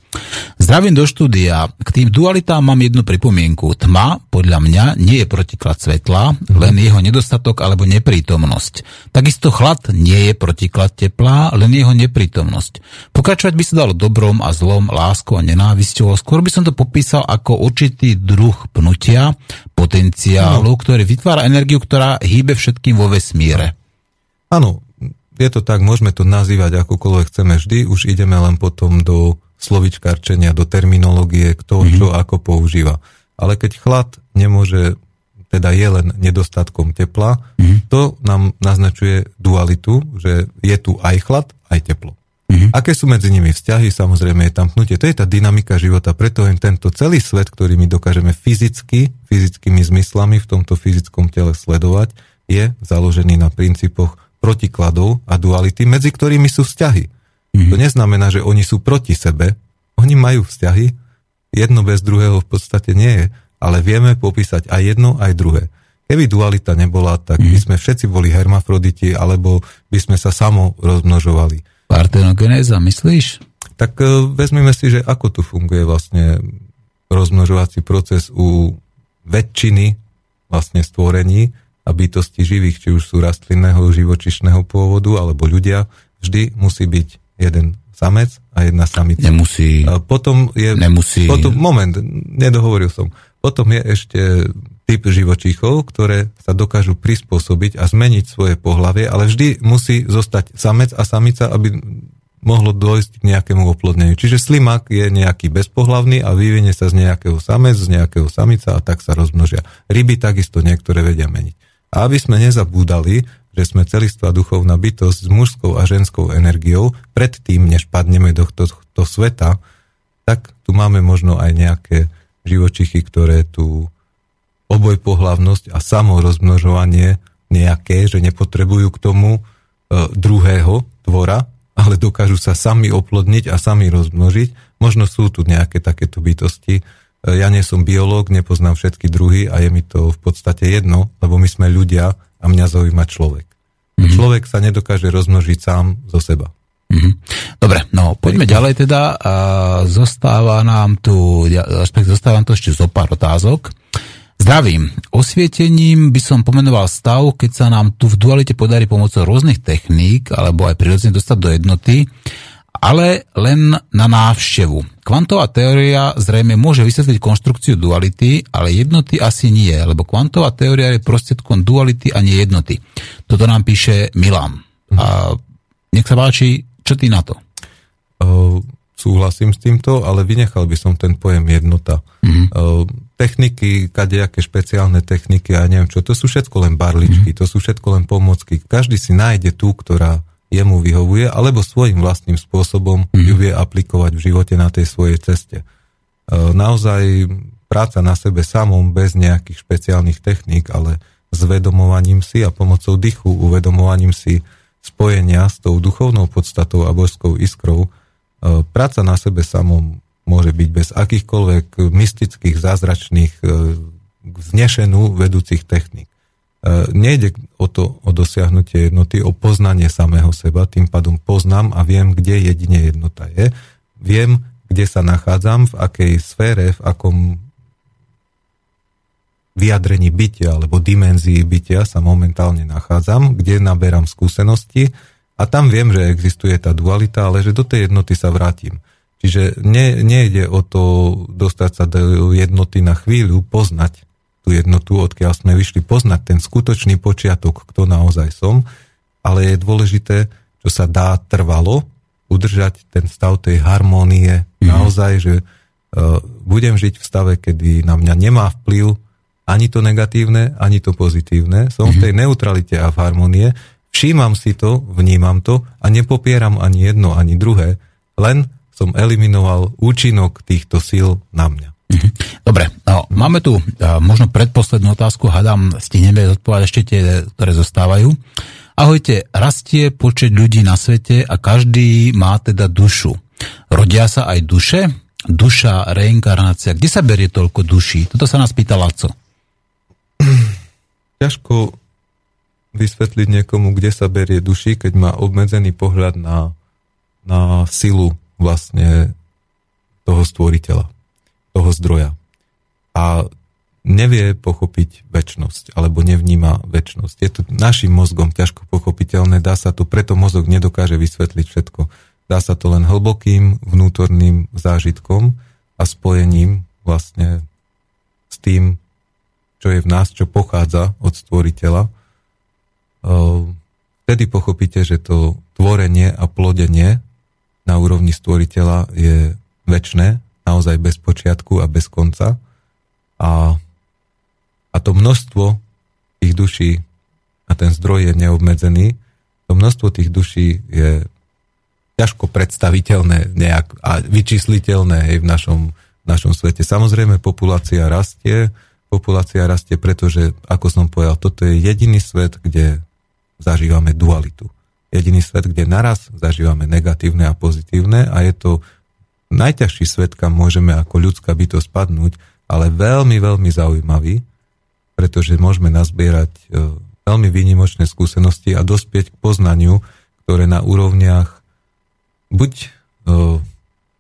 Zdravím do štúdia. K tým dualitám mám jednu pripomienku. Tma, podľa mňa, nie je protiklad svetla, len jeho nedostatok alebo neprítomnosť. Takisto chlad nie je protiklad tepla, len jeho neprítomnosť. Pokračovať by sa dalo dobrom a zlom, láskou a nenávisťou. Skôr by som to popísal ako určitý druh pnutia, potenciálu, no. ktorý vytvára energiu, ktorá hýbe všetkým vo vesmíre. Áno, je to tak, môžeme to nazývať akokoľvek chceme vždy, už ideme len potom do slovičkárčenia, do terminológie, kto mm-hmm. čo ako používa. Ale keď chlad nemôže, teda je len nedostatkom tepla, mm-hmm. to nám naznačuje dualitu, že je tu aj chlad, aj teplo. Mm-hmm. Aké sú medzi nimi vzťahy, samozrejme je tam pnutie. To je tá dynamika života, preto je tento celý svet, ktorý my dokážeme fyzicky, fyzickými zmyslami v tomto fyzickom tele sledovať, je založený na princípoch protikladov a duality, medzi ktorými sú vzťahy. Mm-hmm. To neznamená, že oni sú proti sebe. Oni majú vzťahy, jedno bez druhého v podstate nie je, ale vieme popísať aj jedno, aj druhé. Keby dualita nebola, tak by sme všetci boli hermafroditi, alebo by sme sa samo rozmnožovali. Partenogenéza, myslíš? Tak e, vezmeme si, že ako tu funguje vlastne rozmnožovací proces u väčšiny vlastne stvorení a bytosti živých, či už sú rastlinného, živočišného pôvodu, alebo ľudia, vždy musí byť jeden samec a jedna samica. Nemusí. A potom je... Nemusí. Potom, moment, nedohovoril som. Potom je ešte typ živočíchov, ktoré sa dokážu prispôsobiť a zmeniť svoje pohlavie, ale vždy musí zostať samec a samica, aby mohlo dojsť k nejakému oplodneniu. Čiže slimak je nejaký bezpohlavný a vyvinie sa z nejakého samec, z nejakého samica a tak sa rozmnožia. Ryby takisto niektoré vedia meniť. A aby sme nezabúdali, že sme celistvá duchovná bytosť s mužskou a ženskou energiou, predtým, než padneme do tohto sveta, tak tu máme možno aj nejaké živočichy, ktoré tu obojpohlavnosť a samorozmnožovanie nejaké, že nepotrebujú k tomu e, druhého tvora, ale dokážu sa sami oplodniť a sami rozmnožiť. Možno sú tu nejaké takéto bytosti. E, ja nie som biológ, nepoznám všetky druhy a je mi to v podstate jedno, lebo my sme ľudia a mňa zaujíma človek. Mm-hmm. Človek sa nedokáže rozmnožiť sám zo seba. Mm-hmm. Dobre, no poďme ďalej teda. A zostáva nám tu, respektíve zostáva nám tu ešte zo pár otázok. Zdravím. Osvietením by som pomenoval stav, keď sa nám tu v dualite podarí pomocou rôznych techník alebo aj prirodzene dostať do jednoty, ale len na návštevu. Kvantová teória zrejme môže vysvetliť konštrukciu duality, ale jednoty asi nie, lebo kvantová teória je prostriedkom duality a nie jednoty. Toto nám píše Milan. A nech sa páči, čo ty na to? Uh, súhlasím s týmto, ale vynechal by som ten pojem jednota. Mm-hmm. Uh, techniky, kadejaké špeciálne techniky a neviem čo, to sú všetko len barličky, mm-hmm. to sú všetko len pomocky. Každý si nájde tú, ktorá jemu vyhovuje, alebo svojím vlastným spôsobom mm-hmm. ju vie aplikovať v živote na tej svojej ceste. Uh, naozaj práca na sebe samom bez nejakých špeciálnych techník, ale s vedomovaním si a pomocou dychu, uvedomovaním si spojenia s tou duchovnou podstatou a božskou iskrou, E, práca na sebe samom môže byť bez akýchkoľvek mystických, zázračných, e, vznešenú vedúcich techník. E, nejde o to, o dosiahnutie jednoty, o poznanie samého seba, tým pádom poznám a viem, kde jedine jednota je. Viem, kde sa nachádzam, v akej sfére, v akom vyjadrení bytia alebo dimenzii bytia sa momentálne nachádzam, kde naberám skúsenosti a tam viem, že existuje tá dualita, ale že do tej jednoty sa vrátim. Čiže nie, nejde o to dostať sa do jednoty na chvíľu, poznať tú jednotu, odkiaľ sme vyšli, poznať ten skutočný počiatok, kto naozaj som, ale je dôležité, čo sa dá trvalo, udržať ten stav tej harmónie, mm. naozaj, že uh, budem žiť v stave, kedy na mňa nemá vplyv ani to negatívne, ani to pozitívne. Som mm. v mhm. tej neutralite a v harmonie Všímam si to, vnímam to a nepopieram ani jedno, ani druhé, len som eliminoval účinok týchto síl na mňa. Mhm. Dobre, no, máme tu možno predposlednú otázku, hadám, stihneme odpovedať ešte tie, ktoré zostávajú. Ahojte, rastie počet ľudí na svete a každý má teda dušu. Rodia sa aj duše? Duša, reinkarnácia. Kde sa berie toľko duší? Toto sa nás pýta Laco. Ťažko vysvetliť niekomu, kde sa berie duši, keď má obmedzený pohľad na, na silu vlastne toho stvoriteľa, toho zdroja. A nevie pochopiť väčnosť, alebo nevníma väčnosť. Je to našim mozgom ťažko pochopiteľné, dá sa to, preto mozog nedokáže vysvetliť všetko. Dá sa to len hlbokým vnútorným zážitkom a spojením vlastne s tým, čo je v nás, čo pochádza od stvoriteľa vtedy pochopíte, že to tvorenie a plodenie na úrovni stvoriteľa je väčšné, naozaj bez počiatku a bez konca. A, a to množstvo tých duší, a ten zdroj je neobmedzený, to množstvo tých duší je ťažko predstaviteľné nejak a vyčísliteľné aj v našom, v našom svete. Samozrejme, populácia rastie, populácia rastie, pretože, ako som povedal, toto je jediný svet, kde zažívame dualitu. Jediný svet, kde naraz zažívame negatívne a pozitívne a je to najťažší svet, kam môžeme ako ľudská bytosť padnúť, ale veľmi, veľmi zaujímavý, pretože môžeme nazbierať e, veľmi výnimočné skúsenosti a dospieť k poznaniu, ktoré na úrovniach buď e,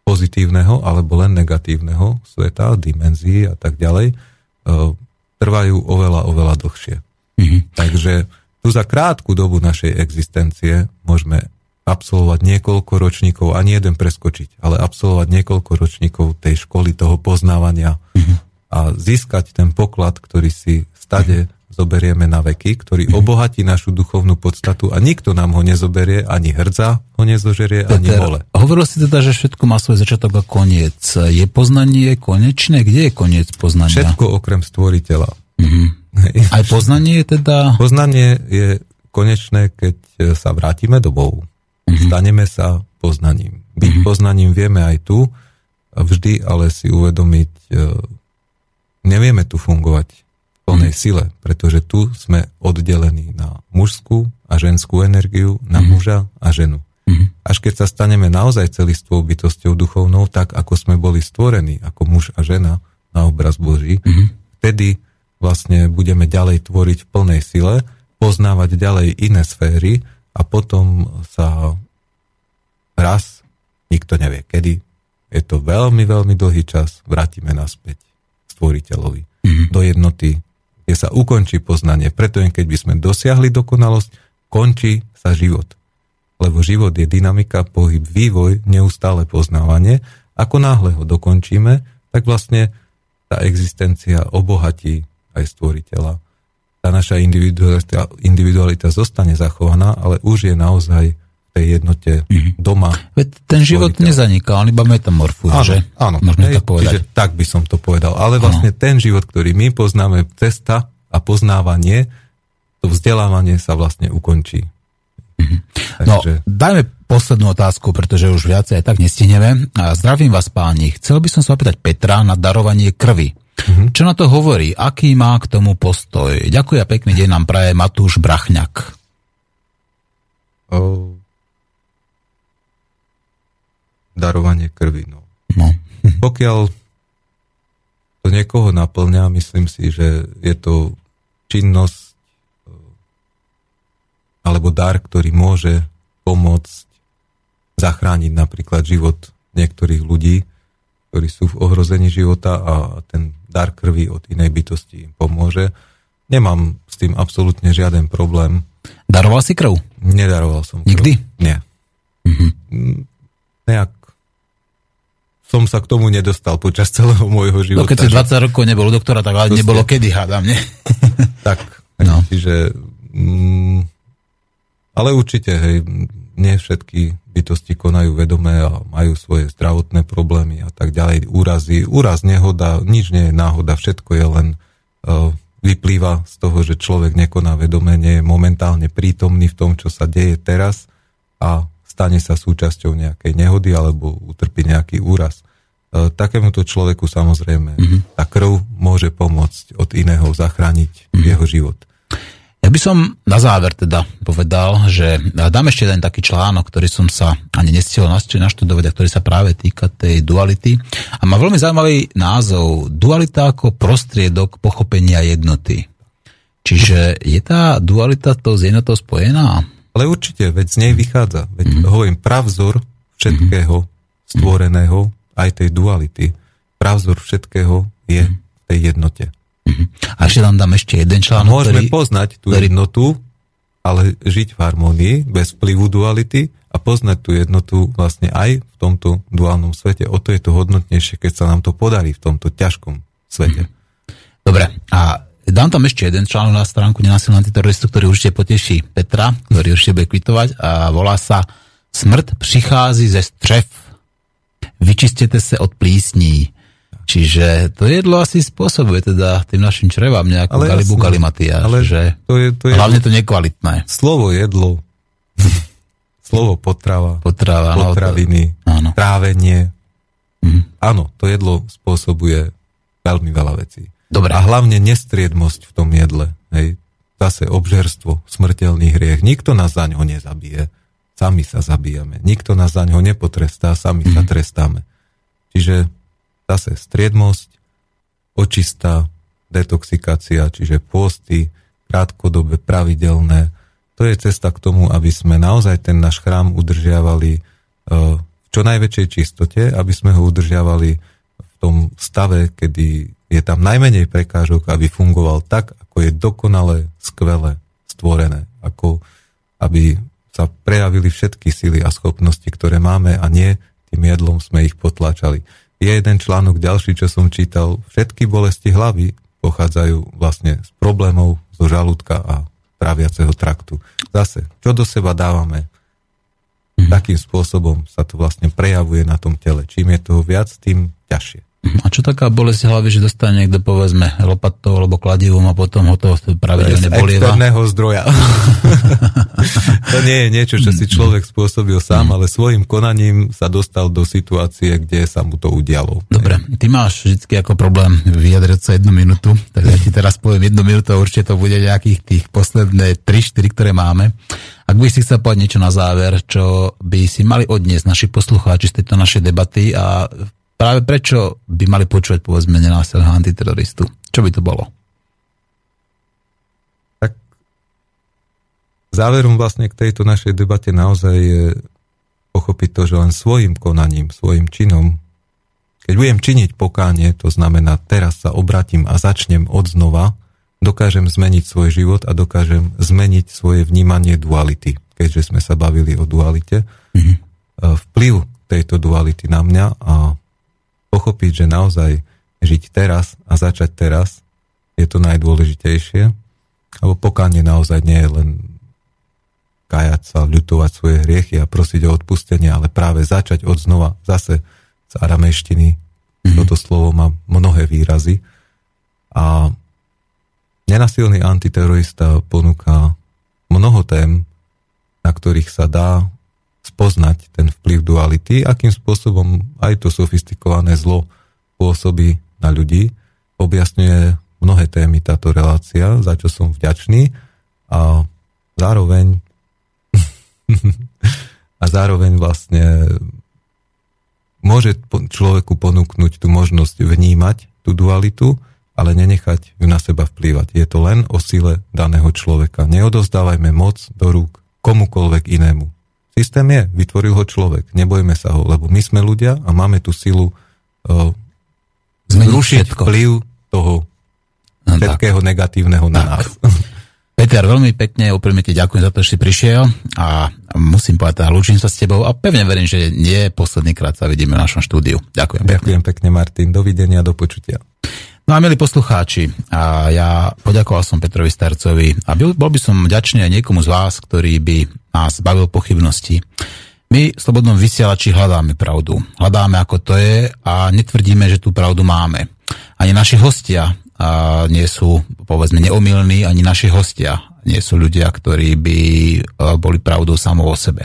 pozitívneho alebo len negatívneho sveta, dimenzií a tak ďalej, trvajú oveľa, oveľa dlhšie. Mm-hmm. Takže tu za krátku dobu našej existencie môžeme absolvovať niekoľko ročníkov, ani jeden preskočiť, ale absolvovať niekoľko ročníkov tej školy toho poznávania mm-hmm. a získať ten poklad, ktorý si stade zoberieme na veky, ktorý mm-hmm. obohatí našu duchovnú podstatu a nikto nám ho nezoberie, ani hrdza ho nezožerie, Peter, ani vole. Hovoril si teda, že všetko má svoj začiatok a koniec. Je poznanie konečné? Kde je koniec poznania? Všetko okrem stvoriteľa. Mm-hmm. Aj poznanie je teda... Poznanie je konečné, keď sa vrátime domov. Mm-hmm. Staneme sa poznaním. Byť mm-hmm. poznaním vieme aj tu, vždy ale si uvedomiť, e, nevieme tu fungovať v plnej mm-hmm. sile, pretože tu sme oddelení na mužskú a ženskú energiu, na mm-hmm. muža a ženu. Mm-hmm. Až keď sa staneme naozaj celistvou bytosťou duchovnou, tak ako sme boli stvorení, ako muž a žena na obraz Boží, mm-hmm. vtedy vlastne budeme ďalej tvoriť v plnej sile, poznávať ďalej iné sféry, a potom sa raz, nikto nevie kedy, je to veľmi, veľmi dlhý čas, vrátime naspäť stvoriteľovi mm-hmm. do jednoty, kde sa ukončí poznanie. Preto keď by sme dosiahli dokonalosť, končí sa život. Lebo život je dynamika, pohyb, vývoj, neustále poznávanie. Ako náhle ho dokončíme, tak vlastne tá existencia obohatí aj stvoriteľa tá naša individualita, individualita zostane zachovaná, ale už je naozaj v tej jednote mm-hmm. doma. Veď ten život nezaniká, on iba metamorfuje, áno, že? Áno, Môžeme hej, tak povedať. Čiže tak by som to povedal. Ale vlastne áno. ten život, ktorý my poznáme, cesta a poznávanie, to vzdelávanie sa vlastne ukončí. Mm-hmm. No, Takže... dajme poslednú otázku, pretože už viacej aj tak nestihneme. Zdravím vás páni. Chcel by som sa opýtať Petra na darovanie krvi. Mm-hmm. Čo na to hovorí? Aký má k tomu postoj? Ďakujem pekný deň nám praje Matúš Brachňak. O... Darovanie krvi, no. no. Pokiaľ to niekoho naplňa, myslím si, že je to činnosť alebo dar, ktorý môže pomôcť zachrániť napríklad život niektorých ľudí, ktorí sú v ohrození života a ten dar krvi od inej bytosti im pomôže. Nemám s tým absolútne žiaden problém. Daroval si krv? Nedaroval som krv. Nikdy? Nie. Mm-hmm. Nejak som sa k tomu nedostal počas celého môjho života. No keď si 20 rokov nebol doktora, tak ale nebolo kedy, hádam, nie? tak, no. čiže... Mm, ale určite, hej, nie všetky bytosti konajú vedomé a majú svoje zdravotné problémy a tak ďalej, úrazy. Úraz, nehoda, nič nie je náhoda, všetko je len uh, vyplýva z toho, že človek nekoná vedomé, nie je momentálne prítomný v tom, čo sa deje teraz a stane sa súčasťou nejakej nehody alebo utrpí nejaký úraz. Uh, takémuto človeku samozrejme mm-hmm. tá krv môže pomôcť od iného zachrániť mm-hmm. jeho život. Ja by som na záver teda povedal, že dám ešte jeden taký článok, ktorý som sa ani nestihol naštudovať a ktorý sa práve týka tej duality. A má veľmi zaujímavý názov Dualita ako prostriedok pochopenia jednoty. Čiže je tá dualita to s jednotou spojená? Ale určite, veď z nej vychádza. Veď mm-hmm. hovorím, pravzor všetkého mm-hmm. stvoreného, aj tej duality, pravzor všetkého je v tej jednote. A ešte tam dám ešte jeden článok. Môžeme ktorý, poznať tú ktorý... jednotu, ale žiť v harmonii, bez vplyvu duality a poznať tú jednotu vlastne aj v tomto duálnom svete. O to je to hodnotnejšie, keď sa nám to podarí v tomto ťažkom svete. Dobre, a dám tam ešte jeden článok na stránku Nenasilného antiteroristu, ktorý určite poteší Petra, ktorý určite bude kvitovať a volá sa Smrt přichází ze střev. Vyčistite sa od plísní. Čiže to jedlo asi spôsobuje teda tým našim črevám nejakú ale galibu galimatia. Ale že to je, to je, hlavne to nekvalitné. Slovo jedlo, slovo potrava, potrava no, potraviny, áno. trávenie. Mhm. Áno, to jedlo spôsobuje veľmi veľa vecí. Dobre. A hlavne nestriedmosť v tom jedle. Hej. Zase obžerstvo, smrteľný hriech. Nikto nás za ňo nezabije. Sami sa zabijame. Nikto nás za ňo nepotrestá, sami mm. sa mhm. trestáme. Čiže zase striedmosť, očista, detoxikácia, čiže pôsty, krátkodobé, pravidelné. To je cesta k tomu, aby sme naozaj ten náš chrám udržiavali v čo najväčšej čistote, aby sme ho udržiavali v tom stave, kedy je tam najmenej prekážok, aby fungoval tak, ako je dokonale, skvele stvorené. Ako aby sa prejavili všetky sily a schopnosti, ktoré máme a nie tým jedlom sme ich potlačali. Je jeden článok ďalší, čo som čítal. Všetky bolesti hlavy pochádzajú vlastne z problémov zo žalúdka a tráviaceho traktu. Zase, čo do seba dávame, mm. takým spôsobom sa to vlastne prejavuje na tom tele. Čím je toho viac, tým ťažšie. A čo taká bolesť hlavy, že dostane niekto povedzme lopatou alebo kladivom a potom ho to pravidelne bolieva? externého zdroja. to nie je niečo, čo si človek spôsobil sám, ale svojim konaním sa dostal do situácie, kde sa mu to udialo. Dobre, ty máš vždy ako problém vyjadriť sa jednu minútu, tak ja ti teraz poviem jednu minútu a určite to bude nejakých tých posledné 3-4, ktoré máme. Ak by si chcel povedať niečo na záver, čo by si mali odniesť naši poslucháči z tejto našej debaty a práve prečo by mali počúvať povedzme nenásilného antiteroristu? Čo by to bolo? Tak záverom vlastne k tejto našej debate naozaj je pochopiť to, že len svojim konaním, svojim činom, keď budem činiť pokánie, to znamená teraz sa obratím a začnem od znova, dokážem zmeniť svoj život a dokážem zmeniť svoje vnímanie duality, keďže sme sa bavili o dualite. Mm-hmm. Vplyv tejto duality na mňa a pochopiť, že naozaj žiť teraz a začať teraz je to najdôležitejšie, lebo pokánie naozaj nie je len kajať sa, ľutovať svoje hriechy a prosiť o odpustenie, ale práve začať od znova zase z aramejštiny. Mm-hmm. Toto slovo má mnohé výrazy a nenasilný antiterorista ponúka mnoho tém, na ktorých sa dá spoznať ten vplyv duality, akým spôsobom aj to sofistikované zlo pôsobí na ľudí. Objasňuje mnohé témy táto relácia, za čo som vďačný a zároveň a zároveň vlastne môže človeku ponúknuť tú možnosť vnímať tú dualitu, ale nenechať ju na seba vplývať. Je to len o sile daného človeka. Neodovzdávajme moc do rúk komukoľvek inému. Systém je, vytvoril ho človek, nebojme sa ho, lebo my sme ľudia a máme tú silu uh, zrušiť vplyv toho no, všetkého tak. negatívneho na tak. nás. Peter, veľmi pekne, úprimne ti ďakujem za to, že si prišiel a musím povedať, teda, lúčim sa s tebou a pevne verím, že nie posledný krát sa vidíme v našom štúdiu. Ďakujem. Ďakujem pekne. pekne, Martin. Dovidenia, do počutia. No a milí poslucháči, a ja poďakoval som Petrovi Starcovi a bol, bol by som vďačný aj niekomu z vás, ktorý by nás bavil pochybnosti. My v Slobodnom vysielači hľadáme pravdu. Hľadáme, ako to je a netvrdíme, že tú pravdu máme. Ani naši hostia a nie sú, povedzme, neomilní, ani naši hostia nie sú ľudia, ktorí by boli pravdou samo o sebe.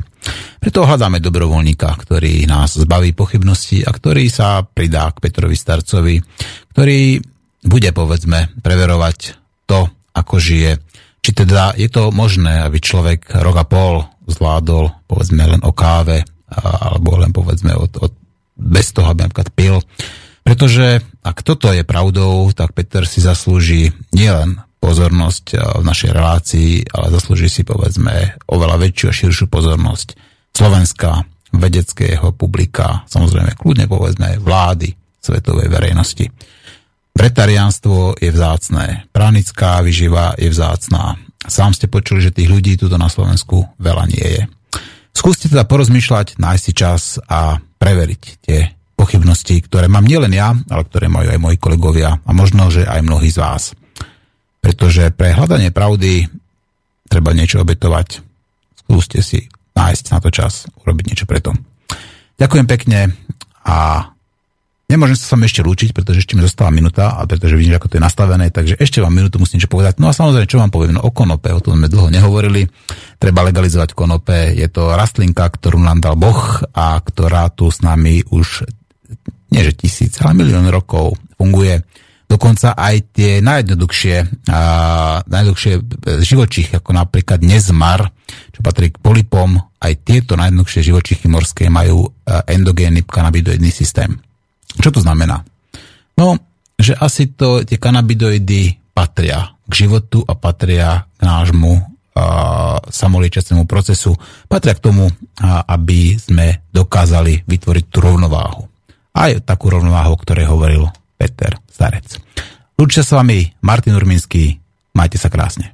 Preto hľadáme dobrovoľníka, ktorý nás zbaví pochybnosti a ktorý sa pridá k Petrovi Starcovi, ktorý bude, povedzme, preverovať to, ako žije. Či teda je to možné, aby človek rok a pol zvládol, povedzme, len o káve, alebo len, povedzme, od, od, bez toho, aby napríklad pil. Pretože ak toto je pravdou, tak Peter si zaslúži nielen pozornosť v našej relácii, ale zaslúži si, povedzme, oveľa väčšiu a širšiu pozornosť Slovenska, vedeckého publika, samozrejme kľudne povedzme vlády svetovej verejnosti. Bretariánstvo je vzácné, pranická vyživa je vzácná. Sám ste počuli, že tých ľudí tuto na Slovensku veľa nie je. Skúste teda porozmýšľať, nájsť si čas a preveriť tie pochybnosti, ktoré mám nielen ja, ale ktoré majú aj moji kolegovia a možno, že aj mnohí z vás. Pretože pre hľadanie pravdy treba niečo obetovať. Skúste si nájsť na to čas, urobiť niečo preto. Ďakujem pekne a Nemôžem sa s vami ešte lúčiť, pretože ešte mi zostala minúta a pretože vidím, ako to je nastavené, takže ešte vám minútu musím niečo povedať. No a samozrejme, čo vám poviem, no o konope, o tom sme dlho nehovorili. Treba legalizovať konope, je to rastlinka, ktorú nám dal Boh a ktorá tu s nami už nie že tisíc, ale milión rokov funguje. Dokonca aj tie najjednoduchšie, a, najjednoduchšie živočichy, ako napríklad nezmar, čo patrí k polipom, aj tieto najjednoduchšie živočichy morské majú endogénny kanabinoidný systém. Čo to znamená? No, že asi to tie kanabidoidy patria k životu a patria k nášmu samoliečacému procesu, patria k tomu, aby sme dokázali vytvoriť tú rovnováhu. Aj takú rovnováhu, o ktorej hovoril Peter Starec. Lúčia s vami Martin Urminský, majte sa krásne.